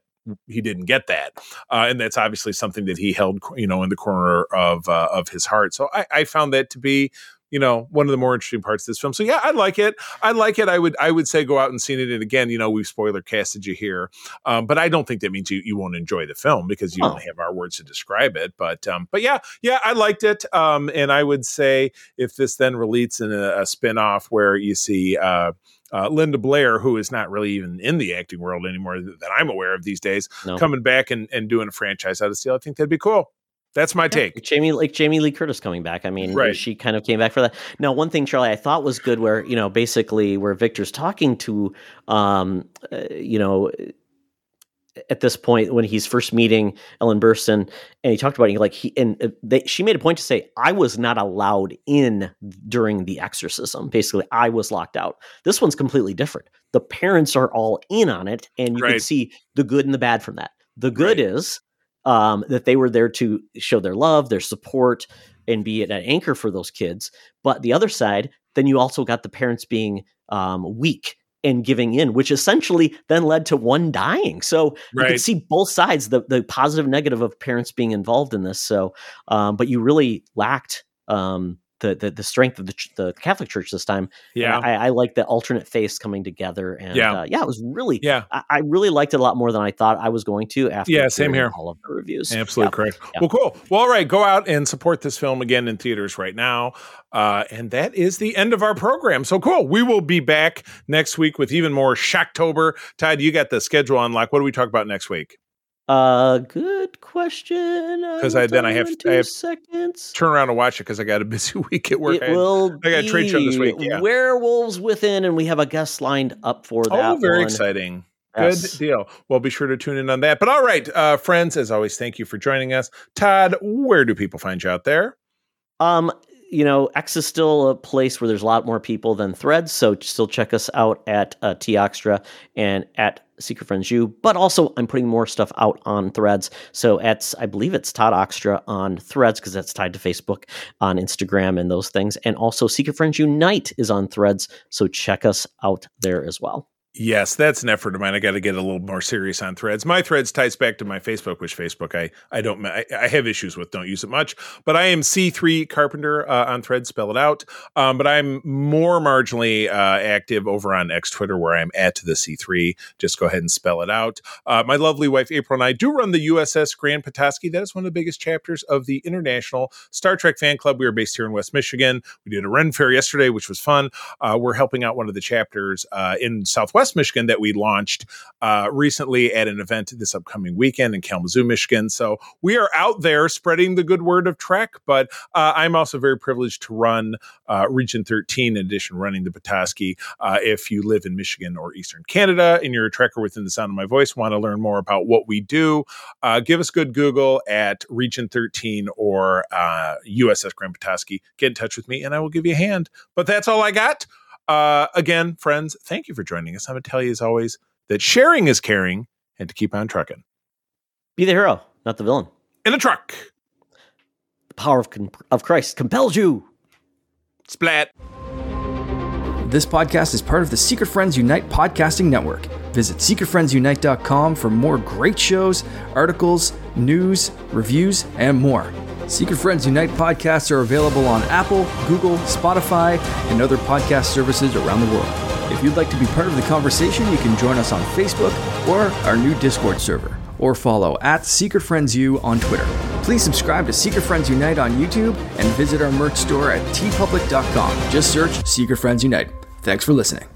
Speaker 3: he didn't get that, uh, and that's obviously something that he held you know in the corner of uh, of his heart. So I, I found that to be you know one of the more interesting parts of this film. So yeah, I like it. I like it. I would I would say go out and see it. And again, you know, we've spoiler casted you here, um, but I don't think that means you you won't enjoy the film because you
Speaker 2: Oh.
Speaker 3: don't have our words to describe it. But um, but yeah, yeah, I liked it. Um, and I would say if this then relates in a, a spin off where you see. Uh, uh, Linda Blair, who is not really even in the acting world anymore that I'm aware of these days,
Speaker 2: No.
Speaker 3: coming back and, and doing a franchise out of Steel, I think that'd be cool. That's my take.
Speaker 2: Like Jamie, like Jamie Lee Curtis coming back. I mean,
Speaker 3: Right.
Speaker 2: she kind of came back for that. Now, one thing, Charlie, I thought was good, where you know, basically, where Victor's talking to, um, uh, you know, at this point when he's first meeting Ellen Burstyn, and he talked about it, like he and uh, they, she made a point to say, "I was not allowed in during the exorcism. Basically, I was locked out." This one's completely different. The parents are all in on it, and you can see the good and the bad from that. The good is um, that they were there to show their love, their support, and be an anchor for those kids. But the other side, then you also got the parents being um, weak and giving in, which essentially then led to one dying. So you can see both sides, the the positive, negative of parents being involved in this. So, um, but you really lacked um, the, the the strength of the, ch- the Catholic Church this time.
Speaker 3: Yeah.
Speaker 2: I, I like the alternate faiths coming together, and
Speaker 3: Yeah.
Speaker 2: uh, yeah, it was really
Speaker 3: Yeah.
Speaker 2: I, I really liked it a lot more than I thought I was going to. After
Speaker 3: Yeah, same here.
Speaker 2: All of the reviews,
Speaker 3: Absolutely
Speaker 2: Yeah.
Speaker 3: correct.
Speaker 2: Yeah.
Speaker 3: Well, cool. Well, all right. Go out and support this film again in theaters right now. Uh, and that is the end of our program. So cool. We will be back next week with even more Shocktober. Todd, you got the schedule on lock. What do we talk about next week?
Speaker 2: Uh, good question. Because
Speaker 3: I- then I have- I have-
Speaker 2: seconds.
Speaker 3: Turn around and watch it because I got a *laughs* busy week at work.
Speaker 2: It
Speaker 3: I
Speaker 2: will
Speaker 3: I got a trade show this week, yeah.
Speaker 2: Werewolves Within, and we have a guest lined up for that.
Speaker 3: oh, very
Speaker 2: one.
Speaker 3: exciting.
Speaker 2: Yes.
Speaker 3: Good deal. Well, be sure to tune in on that. But all right, uh, friends, as always, thank you for joining us. Todd, where do people find you out there?
Speaker 2: Um, you know, X is still a place where there's a lot more people than Threads, so still check us out at uh, Toxtra and at Secret Friends U. But also, I'm putting more stuff out on Threads. So at I believe it's Todd Oxtra on Threads because that's tied to Facebook, on Instagram, and those things. And also, Secret Friends Unite is on Threads, so check us out there as well.
Speaker 3: Yes, that's an effort of mine. I got to get a little more serious on threads. My threads ties back to my Facebook, which Facebook I I don't I, I have issues with. Don't use it much, but I am C3 Carpenter uh, on threads. Spell it out. Um, but I'm more marginally uh, active over on X Twitter, where I'm at the C3. Just go ahead and spell it out. Uh, my lovely wife April and I do run the USS Grand Petoskey. That is one of the biggest chapters of the International Star Trek Fan Club. We are based here in West Michigan. We did a Ren Fair yesterday, which was fun. Uh, we're helping out one of the chapters uh, in Southwest Michigan that we launched uh, recently at an event this upcoming weekend in Kalamazoo, Michigan. So we are out there spreading the good word of Trek. But uh, I'm also very privileged to run uh, Region 13, in addition running the Petoskey. Uh, if you live in Michigan or Eastern Canada and you're a Trekker within the sound of my voice, want to learn more about what we do, uh, give us good Google at Region 13 or uh, USS Grand Petoskey. Get in touch with me and I will give you a hand. But that's all I got. Uh, again, friends, thank you for joining us. I'm going to tell you, as always, that sharing is caring and to keep on trucking.
Speaker 2: Be the hero, not the villain.
Speaker 3: In a truck.
Speaker 2: The power of, com- of Christ compels you.
Speaker 3: Splat.
Speaker 7: This podcast is part of the Secret Friends Unite podcasting network. Visit secretfriendsunite.com for more great shows, articles, news, reviews, and more. Secret Friends Unite podcasts are available on Apple, Google, Spotify, and other podcast services around the world. If you'd like to be part of the conversation, you can join us on Facebook or our new Discord server, or follow at Secret Friends U on Twitter. Please subscribe to Secret Friends Unite on YouTube and visit our merch store at teepublic.com. Just search Secret Friends Unite. Thanks for listening.